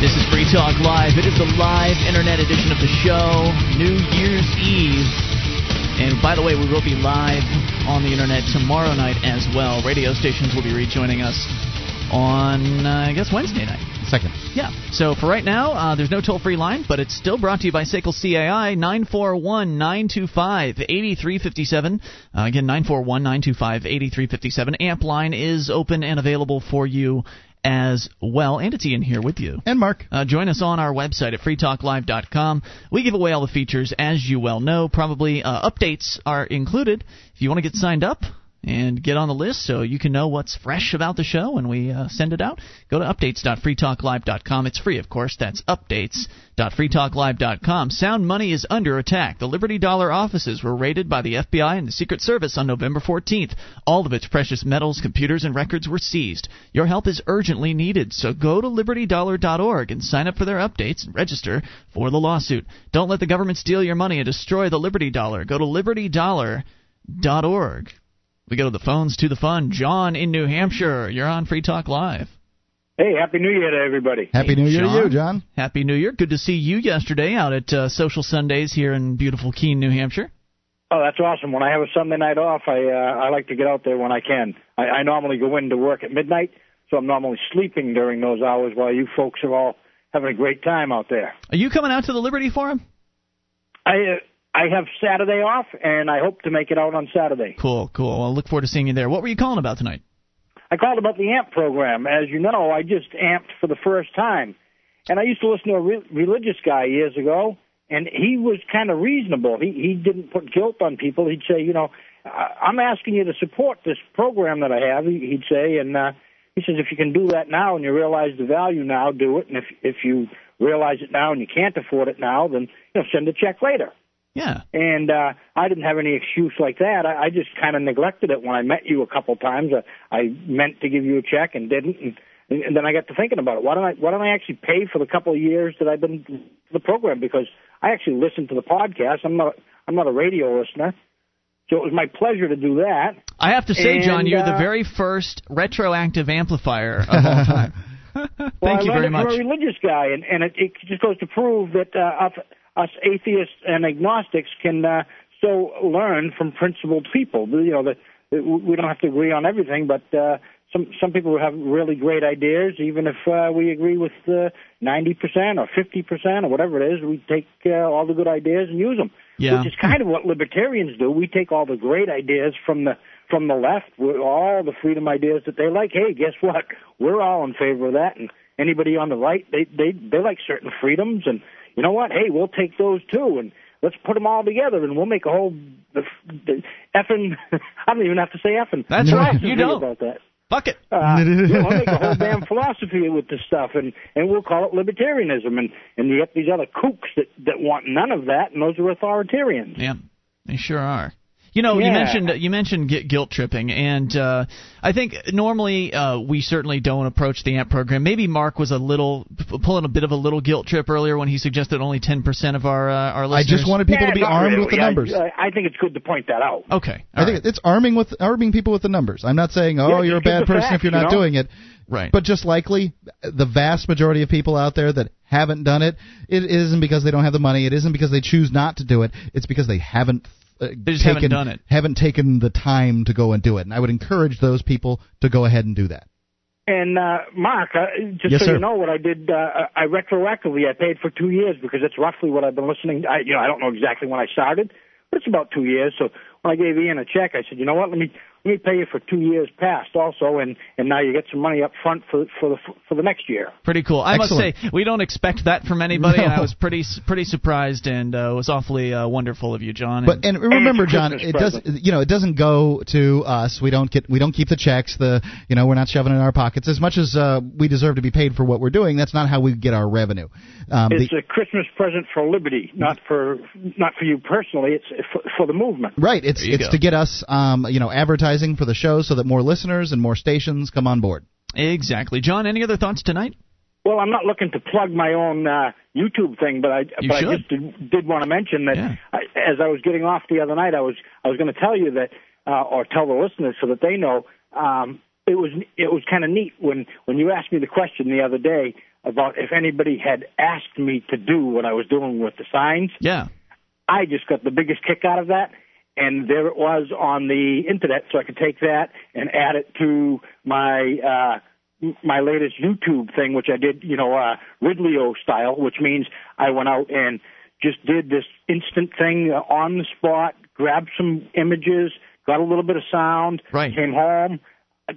This is Free Talk Live. It is the live internet edition of the show, New Year's Eve. And by the way, we will be live on the internet tomorrow night as well. Radio stations will be rejoining us on, uh, I guess, Wednesday night. Second. Yeah. So for right now, uh, there's no toll free line, but it's still brought to you by SACL CAI 941 925 8357. Uh, again, 941 925 8357. Amp line is open and available for you as well. And it's Ian here with you. And Mark. Uh, join us on our website at freetalklive.com. We give away all the features, as you well know. Probably uh, updates are included. If you want to get signed up, and get on the list so you can know what's fresh about the show when we uh, send it out. Go to updates.freetalklive.com. It's free, of course. That's updates.freetalklive.com. Sound money is under attack. The Liberty Dollar offices were raided by the FBI and the Secret Service on November 14th. All of its precious metals, computers, and records were seized. Your help is urgently needed, so go to libertydollar.org and sign up for their updates and register for the lawsuit. Don't let the government steal your money and destroy the Liberty Dollar. Go to libertydollar.org. We go to the phones to the fun. John in New Hampshire, you're on Free Talk Live. Hey, Happy New Year to everybody. Happy New Year John. to you, John. Happy New Year. Good to see you yesterday out at uh, Social Sundays here in beautiful Keene, New Hampshire. Oh, that's awesome. When I have a Sunday night off, I uh, I like to get out there when I can. I, I normally go in to work at midnight, so I'm normally sleeping during those hours while you folks are all having a great time out there. Are you coming out to the Liberty Forum? I uh, I have Saturday off, and I hope to make it out on Saturday. Cool, cool. Well, I look forward to seeing you there. What were you calling about tonight? I called about the AMP program. As you know, I just amped for the first time. And I used to listen to a re- religious guy years ago, and he was kind of reasonable. He he didn't put guilt on people. He'd say, you know, I'm asking you to support this program that I have. He'd say, and uh, he says, if you can do that now and you realize the value now, do it. And if if you realize it now and you can't afford it now, then you know, send a check later. Yeah. And uh, I didn't have any excuse like that. I, I just kind of neglected it when I met you a couple times. Uh, I meant to give you a check and didn't, and, and then I got to thinking about it. Why don't I? Why don't I actually pay for the couple of years that I've been the program? Because I actually listen to the podcast. I'm not. I'm not a radio listener. So it was my pleasure to do that. I have to say, and, John, you're uh, the very first retroactive amplifier of all time. Thank well, you I very learned it much. From a religious guy, and, and it, it just goes to prove that uh, us, atheists and agnostics can uh, so learn from principled people. You know, that we don't have to agree on everything, but uh, some some people have really great ideas, even if uh, we agree with uh, ninety percent or fifty percent or whatever it is. We take uh, all the good ideas and use them, Yeah. which is kind of what libertarians do. We take all the great ideas from the from the left, all the freedom ideas that they like. Hey, guess what? We're all in favor of that, and anybody on the right, they they they like certain freedoms, and you know what? Hey, we'll take those too, and let's put them all together, and we'll make a whole the, the effing. I don't even have to say effing. That's right, you don't. about that. Fuck it. Uh, we'll make a whole damn philosophy with this stuff, and and we'll call it libertarianism, and and you get these other kooks that that want none of that, and those are authoritarians. Yeah, they sure are. You know, you mentioned you mentioned gu- guilt tripping, and uh, I think normally uh, we certainly don't approach the AMP program. Maybe Mark was a little p- pulling a bit of a little guilt trip earlier when he suggested only ten percent of our uh, our I just wanted people Yeah, to be armed really. with the numbers. I, I think it's good to point that out. Okay, I think it's arming with arming people with the numbers. I'm not saying, oh, Yeah, you're a bad person facts, if you're you not know? doing it. Right. But just likely, the vast majority of people out there that haven't done it, it isn't because they don't have the money. It isn't because they choose not to do it. It's because they haven't. Uh, They just taken, haven't done it. Haven't taken the time to go and do it. And I would encourage those people to go ahead and do that. And uh, Mark, uh, just Yes, so sir. you know, what I did, uh, I retroactively I paid for two years because it's roughly what I've been listening. I, you know, I don't know exactly when I started, but it's about two years. So when I gave Ian a check, I said, you know what, let me let me pay you for two years past also, and and now you get some money up front for for the for the next year. Pretty cool. I Excellent. must say, we don't expect that from anybody, and I was pretty pretty surprised, and uh, it was awfully uh, wonderful of you, John. But and remember, it's John, Christmas it does you know it doesn't go to us. We don't get we don't keep the checks. The you know we're not shoving it in our pockets as much as uh, we deserve to be paid for what we're doing. That's not how we get our revenue. Um, It's the- a Christmas present for liberty, not for not for you personally. It's for, for the movement. Right. It's it's go. to get us, um, you know, advertising for the show so that more listeners and more stations come on board. exactly, John. Any other thoughts tonight? Well, I'm not looking to plug my own uh, YouTube thing, but I You but I just did, did want to mention that Yeah. I, as I was getting off the other night, I was I was going to tell you that uh, or tell the listeners so that they know um, it was it was kind of neat when when you asked me the question the other day about if anybody had asked me to do what I was doing with the signs. Yeah. I just got the biggest kick out of that. And there it was on the internet, so I could take that and add it to my uh, my latest YouTube thing, which I did, you know, uh, Ridley-O style, which means I went out and just did this instant thing uh, on the spot, grabbed some images, got a little bit of sound, Right. came home, uh,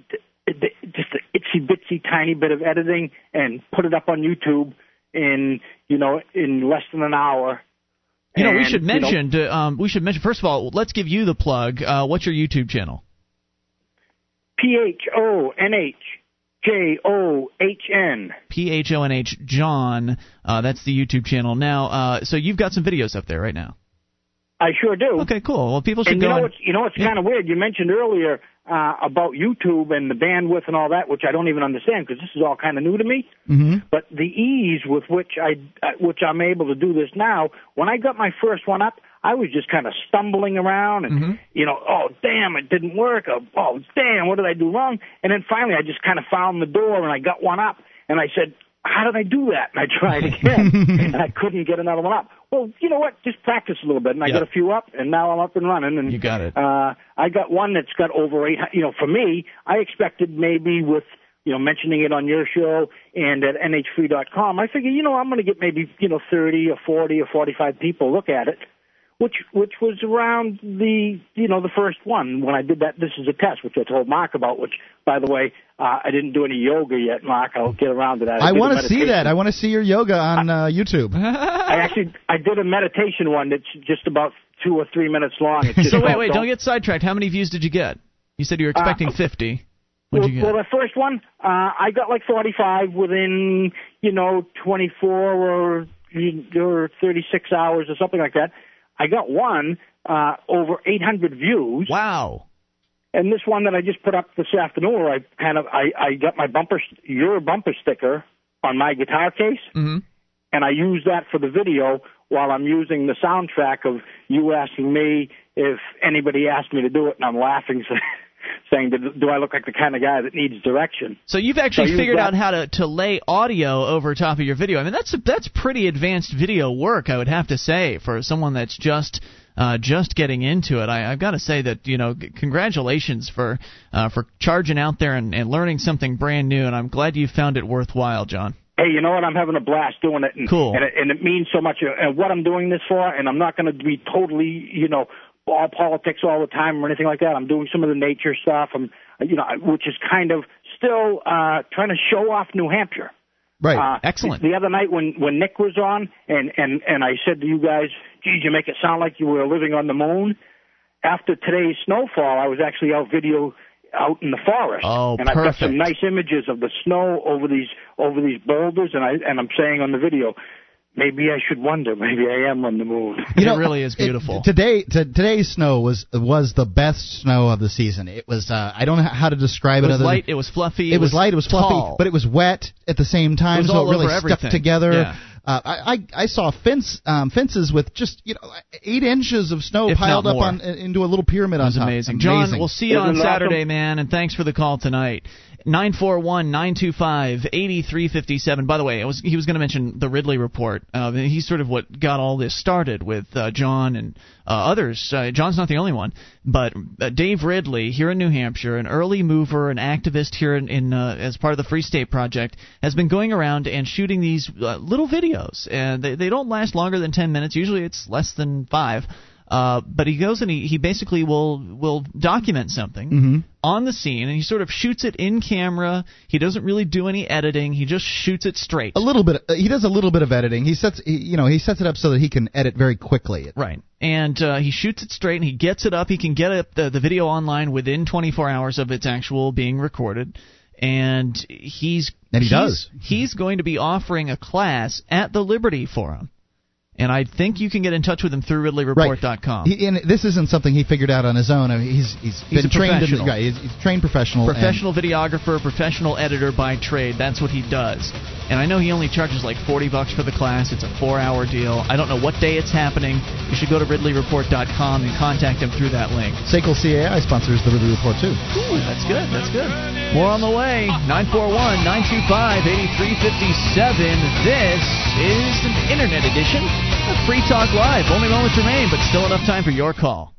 just an itsy bitsy tiny bit of editing, and put it up on YouTube in you know in less than an hour. You know, we And, should you know, mention. to, um, we should mention. First of all, let's give you the plug. Uh, what's your YouTube channel? P H O N H J O H N. P H O N H John. Uh, that's the YouTube channel. Now, uh, so you've got some videos up there right now. I sure do. Okay, cool. Well, people should And go. you know and- what's you know what's Yeah. kind of weird? You mentioned earlier uh, about YouTube and the bandwidth and all that, which I don't even understand because this is all kind of new to me. Mm-hmm. But the ease with which I uh, which I'm able to do this now, when I got my first one up, I was just kind of stumbling around and Mm-hmm. you know, oh damn, it didn't work. Oh, oh damn, what did I do wrong? And then finally, I just kind of found the door and I got one up, and I said. How did I do that? And I tried again, and I couldn't get another one up. Well, you know what? Just practice a little bit, and I Yeah. got a few up, and now I'm up and running. And You got it. uh, I got one that's got over eight. You know, for me, I expected maybe with you know mentioning it on your show and at nhfree.com, I figure you know I'm going to get maybe you know 30 or 40 or 45 people look at it, which which was around the you know the first one when I did that. This is a test, which I told Mark about. Which, by the way, uh, I didn't do any yoga yet, Mark. I'll get around to that. I did a want to see that. I want to see your yoga on uh, YouTube. I actually I did a meditation one that's just about two or three minutes long. It's just so wait, wait, don't get sidetracked. How many views did you get? You said you were expecting 50. What'd Well, you get? well, the first one, uh, I got like 45 within, you know, 24 or, or 36 hours or something like that. I got one uh, over 800 views. Wow. And this one that I just put up this afternoon, where I kind of I, I got my bumper your bumper sticker on my guitar case, hmm and I use that for the video while I'm using the soundtrack of you asking me if anybody asked me to do it, and I'm laughing, saying, "Do do I look like the kind of guy that needs direction?" So you've actually So figured got- out how to, to lay audio over top of your video. I mean, that's that's pretty advanced video work, I would have to say, for someone that's just uh, just getting into it. I, I've got to say that you know, congratulations for uh, for charging out there and, and learning something brand new. And I'm glad you found it worthwhile, John. hey, you know what? I'm having a blast doing it, and Cool. and it, and it means so much. uh, And what I'm doing this for, and I'm not going to be totally, you know, all politics all the time or anything like that. I'm doing some of the nature stuff. I'm, you know, which is kind of still uh, trying to show off New Hampshire. Right. Uh, Excellent. The other night when when Nick was on, and and and I said to you guys, "Geez, you make it sound like you were living on the moon." After today's snowfall, I was actually out video out in the forest, Oh, and I've got some nice images of the snow over these over these boulders, and I and I'm saying on the video, maybe I should wonder, maybe I am on the moon. You know, it really is beautiful. today, t- today's snow was was the best snow of the season. It was uh, I don't know how to describe it it. was other light. Than, It was fluffy. it was light. It was fluffy, tall. but it was wet at the same time, It was so it really over stuck everything. together. Yeah. Uh, I, I I saw fence um, fences with just you know eight inches of snow If piled up on into a little pyramid That on was top. amazing. John, we'll see you on Isn't it Saturday, awesome? man, and thanks for the call tonight. 941-925-8357. By the way, was, he was going to mention the Ridley report. Uh, he's sort of what got all this started with uh, John and uh, others. Uh, John's not the only one, but uh, Dave Ridley here in New Hampshire, an early mover, an activist here in, in uh, as part of the Free State Project, has been going around and shooting these little videos, and they, they don't last longer than 10 minutes. Usually, it's less than five. Uh, but he goes and he, he basically will will document something Mm-hmm. on the scene and he sort of shoots it in camera. He doesn't really do any editing. He just shoots it straight. A little bit. Uh, he does a little bit of editing. He sets he, you know he sets it up so that he can edit very quickly. Right. And uh, he shoots it straight and he gets it up. He can get it, the, the video online within 24 hours of its actual being recorded. And he's And he he's- does. He's going to be offering a class at the Liberty Forum. And I think you can get in touch with him through RidleyReport.com. He, and this isn't something he figured out on his own. I mean, he's he's, He's been a trained in professional. the, yeah, he's, he's a trained professional. and- professional videographer, professional editor by trade. That's what he does. And I know he only charges like 40 bucks for the class. It's a 4-hour deal. I don't know what day it's happening. You should go to ridleyreport.com and contact him through that link. SACL CAI sponsors the Ridley Report too. Ooh, that's good. That's good. More on the way. 941-925-8357. This is an internet edition Free Talk Live. Only moments remain, but still enough time for your call.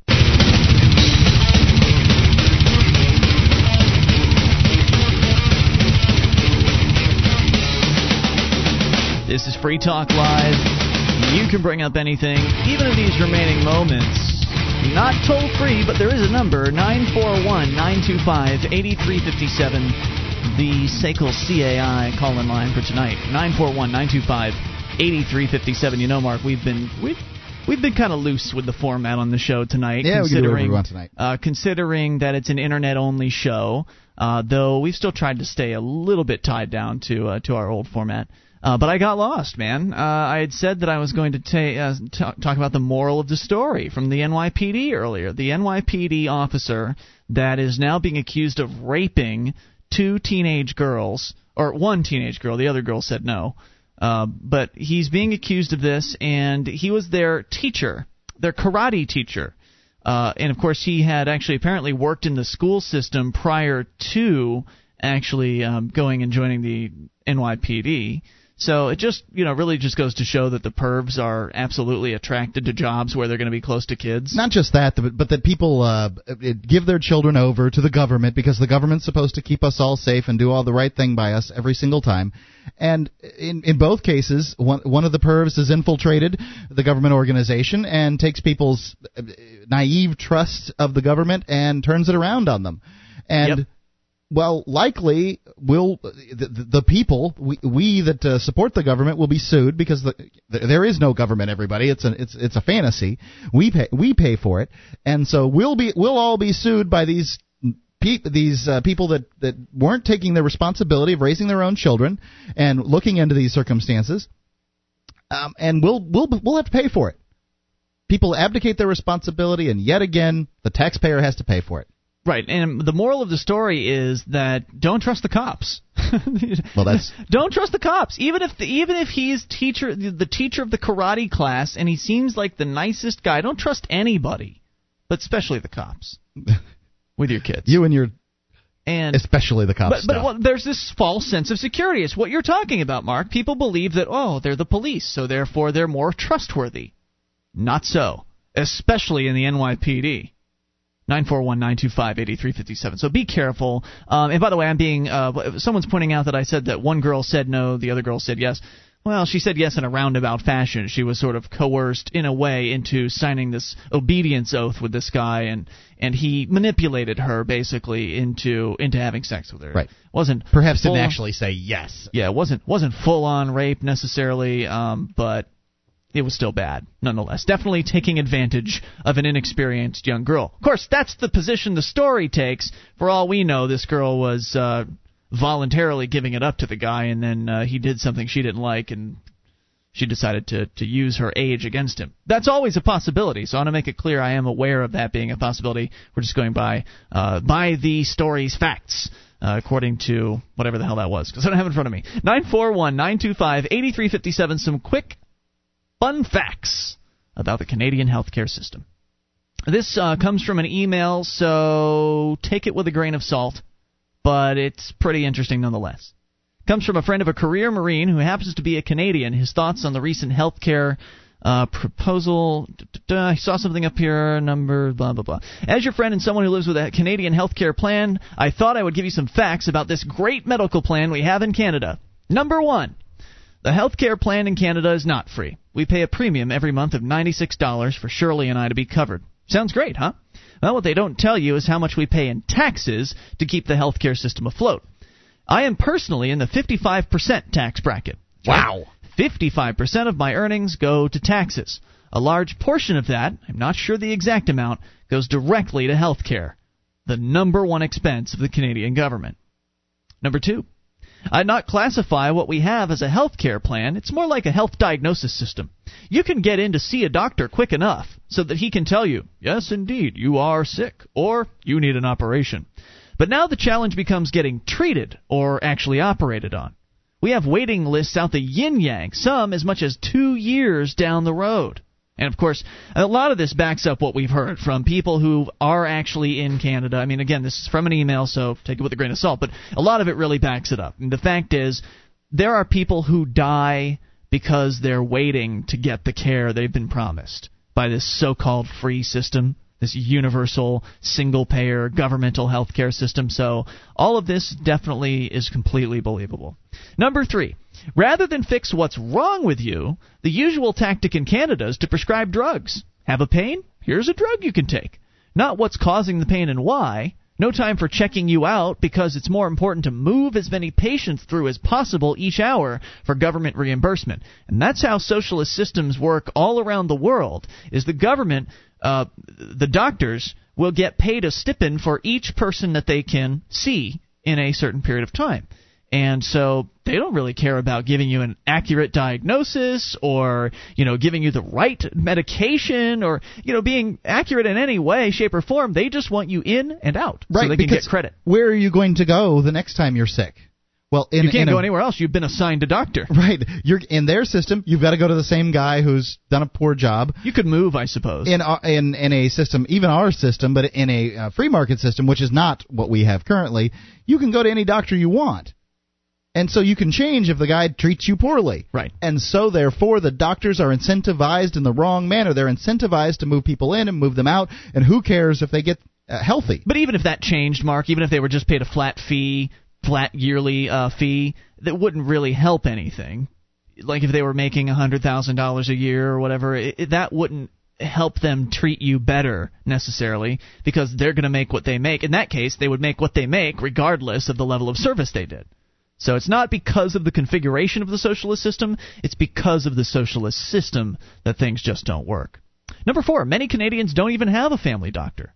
This is Free Talk Live. You can bring up anything, even in these remaining moments. Not toll free, but there is a number 941 925 8357. The SACL CAI call in line for tonight 941 925 8357. You know, Mark, we've been. We've, We've been kind of loose with the format on the show tonight. Yeah, we can do whatever considering we want tonight. uh, considering that it's an internet-only show. Uh, though we've still tried to stay a little bit tied down to uh, to our old format. Uh, but I got lost, man. Uh, I had said that I was going to ta- uh, t- talk about the moral of the story from the NYPD earlier. The NYPD officer that is now being accused of raping two teenage girls, or one teenage girl. The other girl said no. Uh, but he's being accused of this, and he was their teacher, their karate teacher. Uh, and of course, he had actually apparently worked in the school system prior to actually um, going and joining the NYPD. So it just, you know, really just goes to show that the pervs are absolutely attracted to jobs where they're going to be close to kids. Not just that, but, that people uh, give their children over to the government because the government's supposed to keep us all safe and do all the right thing by us every single time. And in in both cases, one one of the pervs has infiltrated the government organization and takes people's uh, naive trust of the government and turns it around on them. And Yep. Well, likely will the, the, people we, we that uh, support the government will be sued because the, there is no government. Everybody, it's a it's it's a fantasy. We pay we pay for it, and so we'll be we'll all be sued by these pe- these uh, people that that weren't taking the responsibility of raising their own children and looking into these circumstances, um, and we'll we'll we'll have to pay for it. People abdicate their responsibility, and yet again, the taxpayer has to pay for it. Right, and the moral of the story is that don't trust the cops. Well, that's don't trust the cops, even if the, even if he's teacher the, teacher of the karate class and he seems like the nicest guy. Don't trust anybody, but especially the cops with your kids. you and your and especially the cops. but, but well, there's this false sense of security. It's what you're talking about, Mark. People believe that oh, they're the police, so therefore they're more trustworthy. Not so, especially in the NYPD. 941-925-8357. So be careful. Um, and by the way, I'm being uh, someone's pointing out that I said that one girl said no, the other girl said yes. Well, she said yes in a roundabout fashion. She was sort of coerced in a way into signing this obedience oath with this guy, and and he manipulated her basically into into having sex with her. Right. wasn't Perhaps didn't full- actually say yes. yeah, it wasn't wasn't full on rape necessarily, um, but it was still bad nonetheless. Definitely taking advantage of an inexperienced young girl. Of course, that's the position the story takes. For all we know, this girl was uh, voluntarily giving it up to the guy, and then uh, he did something she didn't like, and she decided to to use her age against him. That's always a possibility. So I want to make it clear I am aware of that being a possibility. We're just going by uh, by the story's facts. uh, according to whatever the hell that was, because I don't have it in front of me. 941 925 8357. Some quick, fun facts about the Canadian healthcare system. This uh, comes from an email, so take it with a grain of salt, but it's pretty interesting nonetheless. Comes from a friend of a career Marine who happens to be a Canadian. His thoughts on the recent healthcare uh, proposal. I saw something up here, number blah blah blah. As your friend and someone who lives with a Canadian healthcare plan, I thought I would give you some facts about this great medical plan we have in Canada. Number one, the healthcare plan in Canada is not free. We pay a premium every month of $96 for Shirley and I to be covered. Sounds great, huh? Well, what they don't tell you is how much we pay in taxes to keep the healthcare system afloat. I am personally in the 55% tax bracket. Wow. 55% of my earnings go to taxes. A large portion of that, I'm not sure the exact amount, goes directly to health care, the number one expense of the Canadian government. Number two, I'd not classify what we have as a health care plan. It's more like a health diagnosis system. You can get in to see a doctor quick enough so that he can tell you, yes, indeed, you are sick, or you need an operation. But now the challenge becomes getting treated or actually operated on. We have waiting lists out the yin yang, some as much as two years down the road. And of course, a lot of this backs up what we've heard from people who are actually in Canada. I mean, again, this is from an email, so take it with a grain of salt, but a lot of it really backs it up. And the fact is, there are people who die because they're waiting to get the care they've been promised by this so called free system this universal single payer governmental healthcare system. So all of this definitely is completely believable. Number three, rather than fix what's wrong with you, the usual tactic in Canada is to prescribe drugs. Have a pain? Here's a drug you can take. Not what's causing the pain and why. No time for checking you out because it's more important to move as many patients through as possible each hour for government reimbursement. And that's how socialist systems work all around the world. Is the government uh, the doctors will get paid a stipend for each person that they can see in a certain period of time. And so they don't really care about giving you an accurate diagnosis or, you know, giving you the right medication or, you know, being accurate in any way, shape, or form. They just want you in and out right, so they can get credit. Where are you going to go the next time you're sick? Well, in, you can't in go a, anywhere else. You've been assigned a doctor. Right. You're in their system. You've got to go to the same guy who's done a poor job. You could move, I suppose. In uh, in in a system, even our system, but in a uh, free market system, which is not what we have currently, you can go to any doctor you want. And so you can change if the guy treats you poorly. Right. And so therefore the doctors are incentivized in the wrong manner. They're incentivized to move people in and move them out. And who cares if they get uh, healthy? But even if that changed, Mark, even if they were just paid a flat fee, flat yearly uh, fee, that wouldn't really help anything. Like if they were making a hundred thousand dollars a year or whatever, it, it, that wouldn't help them treat you better necessarily because they're going to make what they make. In that case, they would make what they make regardless of the level of service they did. So it's not because of the configuration of the socialist system, it's because of the socialist system that things just don't work. Number four, many Canadians don't even have a family doctor.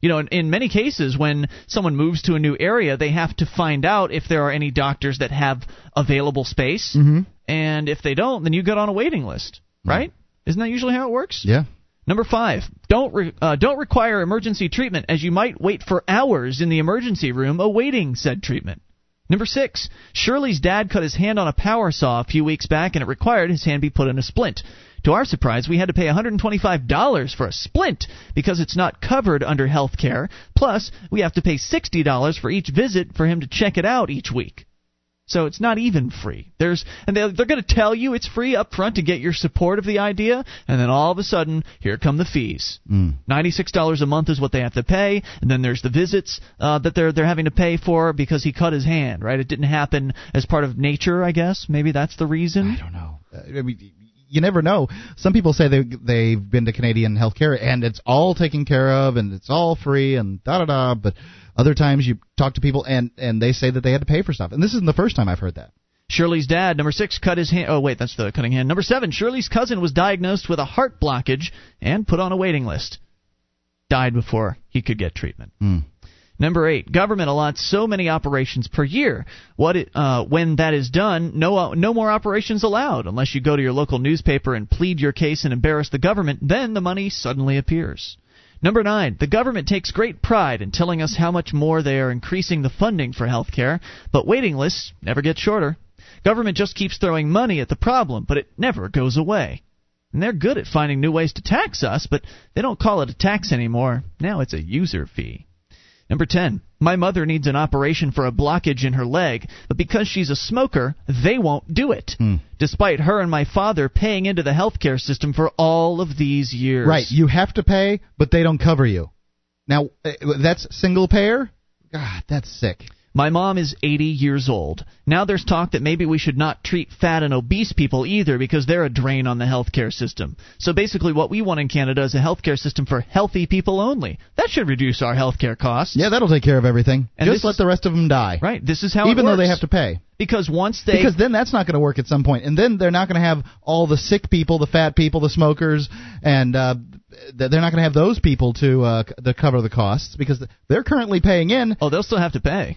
You know, in, in many cases, when someone moves to a new area, they have to find out if there are any doctors that have available space. Mm-hmm. And if they don't, then you get on a waiting list, right? Mm-hmm. Isn't that usually how it works? Yeah. Number five, don't re- uh, don't require emergency treatment, as you might wait for hours in the emergency room awaiting said treatment. Number six, Shirley's dad cut his hand on a power saw a few weeks back, and it required his hand be put in a splint. To our surprise, we had to pay $125 for a splint because it's not covered under health care. Plus, we have to pay $60 for each visit for him to check it out each week. So it's not even free. There's and they're, they're going to tell you it's free up front to get your support of the idea, and then all of a sudden, here come the fees. Mm. Ninety-six dollars a month is what they have to pay, and then there's the visits uh, that they're they're having to pay for because he cut his hand. Right? It didn't happen as part of nature, I guess. Maybe that's the reason. I don't know. Uh, I mean, you never know. Some people say they they've been to Canadian healthcare and it's all taken care of and it's all free and da da da. But other times you talk to people and and they say that they had to pay for stuff. And this isn't the first time I've heard that. Shirley's dad, number six, cut his hand. Oh, wait, that's the cutting hand. Number seven, Shirley's cousin was diagnosed with a heart blockage and put on a waiting list. Died before he could get treatment. Mm. Number eight, government allots so many operations per year. What it, uh, when that is done, no uh, no more operations allowed unless you go to your local newspaper and plead your case and embarrass the government. Then the money suddenly appears. Number nine, the government takes great pride in telling us how much more they are increasing the funding for health care, but waiting lists never get shorter. Government just keeps throwing money at the problem, but it never goes away. And they're good at finding new ways to tax us, but they don't call it a tax anymore. Now it's a user fee. Number 10. My mother needs an operation for a blockage in her leg, but because she's a smoker, they won't do it. Hmm. Despite her and my father paying into the healthcare system for all of these years. Right. You have to pay, but they don't cover you. Now, uh, that's single payer? God, that's sick. My mom is 80 years old. Now there's talk that maybe we should not treat fat and obese people either because they're a drain on the healthcare system. So basically, what we want in Canada is a healthcare system for healthy people only. That should reduce our healthcare costs. Yeah, that'll take care of everything. And Just let is- the rest of them die. Right. This is how it Even though they have to pay. Because once they Because then that's not going to work at some point. and then they're not going to have all the sick people, the fat people, the smokers, and uh, they're not going to have those people to uh, to cover the costs because they're currently paying in. Oh, they'll still have to pay.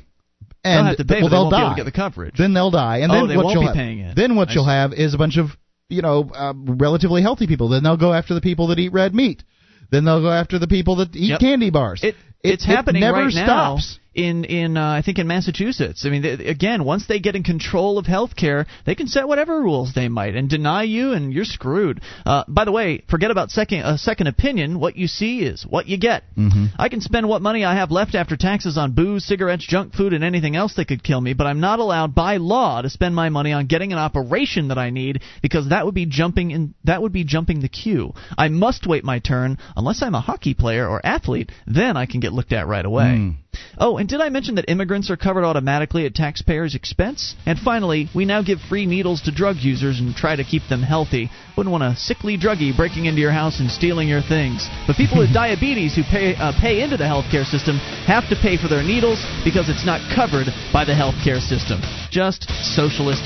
And they'll have to pay, well, they'll be die. get the coverage. Then they'll die, and Oh, then they what you'll be have, then what I you'll see. have is a bunch of you know uh, relatively healthy people. Then they'll go after the people that eat red meat. Then they'll go after the people that eat Yep. candy bars. It, It- it's it happening never right now stops. In in uh, I think in Massachusetts. I mean, they, again, once they get in control of healthcare, they can set whatever rules they might and deny you, and you're screwed. Uh, by the way, forget about second a second opinion. What you see is what you get. Mm-hmm. I can spend what money I have left after taxes on booze, cigarettes, junk food, and anything else that could kill me, but I'm not allowed by law to spend my money on getting an operation that I need because that would be jumping in that would be jumping the queue. I must wait my turn unless I'm a hockey player or athlete, then I can get looked at right away. Hmm. Oh, and did I mention that immigrants are covered automatically at taxpayers' expense? And finally, we now give free needles to drug users and try to keep them healthy. Wouldn't want a sickly druggie breaking into your house and stealing your things. But people with diabetes who pay uh, pay into the healthcare system have to pay for their needles because it's not covered by the healthcare system. Just socialist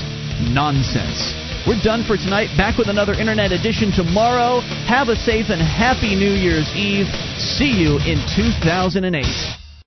nonsense. We're done for tonight. Back with another internet edition tomorrow. Have a safe and happy New Year's Eve. See you in 2008.